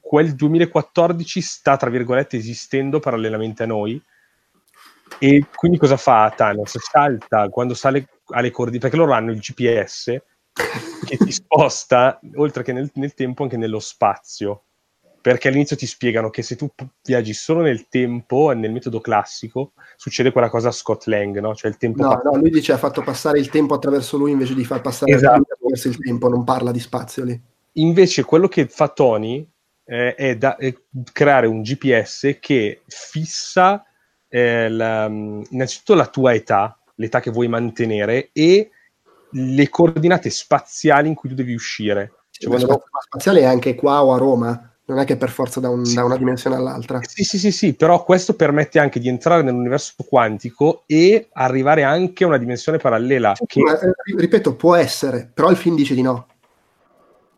quel 2014 sta, tra virgolette, esistendo parallelamente a noi. E quindi cosa fa Thanos? Salta quando sale alle coordinate, perché loro hanno il GPS che ti sposta, oltre che nel, nel tempo, anche nello spazio. Perché all'inizio ti spiegano che se tu viaggi solo nel tempo, nel metodo classico, succede quella cosa a Scott Lang, no? Cioè il tempo No, passa- no, lui dice ha fatto passare il tempo attraverso lui invece di far passare Esatto. attraverso il tempo, non parla di spazio lì. Invece quello che fa Tony eh, è, da- è creare un GPS che fissa eh, la- innanzitutto la tua età, l'età che vuoi mantenere e le coordinate spaziali in cui tu devi uscire. Cioè, quando- spaziale è anche qua o a Roma, non è che per forza da, un- Sì. da una dimensione all'altra. Sì, sì, sì, sì, però questo permette anche di entrare nell'universo quantico e arrivare anche a una dimensione parallela. Che Ma, eh, ripeto, può essere, però il film dice di no.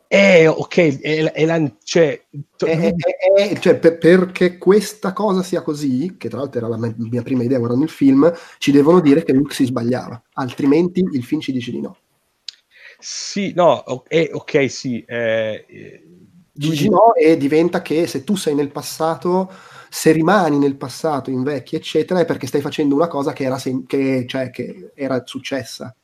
È ok, è, è la- cioè, È- è- cioè, per- perché questa cosa sia così, che tra l'altro era la mia- prima idea guardando il film, ci devono dire che Luke si sbagliava, altrimenti il film ci dice di no. sì, no, eh, ok, sì. eh, eh, di no e diventa che se tu sei nel passato, se rimani nel passato, invecchi, eccetera, è perché stai facendo una cosa che era, sem- che, cioè, che era successa.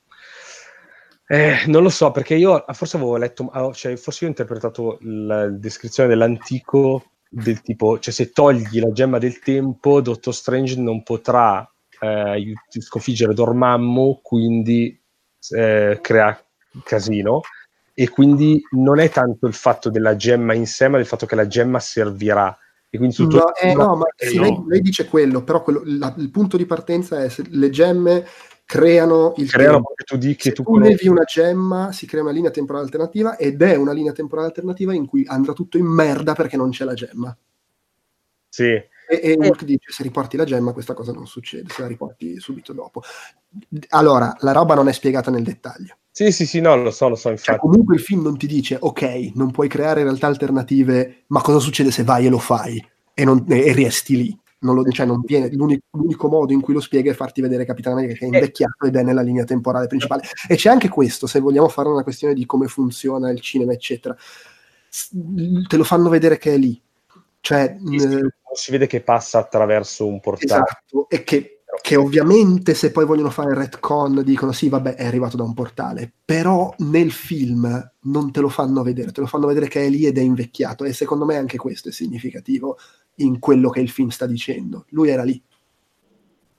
Eh, non lo so, perché io forse avevo letto, ah, cioè, forse io ho interpretato la descrizione dell'antico del tipo, cioè se togli la gemma del tempo, Doctor Strange non potrà eh, sconfiggere Dormammu, quindi eh, crea casino. E quindi non è tanto il fatto della gemma in sé, ma del fatto che la gemma servirà. E quindi tutto No, eh, no, ma sì, lei, lei dice quello, però quello- la- il punto di partenza è se le gemme creano il creano tempo. che tu dici tu tu levi una gemma, si crea una linea temporale alternativa ed è una linea temporale alternativa in cui andrà tutto in merda perché non c'è la gemma. Sì. E, e Hulk dice: Se riporti la gemma, questa cosa non succede, se la riporti subito dopo. Allora, la roba non è spiegata nel dettaglio. Sì, sì, sì, no, lo so, lo so, Cioè, infatti. comunque il film non ti dice: Ok, non puoi creare realtà alternative, ma cosa succede se vai e lo fai e, non- e resti lì? Non lo, cioè non viene, l'unico, l'unico modo in cui lo spiega è farti vedere Capitan America che è invecchiato ed è nella linea temporale principale. E c'è anche questo, se vogliamo fare una questione di come funziona il cinema, eccetera. Te lo fanno vedere che è lì. Cioè, eh, si vede che passa attraverso un portale. Esatto, e che, che ovviamente se poi vogliono fare il retcon dicono sì, vabbè, è arrivato da un portale, però nel film non te lo fanno vedere, te lo fanno vedere che è lì ed è invecchiato e secondo me anche questo è significativo in quello che il film sta dicendo. Lui era lì.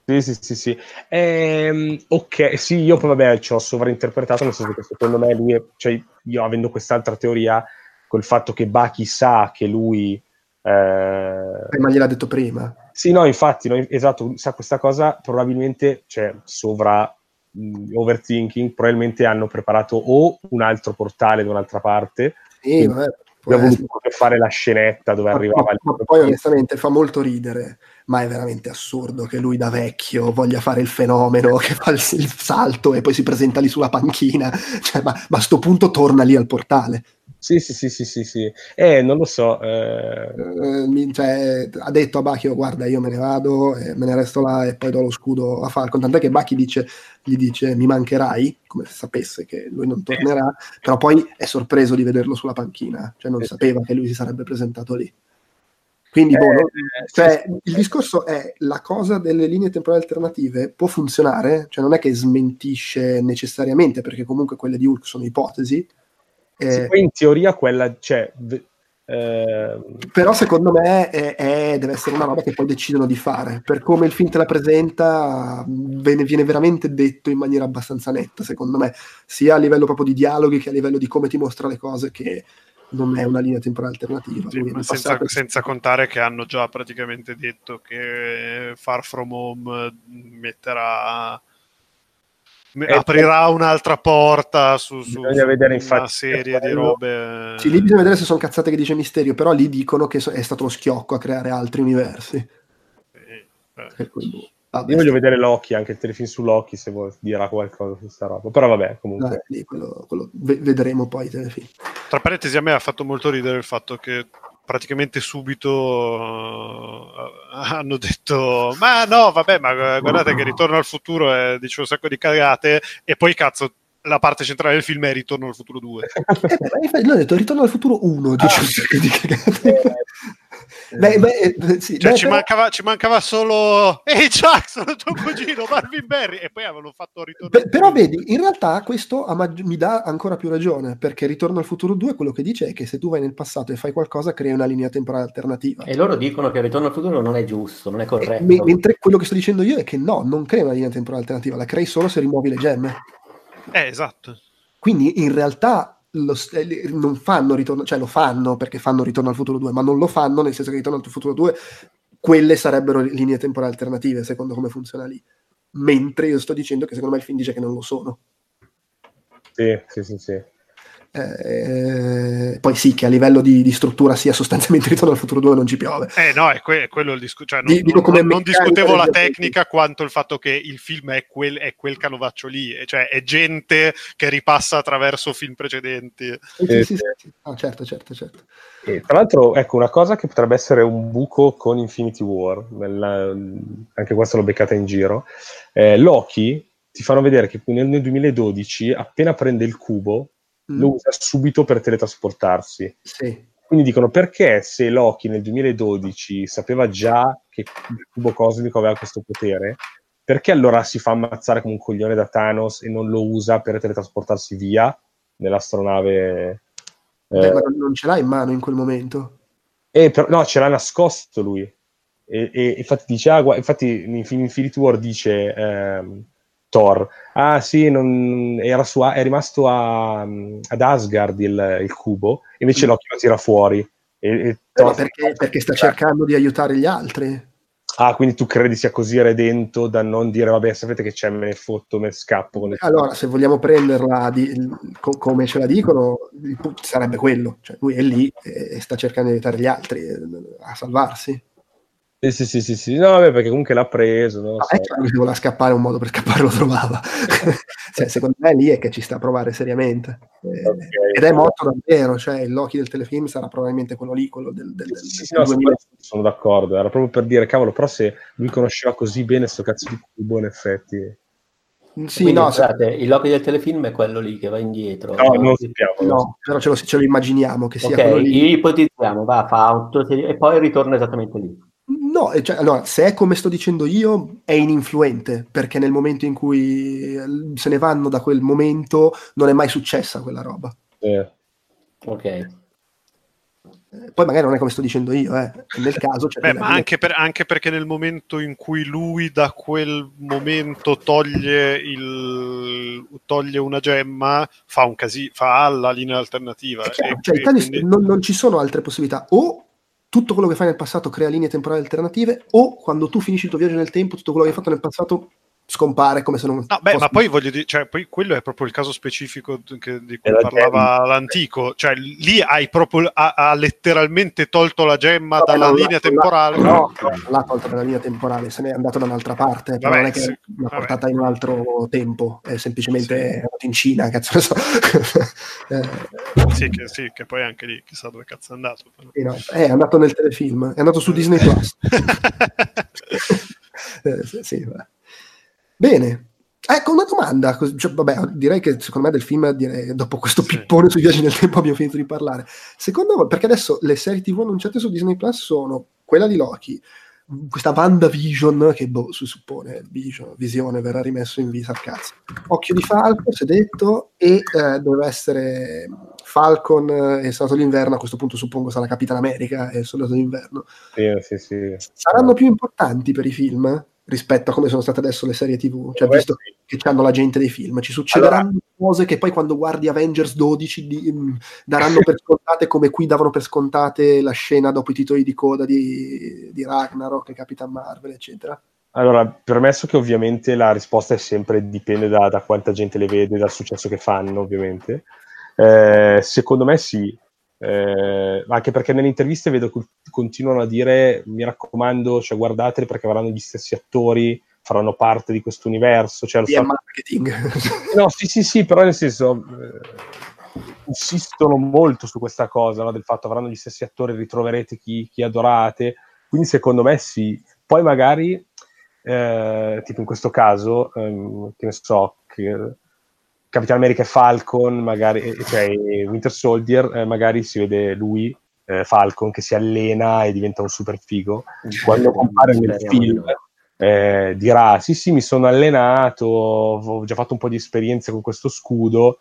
Sì, sì, sì, sì. Ehm, ok, sì, io poi vabbè ci ho sovrainterpretato, nel senso che secondo me lui, è- cioè io avendo quest'altra teoria, col fatto che Bucky sa che lui... eh, ma gliel'ha detto prima. Sì, no, infatti, no, esatto, sa questa cosa, probabilmente, cioè, sovra mh, overthinking, probabilmente hanno preparato o un altro portale da un'altra parte, Sì, vabbè, abbiamo voluto fare la scenetta dove Ma- arrivava ma poi onestamente fa molto ridere, ma è veramente assurdo che lui da vecchio voglia fare il fenomeno, che fa il, il salto e poi si presenta lì sulla panchina. Cioè, ma, ma a sto punto torna lì al portale. Sì, sì, sì, sì, sì, sì. Eh, non lo so. eh, Eh, cioè, ha detto a Bacchio guarda io me ne vado e me ne resto là e poi do lo scudo a Falcon tant'è che Bacchi dice, gli dice mi mancherai come se sapesse che lui non tornerà però poi è sorpreso di vederlo sulla panchina cioè non Sì. sapeva che lui si sarebbe presentato lì quindi boh, Eh, no? eh, Cioè, il discorso è la cosa delle linee temporali alternative può funzionare, cioè non è che smentisce necessariamente, perché comunque quelle di Hulk sono ipotesi, eh, Sì, poi in teoria quella, cioè, v- eh, però secondo me è- è- deve essere una roba che poi decidono di fare. Per come il film te la presenta, viene, viene veramente detto in maniera abbastanza netta, secondo me, sia a livello proprio di dialoghi che a livello di come ti mostra le cose, che non è una linea temporale alternativa. Sì, senza, passato- senza contare che hanno già praticamente detto che Far From Home metterà me- Eh, aprirà un'altra porta su, su- su vedere, una infatti, serie di robe Sì, lì bisogna vedere se sono cazzate che dice Misterio, però lì dicono che è stato lo schiocco a creare altri universi. Eh, eh. Cui, boh, vabbè, io voglio vedere Loki, anche il telefilm su Loki, se vuoi dirà qualcosa su sta roba. Però vabbè, comunque. dai, lì, quello- quello- ve- vedremo poi i telefilm. Tra parentesi, a me ha fatto molto ridere il fatto che praticamente subito eh, hanno detto ma no, vabbè, ma guardate che Ritorno al futuro è, dice un sacco di cagate e poi cazzo la parte centrale del film è Ritorno al futuro 2. Eh, beh, ha detto Ritorno al futuro 1, dice Ah. un sacco di cagate. Beh, beh, eh, sì, Cioè, beh, ci, però- mancava, ci mancava solo Ehi Chuck, sono tuo cugino Marvin Berry e poi avevano fatto Ritorno Beh, però vedi, in realtà questo mag- mi dà ancora più ragione, perché Ritorno al futuro 2 quello che dice è che se tu vai nel passato e fai qualcosa crei una linea temporale alternativa. E loro dicono che ritorno al futuro non è giusto, non è E corretto. me- mentre quello che sto dicendo io è che no, non crei una linea temporale alternativa, la crei solo se rimuovi le gemme. Eh, esatto. Quindi in realtà st- non fanno ritorno, cioè lo fanno perché fanno Ritorno al futuro 2, ma non lo fanno nel senso che Ritorno al futuro 2 quelle sarebbero linee temporali alternative secondo come funziona lì. Mentre io sto dicendo che secondo me il film dice che non lo sono. Sì, sì, sì, sì. Eh, poi sì, che a livello di, di struttura sia sostanzialmente Ritorno al futuro 2 non ci piove. Eh no, è, que- è quello il discorso. Cioè, non, Di- non- non meccanica discutevo la tecnica quanto il fatto che il film è quel, è quel canovaccio lì, cioè è gente che ripassa attraverso film precedenti. Sì, Eh, sì, sì, sì. Ah, certo, certo, certo. E tra l'altro, ecco, una cosa che potrebbe essere un buco con Infinity War, nella- anche questa l'ho beccata in giro, eh, Loki ti fanno vedere che nel, nel 2012, appena prende il cubo, Mm, lo usa subito per teletrasportarsi. sì. Quindi dicono perché se Loki nel 2012 sapeva già che il cubo cosmico aveva questo potere, perché allora si fa ammazzare come un coglione da Thanos e non lo usa per teletrasportarsi via nell'astronave? Beh, Eh, ma non, ce l'ha in mano in quel momento. eh, però, no, ce l'ha nascosto lui. E, e infatti dice, ah, gua- infatti in Infin- Infinity War dice ehm, Thor, ah sì, non- era su, è rimasto a- ad Asgard il, il cubo, invece Mm. Loki lo tira fuori. E, e Eh, Thor- ma perché, perché sta cercando di aiutare gli altri. Ah, quindi tu credi sia così redento da non dire, vabbè, sapete che c'è, me ne fotto, me ne scappo. Con le... Allora, se vogliamo prenderla di- co- come ce la dicono, sarebbe quello. Cioè, lui è lì e, e sta cercando di aiutare gli altri eh, a salvarsi. Sì, sì, sì, sì, sì. No, vabbè, perché comunque l'ha preso. Non Ah, so. è chiaro che se voleva scappare un modo per scappare lo trovava. Cioè, secondo me lì è che ci sta a provare seriamente. Eh, Ok. Ed è morto davvero, cioè il Loki del telefilm sarà probabilmente quello lì, quello del, del, del, Sì, sì, del no, 2000. questo sono d'accordo. Era proprio per dire, cavolo, però se lui conosceva così bene sto cazzo di cubo, in effetti. Sì, Quindi, no, se- scusate, il Loki del telefilm è quello lì che va indietro. No, non lo sappiamo. non lo no, però ce lo, ce lo immaginiamo che sia quello lì. ipotizziamo, va, fa auto e poi ritorna esattamente lì. No, eh, cioè, allora, se è come sto dicendo io, è ininfluente, perché nel momento in cui eh, se ne vanno da quel momento non è mai successa quella roba. Eh, Ok. Eh, Poi magari non è come sto dicendo io, eh. nel caso... Cioè, Beh, ma anche, per- anche perché nel momento in cui lui da quel momento toglie, il, toglie una gemma, fa un casino, fa la linea alternativa. È chiaro, E- cioè, e quindi- non, non ci sono altre possibilità. O tutto quello che fai nel passato crea linee temporali alternative, o quando tu finisci il tuo viaggio nel tempo, tutto quello che hai fatto nel passato scompare come se non No, beh, fosse- ma poi voglio dire, cioè, poi quello è proprio il caso specifico che- di cui parlava l'antico, cioè lì hai proprio ha, ha letteralmente tolto la gemma Vabbè, dalla linea l'ha- temporale. No, no, non l'ha tolta dalla linea temporale, se n'è andato da un'altra parte, però Vabbè, non è che sì, l'ha vabbè. portata in un altro tempo, è semplicemente Sì. andato in Cina, cazzo ne so. Eh, Sì, che, sì, che poi anche lì chissà dove cazzo è andato. no, è andato nel telefilm, è andato su Disney Plus. Eh, sì, sì, vabbè. Bene. Ecco una domanda, cioè, vabbè, direi che secondo me del film, direi, dopo questo Sì. pippone sui viaggi nel tempo abbiamo finito di parlare. Secondo voi, perché adesso le serie TV annunciate su Disney Plus sono quella di Loki, questa WandaVision, che boh, si suppone Vision, Visione verrà rimesso in vita al cazzo. Occhio di Falco, si è detto, e eh, doveva essere Falcon e Soldato d'inverno, a questo punto suppongo sarà Capitan America e Soldato d'inverno. sì, sì, sì. Saranno più importanti per i film rispetto a come sono state adesso le serie TV? Cioè, Beh, visto che hanno la gente dei film, ci succederanno cose che poi quando guardi Avengers 12 di- mh, daranno per scontate come qui davano per scontate la scena dopo i titoli di coda di, di Ragnarok e Capitan Marvel, eccetera. Allora, permesso che ovviamente la risposta è sempre dipende da, da quanta gente le vede, dal successo che fanno, ovviamente. Eh, secondo me sì, Eh, anche perché nelle interviste vedo che continuano a dire mi raccomando, cioè guardateli perché avranno gli stessi attori, faranno parte di questo universo. Cioè, so- marketing. No, sì, sì, sì, però nel senso eh, insistono molto su questa cosa, no? del fatto avranno gli stessi attori, ritroverete chi, chi adorate, quindi secondo me sì. Poi magari, eh, tipo in questo caso, ehm, che ne so, che Capitan America e Falcon, magari, eh, cioè Winter Soldier, eh, magari si vede lui, eh, Falcon, che si allena e diventa un super figo. Quando compare nel film, eh, dirà sì sì mi sono allenato ho già fatto un po' di esperienze con questo scudo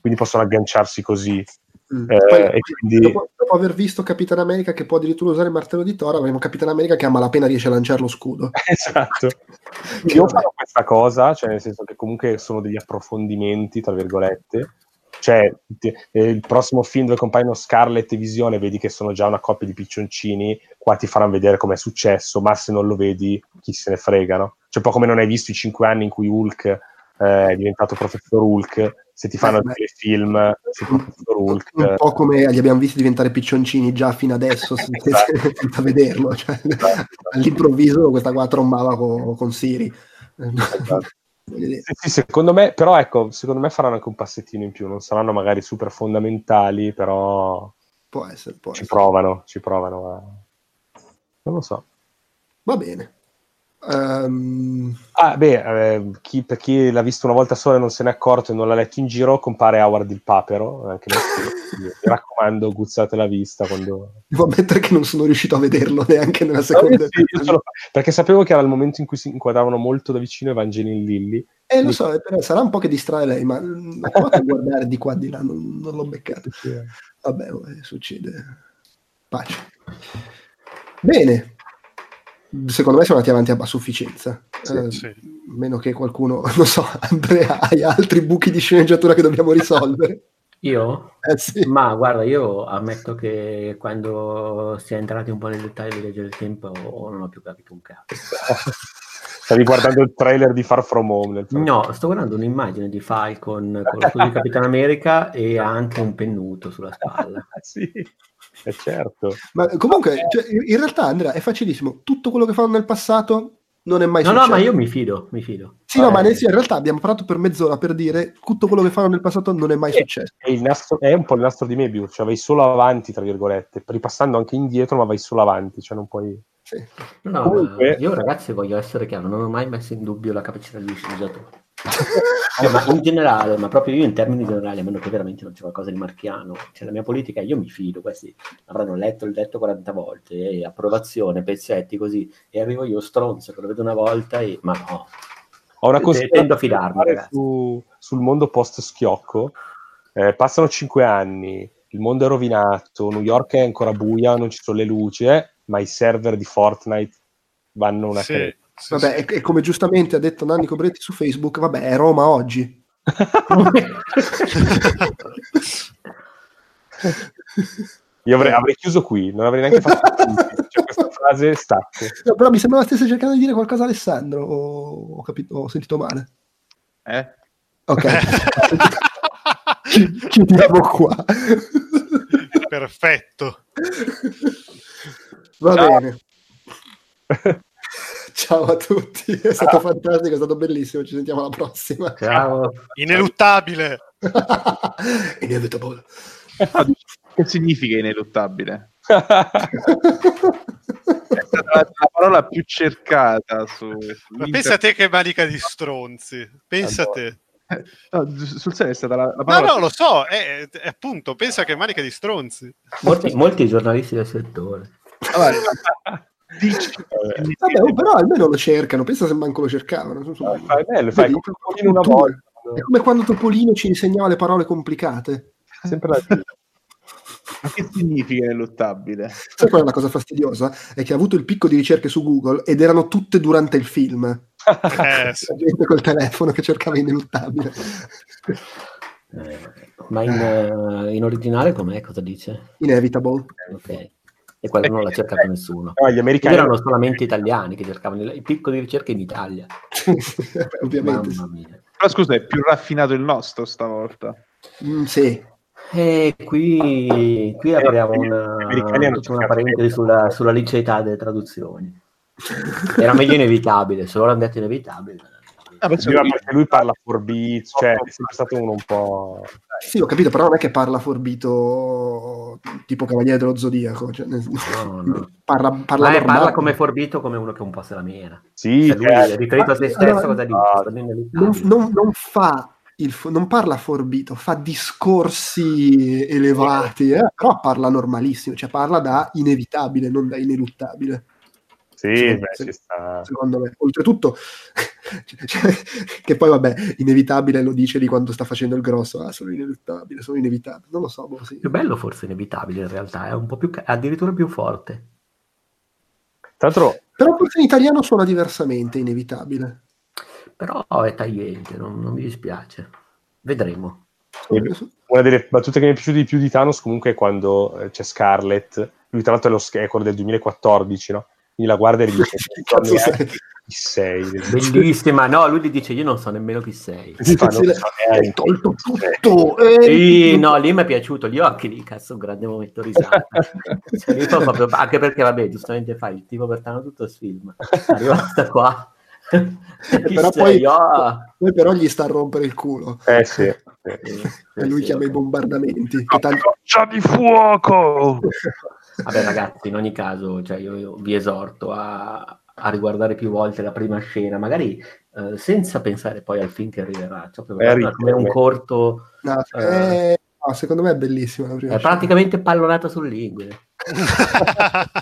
quindi possono agganciarsi così Mm. Eh, Poi, quindi- dopo, dopo aver visto Capitan America che può addirittura usare il martello di Thor, avremo Capitan America che a malapena riesce a lanciare lo scudo. esatto io farò questa cosa cioè nel senso che comunque sono degli approfondimenti tra virgolette cioè eh, il prossimo film dove compaiono Scarlett e Visione vedi che sono già una coppia di piccioncini qua ti faranno vedere com'è successo ma se non lo vedi chi se ne frega no? cioè un po' come non hai visto i cinque anni in cui Hulk eh, è diventato professor Hulk se ti fanno vedere il film professor Hulk un eh, po' come li abbiamo visti diventare piccioncini già fino adesso senza, Esatto. senza vederlo cioè, all'improvviso questa qua trombava con, con Siri Esatto. Sì, secondo me, però ecco, secondo me faranno anche un passettino in più, non saranno magari super fondamentali, però può essere, può ci essere. provano, ci provano. a- Non lo so. va bene Ehm, Ah, beh, eh, chi- per chi l'ha visto una volta sola e non se n'è accorto e non l'ha letto in giro, compare Howard il Papero, anche nel mi raccomando, guzzate la vista quando... devo ammettere che non sono riuscito a vederlo neanche nella Ah, seconda sì, io ce l'ho- perché sapevo che era il momento in cui si inquadravano molto da vicino Evangeline Lilly. eh lo so, eh, però sarà un po' che distrae lei ma mm, ho provato a guardare di qua di là non, non l'ho beccato Vabbè, eh, succede. Pace. Bene. Secondo me siamo andati avanti a sufficienza. Eh, sì. Meno che qualcuno, non so, Andrea, hai altri buchi di sceneggiatura che dobbiamo risolvere? Io? Eh sì. Ma guarda, io ammetto che quando si è entrati un po' nel dettaglio di Legge del Tempo non ho più capito un cazzo. Stavi guardando il trailer di Far From Home. Nel No, sto guardando un'immagine di Falcon con lo scudo di Capitan America e ha anche un pennuto sulla spalla. sì. Eh, certo. Ma comunque, cioè, in realtà, Andrea, è facilissimo. Tutto quello che fanno nel passato non è mai No, successo. no, ma io mi fido, mi fido. Sì, no, ma Eh, nel- sì, in realtà abbiamo parlato per mezz'ora per dire tutto quello che fanno nel passato non è mai successo. È, il nastro- è un po' il nastro di Mebius, cioè vai solo avanti, tra virgolette, ripassando anche indietro, ma vai solo avanti, cioè non puoi... Sì. No, Comunque- io ragazzi voglio essere chiaro, non ho mai messo in dubbio la capacità degli sceneggiatori. Eh, ma in generale, ma proprio io in termini generali, a meno che veramente non c'è qualcosa di marchiano, cioè la mia politica io mi fido, questi avranno letto il detto 40 volte, e approvazione, pezzetti così, e arrivo io stronzo che lo vedo una volta e... ma no, Ho una Eh, cosa tendo a fidarmi, su, sul mondo post-schiocco. Eh, passano cinque anni, il mondo è rovinato, New York è ancora buia, non ci sono le luci, eh, ma i server di Fortnite vanno una Sì, cresta. sì, Vabbè, sì. e, e come giustamente ha detto Nanni Cobretti su Facebook, vabbè, è Roma oggi. Io avrei, avrei chiuso qui, non avrei neanche fatto cioè, questa frase stacco. No, però mi sembrava stesse cercando di dire qualcosa Alessandro, o ho, capito, ho sentito male. Eh? Ok, Chi- chiudiamo qua. Perfetto. Va Ciao. bene. Ciao a tutti, è stato fantastico, è stato bellissimo, ci sentiamo alla prossima. Ciao. Ineluttabile. Inevitable. Che significa ineluttabile? È stata la, la parola più cercata su, Ma pensa a te che manica di stronzi. Pensa a te. No, sul serio è stata la, la No, parola no, lo so, è, è appunto, pensa che manica di stronzi. Molti, molti giornalisti del settore. Allora, dici- Vabbè, oh, però almeno lo cercano, pensa se manco lo cercavano. non so. Fai bello, fai Vedi? come una volta. È come quando Topolino ci insegnava le parole complicate. Sempre la ma che significa ineluttabile? Sai qual è la cosa fastidiosa? È che ha avuto il picco di ricerche su Google ed erano tutte durante il film. Eh, sì. La gente col telefono che cercava ineluttabile. Eh, ma in, eh, in originale com'è? Cosa dice? Inevitable. Ok. E quello non l'ha cercato nessuno. No, gli americani Erano solamente italiani che cercavano il, picco di ricerca in Italia. Ovviamente. Mamma mia. Però scusa, è più raffinato il nostro stavolta. Mm, sì. E qui, qui apriamo una, una parentesi sulla, sulla liceità delle traduzioni. Era meglio inevitabile, se loro hanno detto inevitabile. Ah, perché lui parla forbito, cioè è sempre stato uno un po'... Sì, ho capito, però non è che parla forbito tipo Cavaliere dello Zodiaco. Cioè, No, no. Parla, parla Ma è- parla come forbito, come uno che un po' se la mena. Sì, Cioè, lui cioè, è riferito a se stesso, Allora, cosa dice? inevitabili. non, non- non fa il fo- non parla forbito, fa discorsi elevati, eh, però parla normalissimo, cioè parla da inevitabile, non da ineluttabile. Sì, Sì, beh, sì. ci sta. Secondo me, oltretutto, cioè, che poi vabbè, inevitabile lo dice di quando sta facendo il grosso, ah, sono ineluttabile, sono inevitabile, non lo so, boh, sì. Più bello forse inevitabile in realtà, è un po' più, addirittura più forte. Tra l'altro, Però forse in italiano suona diversamente, inevitabile. Però è tagliente, non, non mi dispiace. Vedremo. una delle battute che mi è piaciuta di più di Thanos comunque è quando eh, c'è Scarlett, lui tra l'altro è, lo, quello del 2014, no? Quindi la guarda e gli dice, cazzo sei? chi sei? Bellissima, no, lui gli dice io non so nemmeno chi sei. Si fa, Sì, so Hai neanche tolto sei. tutto! eh. Sì, no, lì mi è piaciuto, lì ho anche lì, cazzo, un grande momento risata. Cioè, proprio- anche perché, vabbè, giustamente fai il tipo per tanto tutto il film. Arrivata qua. Chi Però sei? poi- Ah. Poi però gli sta a rompere il culo. Eh sì, sì. Sì, sì, E lui sì, chiama i ok. bombardamenti. che tanto- di fuoco! Vabbè, ragazzi, in ogni caso, cioè, io, io vi esorto a, a riguardare più volte la prima scena, magari eh, senza pensare poi al film che arriverà, cioè, Eh, come un corto, No, Eh. eh, no, secondo me è bellissima la prima è scena. praticamente pallonata sul linguine.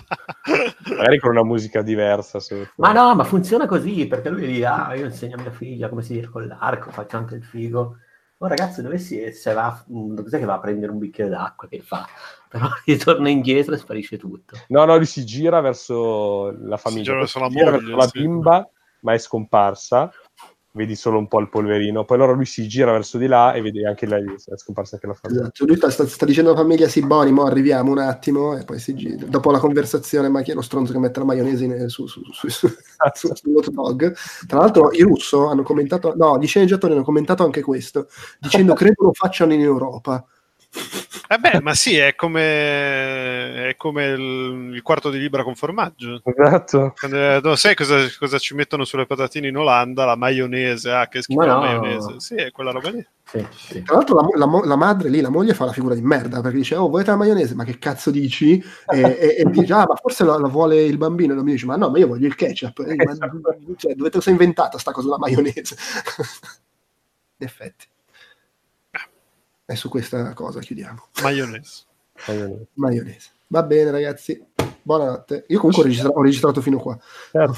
Magari con una musica diversa. Ma no, ma funziona così, perché lui lì, ah, io insegno a mia figlia come si tira con l'arco, faccio anche il figo. Oh ragazzi, dove si è? Se va, mm, cos'è che va a prendere un bicchiere d'acqua? Che fa? Però ritorna indietro e sparisce tutto. No, no, lui si gira verso la famiglia, gira poi verso la gira moglie, verso la sì. bimba, ma è scomparsa. Vedi solo un po' il polverino. Poi allora lui si gira verso di là e vedi anche lei, è scomparsa anche la famiglia. Esatto, lui sta, sta- sta dicendo alla famiglia sì, Boni, mo arriviamo un attimo e poi si gira. Dopo la conversazione, ma chi è lo stronzo che mette la maionese in- su, su, su, su, su- sull'hot dog? Tra l'altro i russo hanno commentato, no, gli sceneggiatori hanno commentato anche questo, dicendo credo lo facciano in Europa. Eh beh, ma sì, è come, è come il, il quarto di libra con formaggio. Esatto. Quando, non sai cosa, cosa ci mettono sulle patatine in Olanda? La maionese, ah, che schifo Ma la no. maionese. Sì, è quella roba lì. Sì, sì. Tra l'altro la, la la madre lì, la moglie fa la figura di merda perché dice oh volete la maionese ma che cazzo dici? E, e- e dice ah ma forse la, la vuole il bambino e il bambino dice ma no ma io voglio il ketchup Eh, ma- cioè, dove te lo sei inventata sta cosa della maionese? In effetti e su questa cosa chiudiamo Maionese. maionese va bene ragazzi buonanotte io comunque ho, registra- ho registrato fino qua Certo.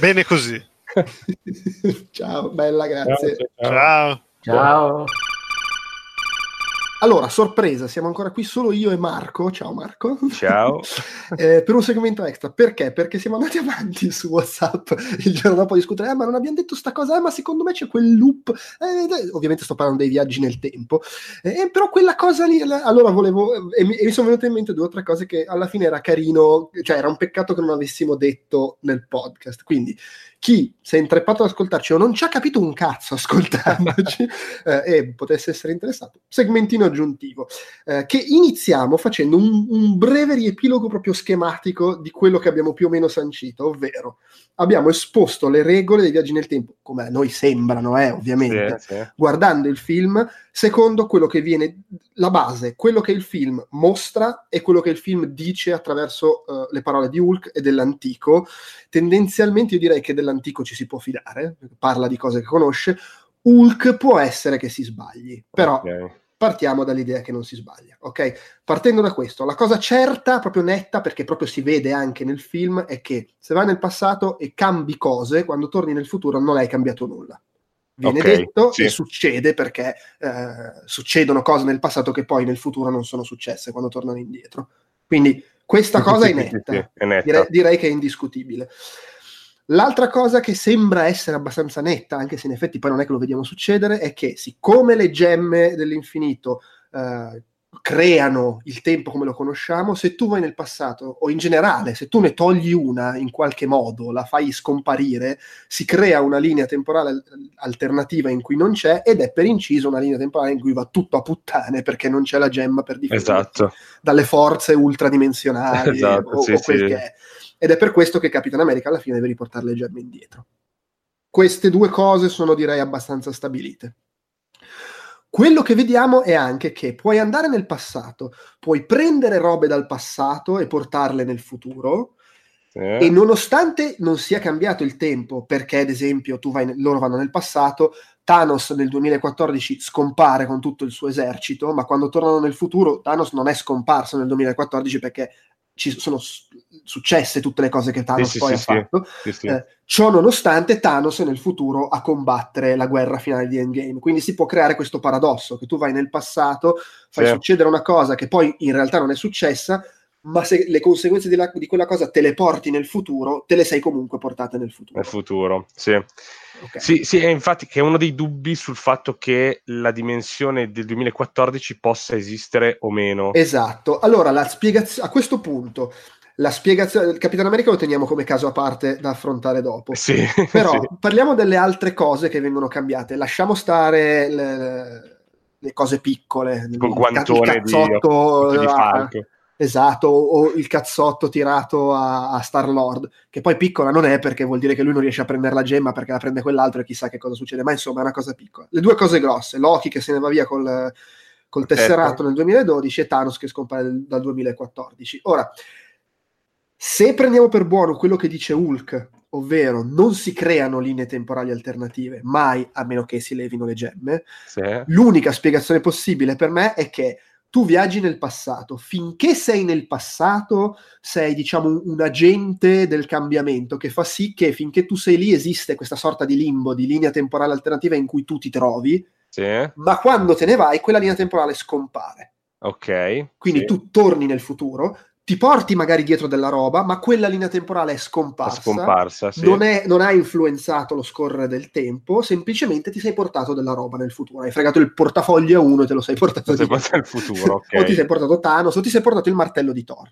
Bene così. ciao bella grazie Ciao. Ciao. Allora sorpresa siamo ancora qui solo io e Marco ciao Marco Ciao. Eh, per un segmento extra. Perché? Perché siamo andati avanti su WhatsApp il giorno dopo a discutere, "Eh, ma non abbiamo detto sta cosa, eh, ma secondo me c'è quel loop. Eh, eh, ovviamente sto parlando dei viaggi nel tempo. Eh, però quella cosa lì, allora volevo, e mi, e mi sono venute in mente due o tre cose che alla fine era carino, cioè era un peccato che non avessimo detto nel podcast. Quindi chi si è intreppato ad ascoltarci o non ci ha capito un cazzo ascoltandoci eh, e potesse essere interessato, segmentino aggiuntivo eh, che iniziamo facendo un, un breve riepilogo proprio schematico di quello che abbiamo più o meno sancito, ovvero abbiamo esposto le regole dei viaggi nel tempo, come a noi sembrano, eh, ovviamente, Sì, sì. guardando il film, secondo quello che viene la base, quello che il film mostra e quello che il film dice attraverso eh, le parole di Hulk e dell'antico. Tendenzialmente io direi che dell'antico ci si può fidare, parla di cose che conosce. Hulk può essere che si sbagli, però Ok. partiamo dall'idea che non si sbaglia, ok? Partendo da questo, la cosa certa, proprio netta, perché proprio si vede anche nel film, è che se vai nel passato e cambi cose, quando torni nel futuro non hai cambiato nulla. Viene Ok, detto sì. e succede perché eh, succedono cose nel passato che poi nel futuro non sono successe quando tornano indietro. Quindi questa cosa è netta. sì, è netta. Direi, direi che è indiscutibile. L'altra cosa che sembra essere abbastanza netta, anche se in effetti poi non è che lo vediamo succedere, è che siccome le gemme dell'infinito eh, creano il tempo come lo conosciamo, se tu vai nel passato o in generale, se tu ne togli una in qualche modo, la fai scomparire, si crea una linea temporale al- alternativa in cui non c'è ed è per inciso una linea temporale in cui va tutto a puttane perché non c'è la gemma per difenderti Esatto. dalle forze ultradimensionali Esatto, o, sì, o quel sì. che è. Ed è per questo che Capitan America alla fine deve riportare le gemme indietro. Queste due cose sono direi abbastanza stabilite. Quello che vediamo è anche che puoi andare nel passato, puoi prendere robe dal passato e portarle nel futuro, Sì. e nonostante non sia cambiato il tempo, perché ad esempio tu vai, loro vanno nel passato, Thanos nel 2014 scompare con tutto il suo esercito, ma quando tornano nel futuro Thanos non è scomparso nel 2014 perché ci sono successe tutte le cose che Thanos sì, poi sì, ha sì. fatto. Eh, ciò nonostante, Thanos è nel futuro a combattere la guerra finale di Endgame. Quindi si può creare questo paradosso: che tu vai nel passato, fai succedere una cosa che poi in realtà non è successa, ma se le conseguenze di, la- di quella cosa te le porti nel futuro, te le sei comunque portate nel futuro. Nel futuro, sì. Ok. Sì, sì, è infatti che è uno dei dubbi sul fatto che la dimensione del 2014 possa esistere o meno. Esatto. Allora, la spiegazio- a questo punto, la spiegazione del Capitano America lo teniamo come caso a parte da affrontare dopo. Sì, Però sì. parliamo delle altre cose che vengono cambiate. Lasciamo stare le, le cose piccole. Il di, cazzotto, di a- Falco. Esatto, o il cazzotto tirato a, a Star Lord, che poi piccola non è perché vuol dire che lui non riesce a prendere la gemma perché la prende quell'altro e chissà che cosa succede, ma insomma è una cosa piccola. Le due cose grosse, Loki che se ne va via col, col tesserato nel 2012 e Thanos che scompare dal- dal 2014. Ora, se prendiamo per buono quello che dice Hulk, ovvero non si creano linee temporali alternative, mai a meno che si levino le gemme, Sì. l'unica spiegazione possibile per me è che tu viaggi nel passato, finché sei nel passato sei diciamo un, un agente del cambiamento che fa sì che finché tu sei lì esiste questa sorta di limbo, di linea temporale alternativa in cui tu ti trovi, Sì. ma quando te ne vai quella linea temporale scompare. Ok. Quindi sì. tu torni nel futuro, ti porti magari dietro della roba, ma quella linea temporale è È scomparsa. scomparsa, sì. Non, è- non ha influenzato lo scorrere del tempo, semplicemente ti sei portato della roba nel futuro. Hai fregato il portafoglio a uno e te lo sei portato dietro. portato futuro, ok. O ti sei portato Thanos, o ti sei portato il martello di Thor.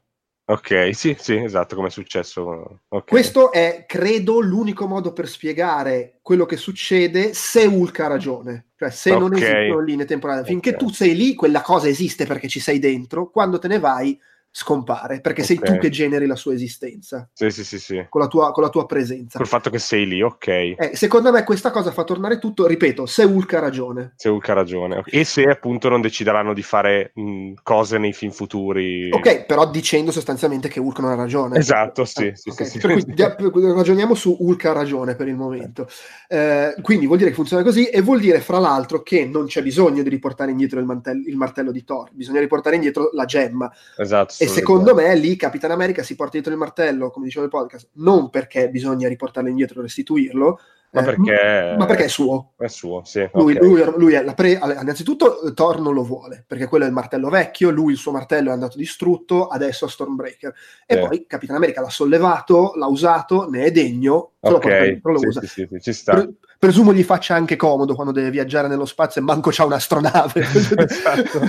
Ok, sì, sì, esatto, come è successo. Okay. Questo è, credo, l'unico modo per spiegare quello che succede se Hulk ha ragione. Cioè, se Ok. non esistono linee temporali. Finché Ok. tu sei lì, quella cosa esiste perché ci sei dentro. Quando te ne vai, scompare, perché sei Ok. tu che generi la sua esistenza, Sì, sì, sì, sì. con la tua, con la tua presenza. Col fatto che sei lì, ok. Eh, secondo me questa cosa fa tornare tutto, ripeto, se Hulk ha ragione. Se Hulk ha ragione. E se appunto non decideranno di fare mh, cose nei film futuri. Ok, però dicendo sostanzialmente che Hulk non ha ragione. Esatto, sì, Ah, sì, dia- ragioniamo su Hulk ha ragione per il momento. Eh, quindi vuol dire che funziona così e vuol dire, fra l'altro, che non c'è bisogno di riportare indietro il, mantel- il martello di Thor, bisogna riportare indietro la gemma. Esatto. E sto secondo me lì Capitan America si porta dietro il martello, come dicevo nel podcast, non perché bisogna riportarlo indietro e restituirlo, Ma eh, perché... ma perché è suo. È suo, sì. Lui, ok. lui- lui è la pre- innanzitutto eh, Thor non lo vuole perché quello è il martello vecchio, lui il suo martello è andato distrutto, adesso ha Stormbreaker e Sì. poi Capitan America l'ha sollevato, l'ha usato, ne è degno, se lo sì, usa. sì, ci sta. Pre- presumo gli faccia anche comodo quando deve viaggiare nello spazio e manco c'ha un'astronave. Esatto.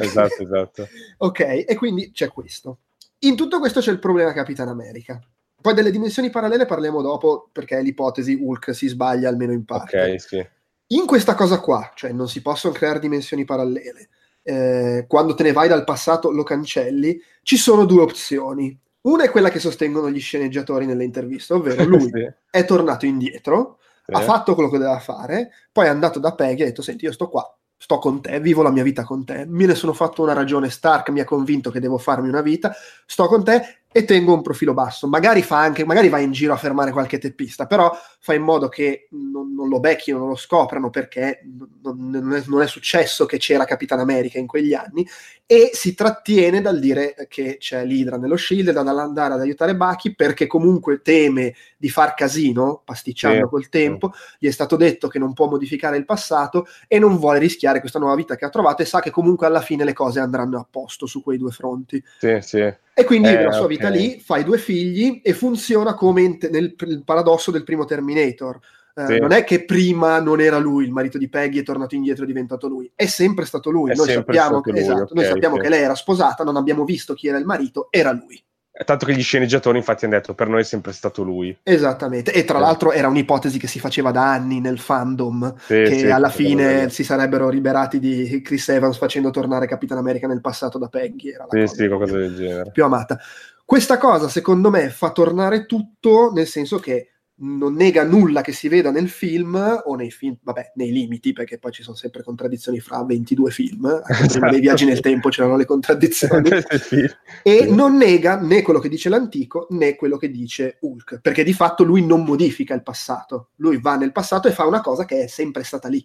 Esatto, esatto. ok, e quindi c'è questo. In tutto questo c'è il problema Capitan America. Poi delle dimensioni parallele parliamo dopo perché è l'ipotesi Hulk si sbaglia almeno in parte. Ok, sì. In questa cosa qua, cioè non si possono creare dimensioni parallele, eh, quando te ne vai dal passato lo cancelli, ci sono due opzioni. Una è quella che sostengono gli sceneggiatori nelle interviste, ovvero lui Sì, è tornato indietro, sì. ha fatto quello che doveva fare, poi è andato da Peggy e ha detto: Senti, io sto qua, sto con te, vivo la mia vita con te. Me ne sono fatto una ragione. Stark mi ha convinto che devo farmi una vita, sto con te e tengo un profilo basso. Magari fa anche, magari va in giro a fermare qualche teppista, però fa in modo che non, non lo becchino, non lo scoprano perché non, non è, non è successo che c'era Capitan America in quegli anni e si trattiene dal dire che c'è l'Idra nello Shield, dall'andare ad aiutare Bucky perché comunque teme di far casino, pasticciando Sì, col tempo, gli è stato detto che non può modificare il passato e non vuole rischiare questa nuova vita che ha trovato e sa che comunque alla fine le cose andranno a posto su quei due fronti. Sì, sì. E quindi Eh, vive la sua ok. vita lì, fa i due figli e funziona come in- nel il paradosso del primo Terminator. Eh, Sì. Non è che prima non era lui, il marito di Peggy è tornato indietro e è diventato lui, è sempre stato lui. È Noi sappiamo, che, lui, esatto, noi ok, sappiamo sì. che lei era sposata, non abbiamo visto chi era il marito, era lui. Tanto che gli sceneggiatori infatti hanno detto per noi è sempre stato lui. Esattamente. E tra Sì. l'altro era un'ipotesi che si faceva da anni nel fandom, Sì, che sì, alla fine si sarebbero liberati di Chris Evans facendo tornare Capitan America nel passato da Peggy. Era la Sì, cosa sì, qualcosa del genere. più amata. Questa cosa, secondo me, fa tornare tutto, nel senso che non nega nulla che si veda nel film o nei film, vabbè, nei limiti, perché poi ci sono sempre contraddizioni fra 22 film, anche prima dei viaggi nel tempo c'erano le contraddizioni, Sì. e Sì. non nega né quello che dice l'antico né quello che dice Hulk, perché di fatto lui non modifica il passato, lui va nel passato e fa una cosa che è sempre stata lì,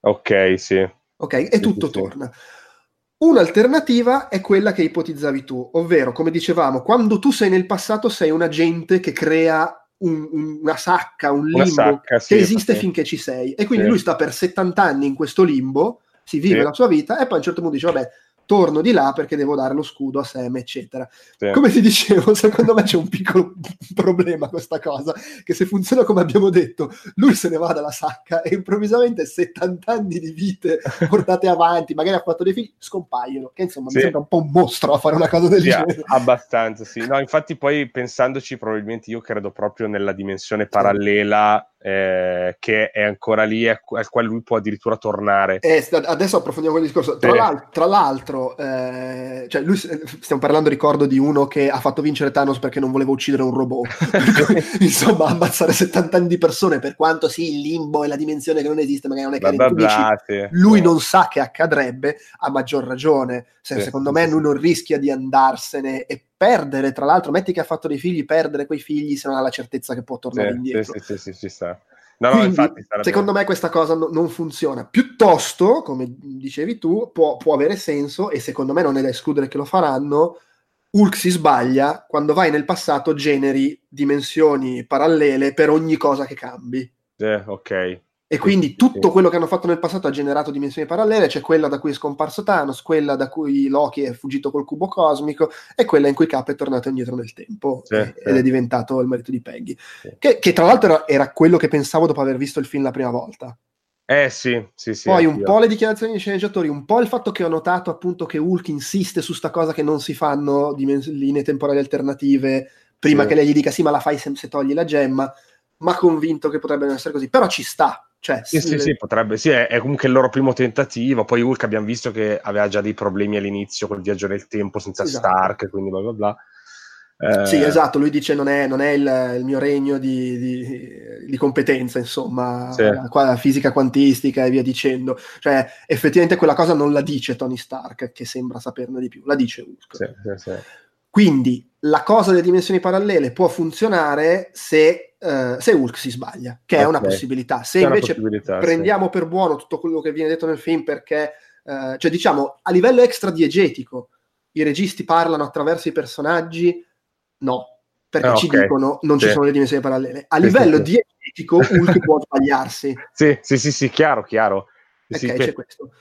Ok, sì. ok? E Sì, tutto torna. Un'alternativa è quella che ipotizzavi tu, ovvero, come dicevamo, quando tu sei nel passato sei un agente che crea un- un- una sacca, un limbo sacca, sì, che esiste sì. finché ci sei. E quindi Sì. lui sta per 70 anni in questo limbo, si vive la sua vita e poi a un certo punto dice, vabbè, torno di là perché devo dare lo scudo a Sam, eccetera. Sì. Come ti dicevo, secondo me c'è un piccolo problema questa cosa, che se funziona come abbiamo detto, lui se ne va dalla sacca e improvvisamente 70 anni di vite portate avanti, magari ha fatto dei figli, scompaiono, che insomma Sì. mi sembra un po' un mostro a fare una cosa del Sì, genere. abbastanza, sì. No, infatti poi pensandoci, probabilmente io credo proprio nella dimensione parallela eh, che è ancora lì, e al quale lui può addirittura tornare. Eh, adesso approfondiamo quel discorso. Tra, l'al- tra l'altro, eh, cioè lui, stiamo parlando, ricordo, di uno che ha fatto vincere Thanos perché non voleva uccidere un robot. Insomma, ammazzare 70 anni di persone, per quanto sì, il limbo è la dimensione che non esiste, magari non è carino. dici, lui No. non sa che accadrebbe, a maggior ragione. Se- Sì, secondo me lui non rischia di andarsene e perdere, tra l'altro, metti che ha fatto dei figli, perdere quei figli se non ha la certezza che può tornare Sì, indietro. sì, sì, sì, ci sta. No, Quindi, infatti secondo me questa cosa no- non funziona. Piuttosto, come dicevi tu, può, può avere senso, e secondo me non è da escludere che lo faranno, Hulk si sbaglia, quando vai nel passato generi dimensioni parallele per ogni cosa che cambi. Sì, ok. E quindi tutto quello che hanno fatto nel passato ha generato dimensioni parallele, c'è quella da cui è scomparso Thanos, quella da cui Loki è fuggito col cubo cosmico e quella in cui Cap è tornato indietro nel tempo sì. ed è diventato il marito di Peggy. Che, che tra l'altro era, era quello che pensavo dopo aver visto il film la prima volta. Eh sì, sì, sì. Poi un anch'io. po' le dichiarazioni dei sceneggiatori, un po' il fatto che ho notato appunto che Hulk insiste su sta cosa che non si fanno dimens- linee temporali alternative prima Sì. che lei gli dica sì ma la fai se, se togli la gemma, ma convinto che potrebbe non essere così, però ci sta. Cioè, Sì, sì, le- sì, potrebbe, sì, è, è comunque il loro primo tentativo. Poi Hulk abbiamo visto che aveva già dei problemi all'inizio col viaggio nel tempo senza Esatto. Stark, quindi bla bla bla. Eh, Sì, esatto, lui dice non è, non è il, il mio regno di, di- di competenza, insomma, Sì. la, qua- la fisica quantistica e via dicendo. Cioè, effettivamente quella cosa non la dice Tony Stark, che sembra saperne di più, la dice Hulk. sì, sì. Quindi la cosa delle dimensioni parallele può funzionare se, eh, se Hulk si sbaglia, che è una possibilità. Se una invece possibilità, sì. prendiamo per buono tutto quello che viene detto nel film, perché, eh, cioè diciamo, a livello extra diegetico, i registi parlano attraverso i personaggi, no, perché Ah, ci ok. dicono non ci Sì. sono le dimensioni parallele. A Sì, livello sì, sì. diegetico, Hulk può sbagliarsi. Sì, sì, sì, sì, chiaro, chiaro. Ok, Sì, c'è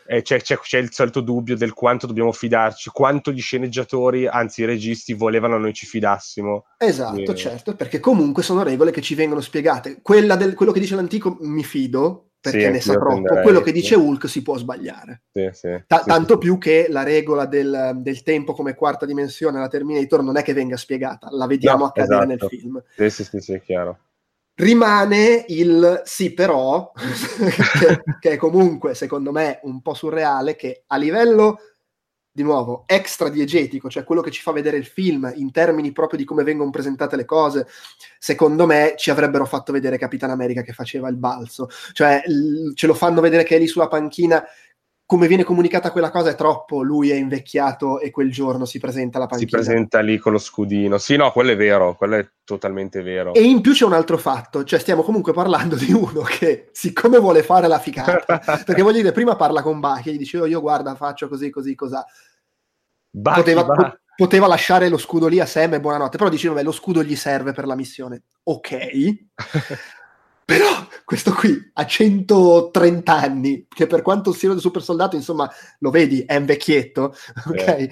eh, c'è, c'è- c'è il solito dubbio del quanto dobbiamo fidarci, quanto gli sceneggiatori, anzi i registi, volevano noi ci fidassimo. Esatto, Eh. certo, perché comunque sono regole che ci vengono spiegate. Quella del, quello che dice l'antico mi fido, perché Sì, ne sa troppo. tenderei, Quello che sì. dice Hulk si può sbagliare. Sì, sì, tanto più che la regola del, del tempo come quarta dimensione alla Terminator non è che venga spiegata, la vediamo No, accadere esatto. nel film. Sì, sì, sì, sì, chiaro. Rimane il sì, però, che, che è comunque, secondo me, un po' surreale, che a livello, di nuovo, extra diegetico, cioè quello che ci fa vedere il film in termini proprio di come vengono presentate le cose, secondo me ci avrebbero fatto vedere Capitan America che faceva il balzo. Cioè, l- ce lo fanno vedere che è lì sulla panchina. Come viene comunicata quella cosa è troppo, lui è invecchiato e quel giorno si presenta alla Si panchina. presenta lì con lo scudino. Sì, no, quello è vero, quello è totalmente vero. E in più c'è un altro fatto, cioè stiamo comunque parlando di uno che, siccome vuole fare la figata, perché voglio dire, prima parla con Bucky, gli dice "Oh, io guarda, faccio così, così, cos'ha. Bucky Poteva, va- po- poteva lasciare lo scudo lì a Sam e buonanotte, però dice, vabbè, lo scudo gli serve per la missione. Ok, però questo qui ha 130 anni, che per quanto sia un super soldato, insomma, lo vedi, è un vecchietto, ok?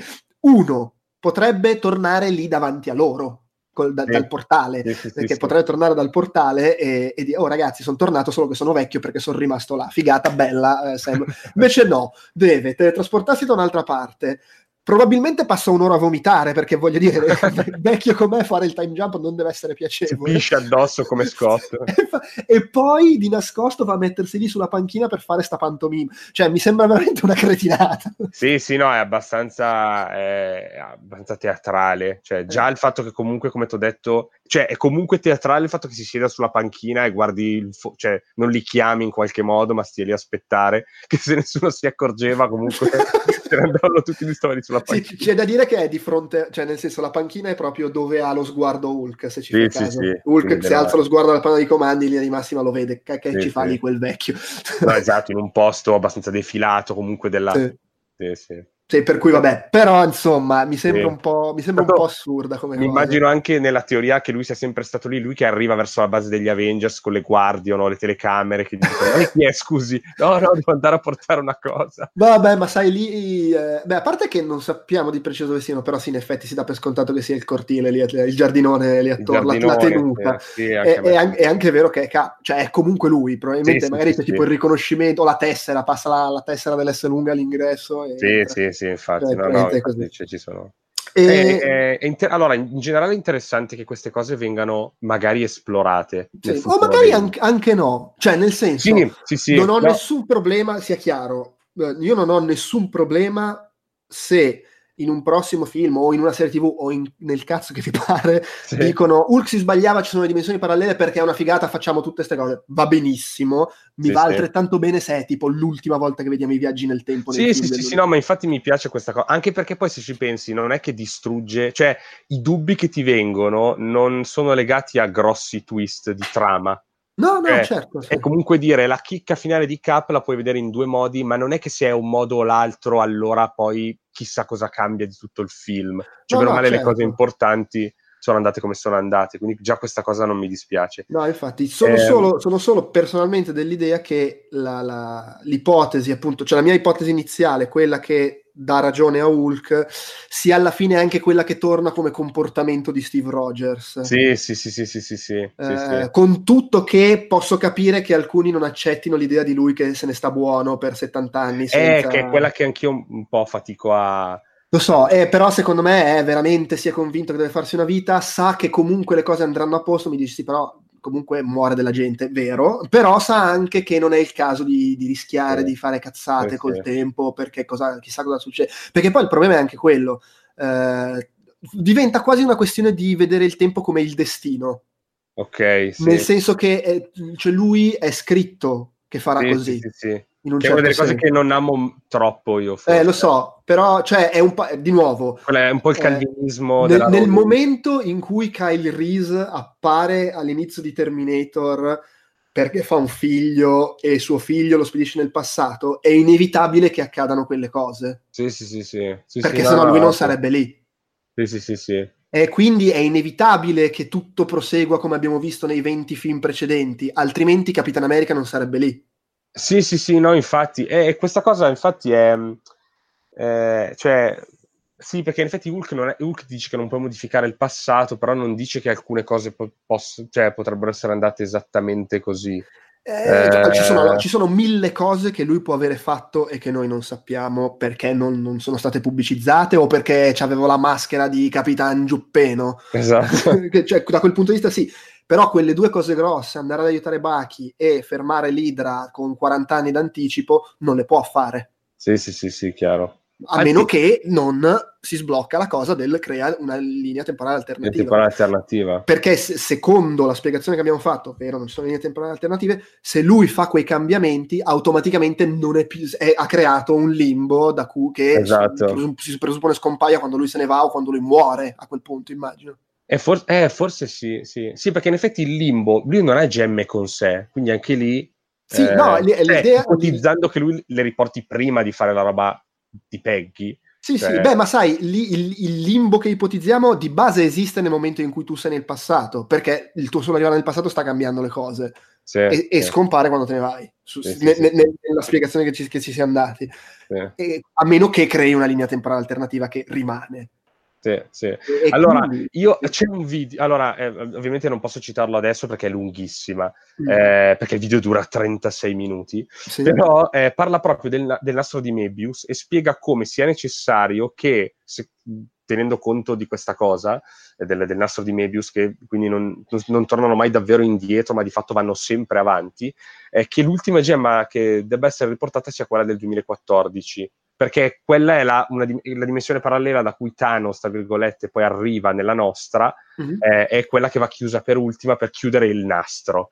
Uno potrebbe tornare lì davanti a loro, col- da- Sì. dal portale, Sì, sì, perché sì. potrebbe tornare dal portale e, e dire, oh ragazzi, sono tornato solo che sono vecchio perché sono rimasto là, figata, bella, eh. Invece no, deve teletrasportarsi da un'altra parte. Probabilmente passa un'ora a vomitare perché voglio dire, vecchio com'è fare il time jump non deve essere Si piacevole. piscia addosso come Scott. e, fa- e poi di nascosto va a mettersi lì sulla panchina per fare sta pantomima. Cioè, mi sembra veramente una cretinata. Sì, sì, no, è abbastanza, è abbastanza teatrale. Cioè, già Eh. il fatto che comunque, come ti ho detto, cioè, è comunque teatrale il fatto che si sieda sulla panchina e guardi, il fo- cioè, non li chiami in qualche modo, ma stia lì a aspettare, che se nessuno si accorgeva, comunque se ne andavano tutti stavano lì sulla Sì, c'è da dire che è di fronte, cioè nel senso la panchina è proprio dove ha lo sguardo Hulk, se ci Sì, sì, caso. sì, Hulk se no. alza lo sguardo alla panna di comandi, in linea di massima lo vede, che, che ci fa lì quel vecchio. No, esatto, in un posto abbastanza defilato, comunque della... Sì. Sì, Sì, per cui vabbè, però insomma mi sembra Sì. un po', mi sembra un po' assurda come Mi cosa. immagino anche nella teoria che lui sia sempre stato lì, lui che arriva verso la base degli Avengers con le guardie, no? le telecamere, che dicono, "Eh, chi è, scusi? No, no, devo andare a portare una cosa. Vabbè, ma sai lì, eh, beh, a parte che non sappiamo di preciso dove siano, però sì, in effetti si dà per scontato che sia il cortile lì, il giardinone lì attorno, la- la, giardinone, tenuta. sì, E- anche me è, an- sembra. è anche vero che cioè, è comunque lui, probabilmente Sì, magari c'è tipo il riconoscimento o la tessera, passa la, la tessera dell'S lunga all'ingresso. E Sì, sì, sì, infatti, Cioè, no, no, infatti cioè, ci sono. E- È- è- è inter- allora, in generale è interessante che queste cose vengano magari esplorate. sì, o magari anche, anche no, cioè nel senso, Sì, sì, sì. non ho no, nessun problema, sia chiaro, eh, io non ho nessun problema se in un prossimo film o in una serie tv o in- nel cazzo che vi pare sì. dicono Hulk si sbagliava, ci sono le dimensioni parallele perché è una figata, facciamo tutte queste cose. Va benissimo, mi Sì, va sì. altrettanto bene se è tipo l'ultima volta che vediamo i viaggi nel tempo. Sì, sì, sì, sì, no, ma infatti mi piace questa cosa, anche perché poi se ci pensi non è che distrugge, cioè i dubbi che ti vengono non sono legati a grossi twist di trama, No, no, Eh, certo. sì. è comunque dire la chicca finale di Cap la puoi vedere in due modi, ma non è che se è un modo o l'altro allora poi chissà cosa cambia di tutto il film, cioè No, meno no, male le certo. cose importanti sono andate come sono andate, quindi già questa cosa non mi dispiace. No, infatti, sono, Ehm. solo, sono solo personalmente dell'idea che la- la- l'ipotesi, appunto, cioè la mia ipotesi iniziale, quella che dà ragione a Hulk, sia alla fine anche quella che torna come comportamento di Steve Rogers. Sì, sì, sì, sì, sì, sì, sì, Eh, sì. Con tutto che posso capire che alcuni non accettino l'idea di lui che se ne sta buono per 70 anni. Eh, senza- che è quella che anch'io un po' fatico a... Lo so, eh, però secondo me è veramente si è convinto che deve farsi una vita, sa che comunque le cose andranno a posto, mi dici sì, però comunque muore della gente, vero, però sa anche che non è il caso di, di rischiare Sì. di fare cazzate Sì, col sì. tempo, perché cosa, chissà cosa succede. Perché poi il problema è anche quello, eh, diventa quasi una questione di vedere il tempo come il destino, Ok, sì. nel senso che eh, cioè lui è scritto che farà Sì, così, sì, sì, sì. In un Che è una certo delle cose senso. che non amo troppo io, forse. Eh, lo so, però cioè, è un pa- di nuovo, Quello è un po' il Eh, calvinismo nel, della nel Rowling. momento in cui Kyle Reese appare all'inizio di Terminator perché fa un figlio e suo figlio lo spedisce nel passato, è inevitabile che accadano quelle cose, Sì, sì, sì, sì. Sì, perché sì, sennò no, lui non sarebbe lì. Sì, sì, sì, sì. E quindi è inevitabile che tutto prosegua come abbiamo visto nei 20 film precedenti, altrimenti Capitan America non sarebbe lì. Sì, sì, sì, no, infatti. E e questa cosa, infatti, è... eh, cioè... Sì, perché in effetti Hulk, non è, Hulk dice che non puoi modificare il passato, però non dice che alcune cose po- poss- cioè, potrebbero essere andate esattamente così. Eh, Eh. ci, sono, ci sono mille cose che lui può avere fatto e che noi non sappiamo perché non, non sono state pubblicizzate o perché avevo la maschera di Capitan Giuppeno. Esatto. Cioè, da quel punto di vista sì, però quelle due cose grosse, andare ad aiutare Baki e fermare l'Idra con 40 anni d'anticipo, non le può fare. sì, sì, sì, sì, chiaro. A Anzi- meno che non si sblocca la cosa del crea una linea temporale alternativa. tipo un'alternativa. Perché se- secondo la spiegazione che abbiamo fatto, ovvero non ci sono linee temporali alternative, se lui fa quei cambiamenti, automaticamente non è più, è- ha creato un limbo da cui che Esatto. si presuppone scompaia quando lui se ne va o quando lui muore a quel punto, immagino. E for- eh, forse sì, sì. Sì, perché in effetti il limbo, lui non ha gemme con sé, quindi anche lì... Sì, eh, no, cioè, l'idea- ipotizzando che lui le riporti prima di fare la roba di Peggy. Sì, Cioè- sì, beh, ma sai, lì il, il limbo che ipotizziamo di base esiste nel momento in cui tu sei nel passato, perché il tuo solo arrivare nel passato sta cambiando le cose Sì, e, e sì, scompare quando te ne vai, su- Sì, ne- ne- nella spiegazione che ci, che ci siamo dati. sì, E- a meno che crei una linea temporale alternativa che rimane. Sì, sì. Allora, quindi- io c'è un video, allora, eh, ovviamente non posso citarlo adesso perché è lunghissima, Mm, eh, perché il video dura 36 minuti, sì. però eh, parla proprio del, del nastro di Mebius e spiega come sia necessario che, se- tenendo conto di questa cosa, eh, del, del nastro di Mebius, che quindi non, non- tornano mai davvero indietro, ma di fatto vanno sempre avanti, che l'ultima gemma che debba essere riportata sia quella del 2014. Perché quella è la, una la dimensione parallela da cui Thanos, tra virgolette, poi arriva nella nostra, Mhm. eh, è quella che va chiusa per ultima per chiudere il nastro.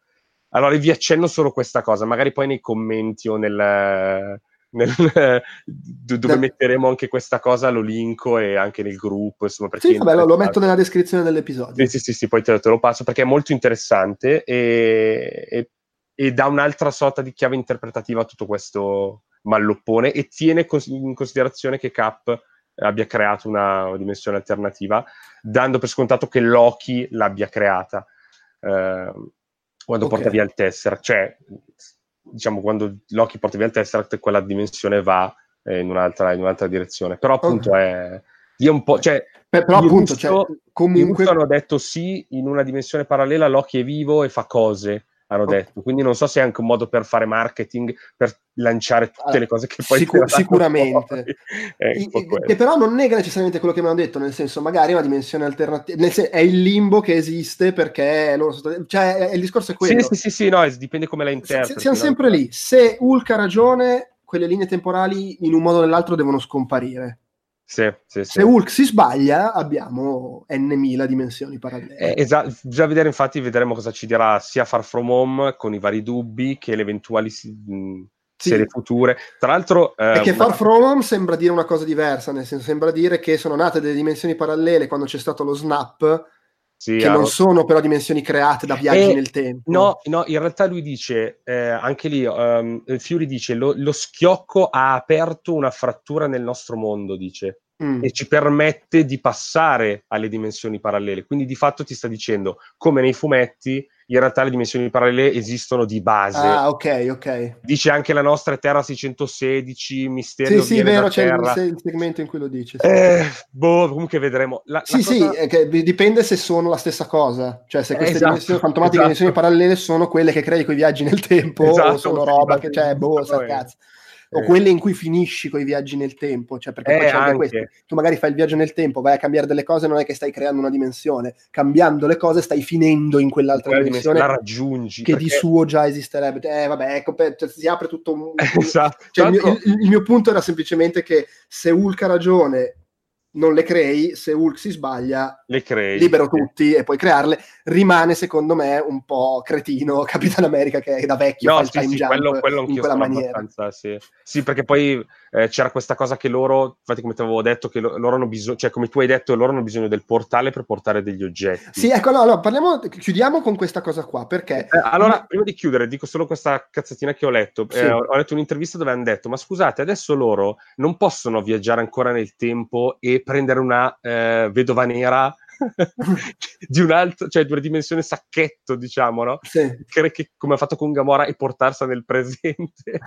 Allora vi accenno solo questa cosa, magari poi nei commenti o nel, nel- do- dove metteremo anche questa cosa lo linko e anche nel gruppo, insomma, per Sì, vabbè, lo, metto nella descrizione dell'episodio. Sì, sì, sì, sì, poi te, te lo passo perché è molto interessante e, e- e dà un'altra sorta di chiave interpretativa a tutto questo malloppone e tiene in considerazione che Cap abbia creato una, dimensione alternativa, dando per scontato che Loki l'abbia creata eh, quando Ok. porta via il Tesseract. Cioè, diciamo, quando Loki porta via il Tesseract, quella dimensione va eh, in, un'altra, in un'altra direzione. Però appunto Ok. è... è un po', cioè, Beh, però appunto, Russo- cioè, comunque... hanno detto sì, in una dimensione parallela Loki è vivo e fa cose, hanno detto. Quindi non so se è anche un modo per fare marketing, per lanciare tutte Allora, le cose che poi sicur- sicuramente. po' che però non nega necessariamente quello che mi hanno detto, nel senso, magari è una dimensione alternativa, nel sen- è il limbo che esiste perché loro sono- cioè, è- il discorso è quello. Sì, sì, sì, sì, no, dipende come la S- interpreti. siamo no? sempre lì. Se Hulk ha ragione, quelle linee temporali in un modo o nell'altro devono scomparire. Sì, sì, sì. Se Hulk si sbaglia, abbiamo n mila dimensioni parallele. Eh, esatto, bisogna vedere infatti, vedremo cosa ci dirà sia Far From Home con i vari dubbi che le eventuali si- serie future. Tra l'altro... eh, Perché Far From Home sembra dire una cosa diversa, nel senso sembra dire che sono nate delle dimensioni parallele quando c'è stato lo snap, sì, che non sono però dimensioni create da viaggi Eh, nel tempo. No, no, in realtà lui dice, eh, anche lì, ehm, Fury dice, lo, lo schiocco ha aperto una frattura nel nostro mondo, dice, Mm. e ci permette di passare alle dimensioni parallele. Quindi di fatto ti sta dicendo, come nei fumetti, in realtà le dimensioni parallele esistono di base. Ah, ok, ok. Dice anche la nostra Terra 616, Misterio Sì, sì, vero, c'è il, il segmento in cui lo dice. sì. Eh, boh, comunque vedremo. La, Sì, la sì, cosa- è che dipende se sono la stessa cosa. Cioè, se queste Esatto, dimensioni fantomatiche, esatto. dimensioni parallele sono quelle che crei con i viaggi nel tempo, Esatto, o sono sì, roba ma- che c'è, boh, sa eh. cazzo. O Eh. quelle in cui finisci con i viaggi nel tempo, cioè perché poi Eh, c'è anche questo. Tu magari fai il viaggio nel tempo, vai a cambiare delle cose, non è che stai creando una dimensione, cambiando le cose stai finendo in quell'altra quella dimensione la raggiungi. che di perché- suo già esisterebbe. Eh, vabbè, ecco, cioè, si apre tutto un... Esatto. Cioè, il, Tra mio, il- il mio punto era semplicemente che se Hulk ha ragione, non le crei, se Hulk si sbaglia, le crei. libero Sì. tutti e puoi crearle. Rimane, secondo me, un po' cretino Capitan America che da vecchio fa No, il sì, time sì, jump quello, quello in quella maniera. sì. Sì, perché poi eh, c'era questa cosa che loro, infatti come ti avevo detto, che lo- loro hanno bisogno, cioè come tu hai detto, loro hanno bisogno del portale per portare degli oggetti. Sì, ecco, no, no, parliamo, chiudiamo con questa cosa qua, perché... Eh, allora, prima di chiudere, dico solo questa cazzatina che ho letto. Sì. Eh, ho, ho letto un'intervista dove hanno detto: Ma scusate, adesso loro non possono viaggiare ancora nel tempo e prendere una eh, vedova nera di un altro, cioè di una dimensione sacchetto, diciamo, no? Sì. Che, che- come ha fatto con Gamora e portarsela nel presente.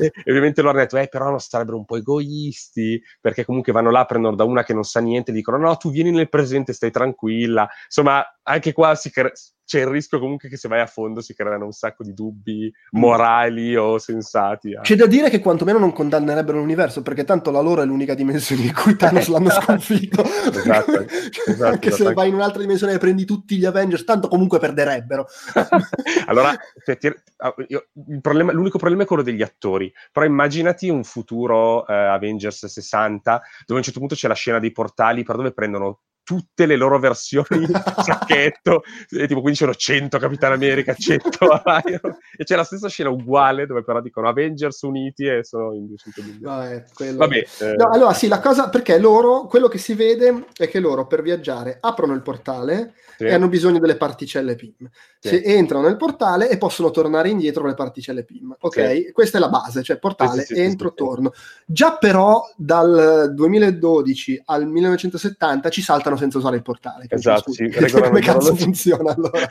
e, ovviamente loro hanno detto: Eh, però sarebbero un po' egoisti, perché comunque vanno là, prendono da una che non sa niente, dicono: No, tu vieni nel presente, stai tranquilla. Insomma, anche qua cre- c'è il rischio comunque che se vai a fondo si creano un sacco di dubbi morali o sensati. eh. C'è da dire che quantomeno non condannerebbero l'universo, perché tanto la loro è l'unica dimensione in cui Thanos l'hanno sconfitto. Esatto, esatto, anche se esatto. vai in un'altra dimensione e prendi tutti gli Avengers, tanto comunque perderebbero. allora, cioè, ah, io- problema- l'unico problema è quello degli attori. Però immaginati un futuro eh, Avengers 60 dove a un certo punto c'è la scena dei portali per dove prendono tutte le loro versioni sacchetto e tipo quindi c'erano 100 Capitan America 100 Iron e c'è la stessa scena uguale dove però dicono Avengers uniti e sono in 200 milioni Vabbè, quello- vabbè eh, No, allora sì, la cosa perché loro, quello che si vede è che loro per viaggiare aprono il portale sì. e hanno bisogno delle particelle PIM. Sì. Se entrano nel portale e possono tornare indietro con le particelle PIM. Ok, questa è la base, cioè portale, Sì, sì, sì, entro, sì, sì. torno. Già però dal 2012 al 1970 ci saltano senza usare il portale. Esatto, sì, come cazzo funziona allora?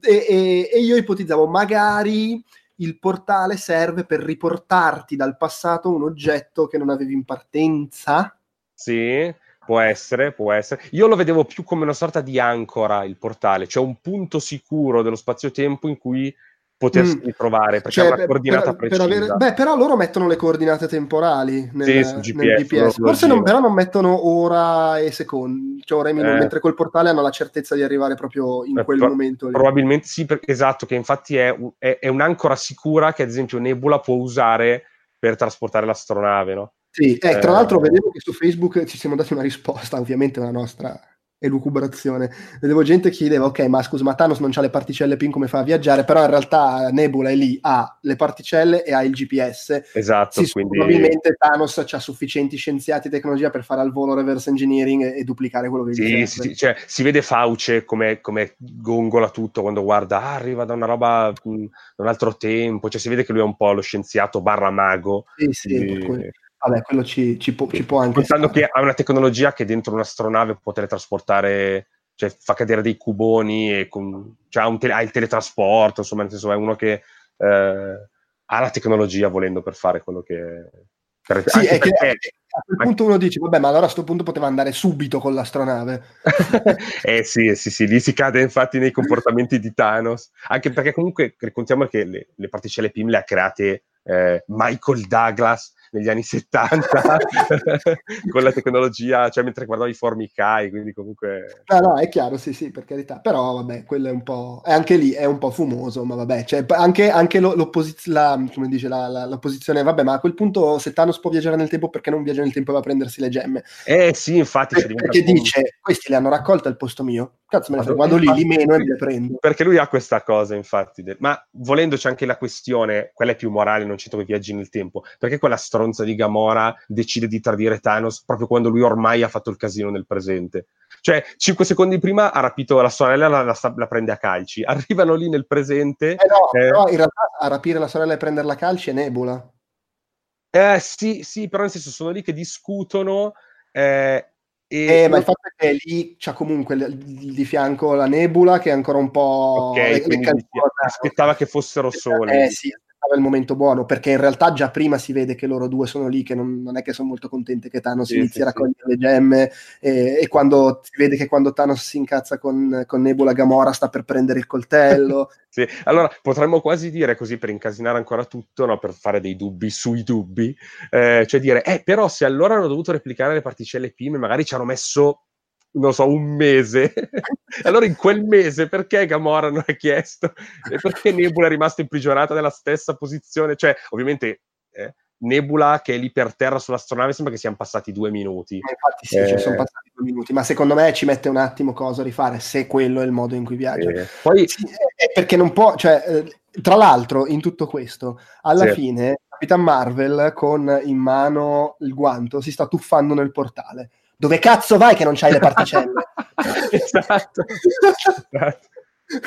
e, e- e io ipotizzavo magari il portale serve per riportarti dal passato un oggetto che non avevi in partenza. Sì, può essere, può essere. Io lo vedevo più come una sorta di ancora il portale, cioè un punto sicuro dello spazio-tempo in cui potersi Mm. ritrovare, perché Cioè, ha una coordinata per- per precisa. avere- beh, però loro mettono le coordinate temporali nel, Sì, GPS, nel GPS. Forse non, però non mettono ora e secondi, cioè ora e minuti, Eh. mentre col portale hanno la certezza di arrivare proprio in Eh, quel pro- momento lì. Probabilmente sì, per- esatto, che infatti è, è- è un'ancora sicura che ad esempio Nebula può usare per trasportare l'astronave, no? Sì, eh, tra Eh. l'altro vedevo che su Facebook ci siamo dati una risposta, ovviamente una nostra elucubrazione. Vedevo gente che chiedeva, ok, ma scusa, ma Thanos non ha le particelle PIN come fa a viaggiare, però in realtà Nebula è lì, ha le particelle e ha il GPS. Esatto, Sì, quindi... probabilmente Thanos ha sufficienti scienziati e tecnologia per fare al volo reverse engineering e, e duplicare quello che Sì, serve. sì, sì, cioè, si vede Fauce come, come gongola tutto quando guarda, ah, arriva da una roba, da un altro tempo, cioè si vede che lui è un po' lo scienziato barra mago. Sì, sì, cui- vabbè, quello ci, ci può, ci può anche stare. che ha una tecnologia che dentro un'astronave può teletrasportare, cioè fa cadere dei cuboni e con, cioè ha, tele- ha il teletrasporto, insomma, nel senso è uno che eh, ha la tecnologia volendo per fare quello che... Per, Sì, è che perché- a quel punto uno dice, vabbè, ma allora a sto punto poteva andare subito con l'astronave. eh sì, sì, sì, lì si cade infatti nei comportamenti di Thanos, anche perché comunque raccontiamo che le, le particelle PIM le ha create eh, Michael Douglas negli anni 70 con la tecnologia, cioè mentre guardava i formicai, quindi comunque... No, no, è chiaro, sì, sì, per carità. Però, vabbè, quello è un po'... E anche lì è un po' fumoso, ma vabbè. Cioè, anche, anche lo- l'opposi- la, come dice, la, la- l'opposizione, vabbè, ma a quel punto se Thanos può viaggiare nel tempo, perché non viaggia nel tempo e va a prendersi le gemme? Eh sì, infatti... c'è Perché diventato un- dice, questi li hanno raccolti al posto mio. Cazzo, me ne frega, Vado- lì, li infatti- meno e me le prendo. Perché lui ha questa cosa, infatti. de- Ma volendoci anche la questione, quella è più morale, non con i viaggi nel tempo, perché quella stronza di Gamora decide di tradire Thanos proprio quando lui ormai ha fatto il casino nel presente. Cioè, cinque secondi prima ha rapito la sorella, la, la la prende a calci. Arrivano lì nel presente. Eh no, Eh. però in realtà a rapire la sorella e prenderla a calci è Nebula. Eh sì, sì, però nel senso sono lì che discutono. eh, E Eh, ma il fatto è che lì c'ha comunque di fianco la nebula che è ancora un po'... Ok, le- le canzoni- aspettava che fossero soli. Eh sì, aspettava il momento buono, perché in realtà già prima si vede che loro due sono lì, che non, non è che sono molto contenti che Thanos Sì, inizi sì, a raccogliere le gemme, e, e quando si vede che quando Thanos si incazza con, con Nebula, Gamora sta per prendere il coltello. Sì, Allora, potremmo quasi dire così per incasinare ancora tutto, no? per fare dei dubbi sui dubbi, eh, cioè dire, eh, però se allora hanno dovuto replicare le particelle PIM, magari ci hanno messo, non so, un mese. allora in quel mese perché Gamora non ha chiesto? E perché Nebula è rimasta imprigionata nella stessa posizione? Cioè, ovviamente... eh, Nebula che è lì per terra sull'astronave sembra che siano passati due minuti. Eh, Infatti sì, Eh. ci sono passati due minuti, ma secondo me ci mette un attimo cosa a rifare, se quello è il modo in cui viaggia. Eh, poi Sì, eh, perché non può, cioè, eh, tra l'altro, in tutto questo, alla Sì. fine, Capitan Marvel con in mano il guanto si sta tuffando nel portale. Dove cazzo vai che non c'hai le particelle? esatto. esatto.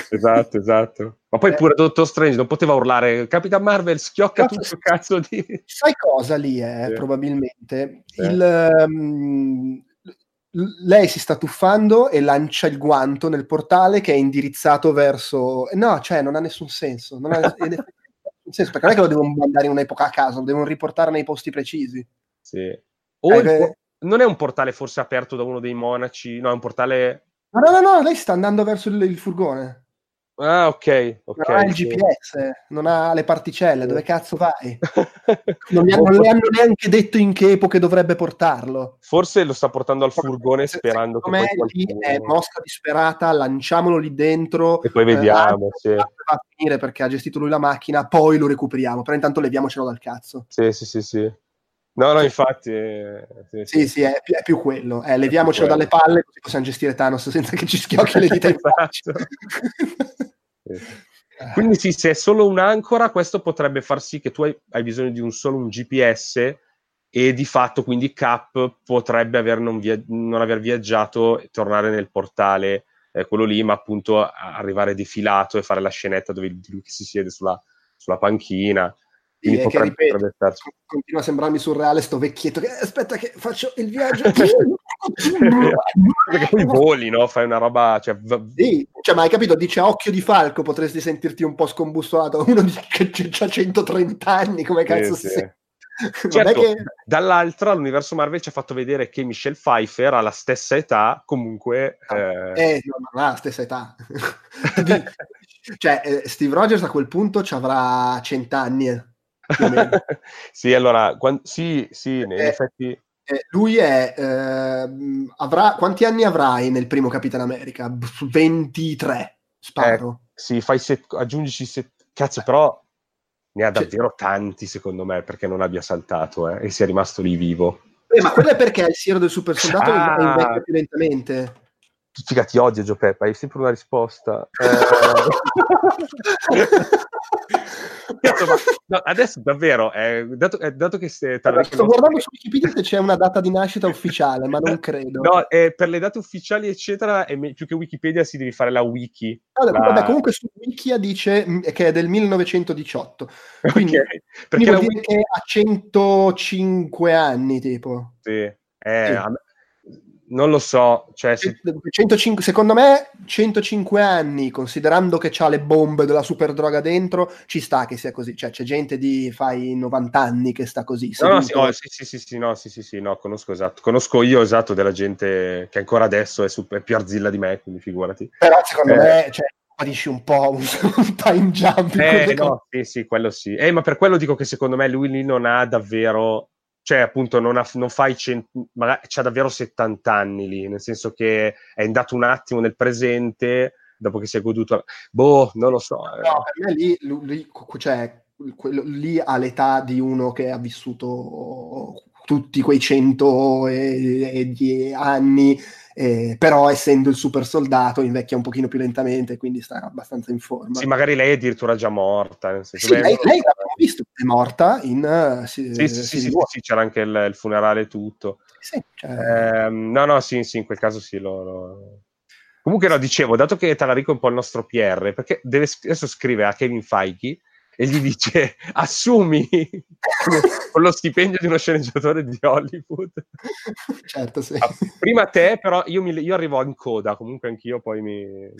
Esatto, esatto. Ma poi pure Dottor Strange non poteva urlare Capitan Marvel schiocca Cazzo, tutto cazzo di... Sai cosa lì è, Sì. probabilmente? Sì. Il, ehm, l- lei si sta tuffando e lancia il guanto nel portale che è indirizzato verso... No, cioè, non ha nessun senso. Non ha nessun senso, perché non è che lo devono mandare in un'epoca a caso, lo devono riportare nei posti precisi. Sì. O Eh, il non è un portale forse aperto da uno dei monaci? No, è un portale... No, no, no, no, lei sta andando verso il, il furgone. Ah, ok, ok. Non ha il sì. GPS, non ha le particelle, dove cazzo vai? Non, gli hanno- non le hanno neanche detto in che epoche dovrebbe portarlo. Forse lo sta portando al furgone sperando che poi qualcuno... è mossa disperata, lanciamolo lì dentro. E poi vediamo, eh, sì. va a finire perché ha gestito lui la macchina, poi lo recuperiamo. Però intanto leviamocelo dal cazzo. Sì, sì, sì, sì. No, no, infatti... eh, sì, Sì, sì, è, più- è più quello. Eh, leviamocelo quello. dalle palle così possiamo gestire Thanos senza che ci schiocchi le dita in faccia. Esatto. Sì. Quindi sì, se è solo un'ancora, questo potrebbe far sì che tu hai, hai bisogno di un solo un GPS e di fatto quindi Cap potrebbe aver non, via- non aver viaggiato e tornare nel portale, eh, quello lì, ma appunto arrivare defilato e fare la scenetta dove lui si siede sulla, sulla panchina. Sì, Quindi che, potrebbe, ripeto, potrebbe starci. Continua a sembrarmi surreale sto vecchietto che "Eh, aspetta che faccio il viaggio. Perché poi voli, no? Fai una roba... Cioè, Sì, cioè, ma hai capito? Dice a occhio di falco, potresti sentirti un po' scombustolato. Uno dice che ha 130 anni, come cazzo sì, sì. Non Certo, che... dall'altra l'universo Marvel ci ha fatto vedere che Michelle Pfeiffer ha la stessa età, comunque... eh, Eh, no, non ha la stessa età. Cioè, eh, Steve Rogers a quel punto ci avrà 100 anni. Eh, sì, allora, quan- sì, sì, in Eh, effetti... Eh, lui è... ehm, avrà... Quanti anni avrai nel primo Capitan America? B- 23, sparo. Sì, fai set- aggiungici set- Cazzo, però ne ha Cioè- davvero tanti, secondo me, perché non abbia saltato eh, e sia rimasto lì vivo. Eh, ma quello è perché il siero del super soldato Ah. invecchia più lentamente. Figa, ti odio, Gio Peppa, hai sempre una risposta. Eh... Cazzo, ma- no, adesso davvero, eh, dato, eh, dato che se, Allora, sto guardando su Wikipedia se c'è una data di nascita ufficiale, ma non credo. No, eh, per le date ufficiali, eccetera, è me- più che Wikipedia si devi fare la wiki. Vabbè, la- vabbè, comunque su Wikia dice mm, che è del 1918. Quindi, Ok, quindi perché vuol la dire wiki... che ha 105 anni, tipo. Sì, eh, Sì. a me- non lo so, cioè, se- 105 secondo me 105 anni, considerando che c'ha le bombe della super droga dentro, ci sta che sia così. Cioè, c'è gente di fai 90 anni che sta così. No, no, sì, oh, sì, sì, sì, sì, no, sì, sì, sì, no, conosco esatto. Conosco io esatto della gente che ancora adesso è, super, è più arzilla di me, quindi figurati. Però secondo Eh. me cioè, un po' un, un time jump. Eh, no, sì, sì, quello sì. Eh, ma per quello dico che secondo me lui lì non ha davvero, cioè appunto non, ha, non fa i cent... magari c'ha davvero 70 anni lì, nel senso che è andato un attimo nel presente dopo che si è goduto... Boh, non lo so. eh. No, per me lì, lui- cioè, quello- lì ha l'età di uno che ha vissuto tutti quei 110 anni, eh, però essendo il super soldato invecchia un pochino più lentamente, quindi sta abbastanza in forma. Sì, magari lei è addirittura già morta. Nel senso, Sì, beh, lei, lei visto, è morta in uh, sì, sì, sì, sì, sì, c'era anche il, il funerale e tutto. Sì, cioè, Ehm, no, no, sì, sì, in quel caso sì. Lo, lo- Comunque, no, dicevo, dato che Talarico è un po' il nostro PR, perché deve, adesso scrive a Kevin Feige e gli dice assumi con lo stipendio di uno sceneggiatore di Hollywood. Certo, sì. Ah, prima te, però io, mi, io arrivo in coda, comunque anch'io poi mi... mi...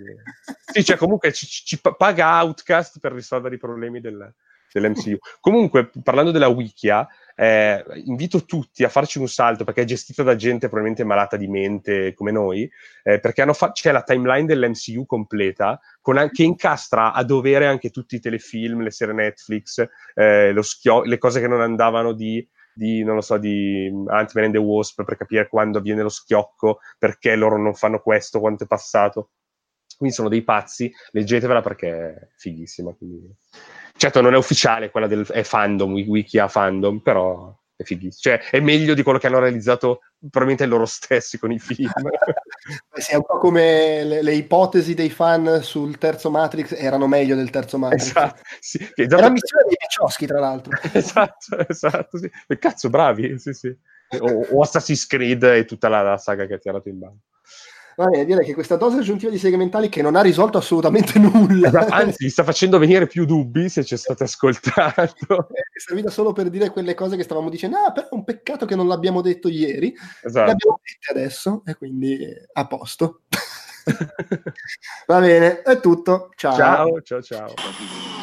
Sì, cioè comunque ci, ci paga Outcast per risolvere i problemi del, dell'MCU. Comunque, parlando della Wikia, eh, invito tutti a farci un salto perché è gestita da gente probabilmente malata di mente come noi, eh, perché fa- c'è la timeline dell'MCU completa an- che incastra a dovere anche tutti i telefilm, le serie Netflix, eh, schio- le cose che non andavano di di, non lo so, di Ant-Man and the Wasp per capire quando avviene lo schiocco, perché loro non fanno questo, quanto è passato. Quindi sono dei pazzi, leggetevela perché è fighissima. Quindi... Certo, non è ufficiale, quella del è fandom, wiki a fandom, però è fighissimo. Cioè, è meglio di quello che hanno realizzato probabilmente loro stessi con i film. sì, è un po' come le, le, ipotesi dei fan sul terzo Matrix erano meglio del terzo Matrix. Esatto, sì. Che, Era missione dei Piccioschi, tra l'altro. esatto, esatto, sì. Cazzo, bravi, sì, sì. O, o Assassin's Creed e tutta la, la saga che ha tirato in ballo. Va bene, direi che questa dose aggiuntiva di segmentali che non ha risolto assolutamente nulla. Anzi, sta facendo venire più dubbi se ci state ascoltando. È servita solo per dire quelle cose che stavamo dicendo, ah, però è un peccato che non l'abbiamo detto ieri. Esatto. Le abbiamo dette adesso e quindi a posto. Va bene, è tutto. Ciao. Ciao, ciao, ciao.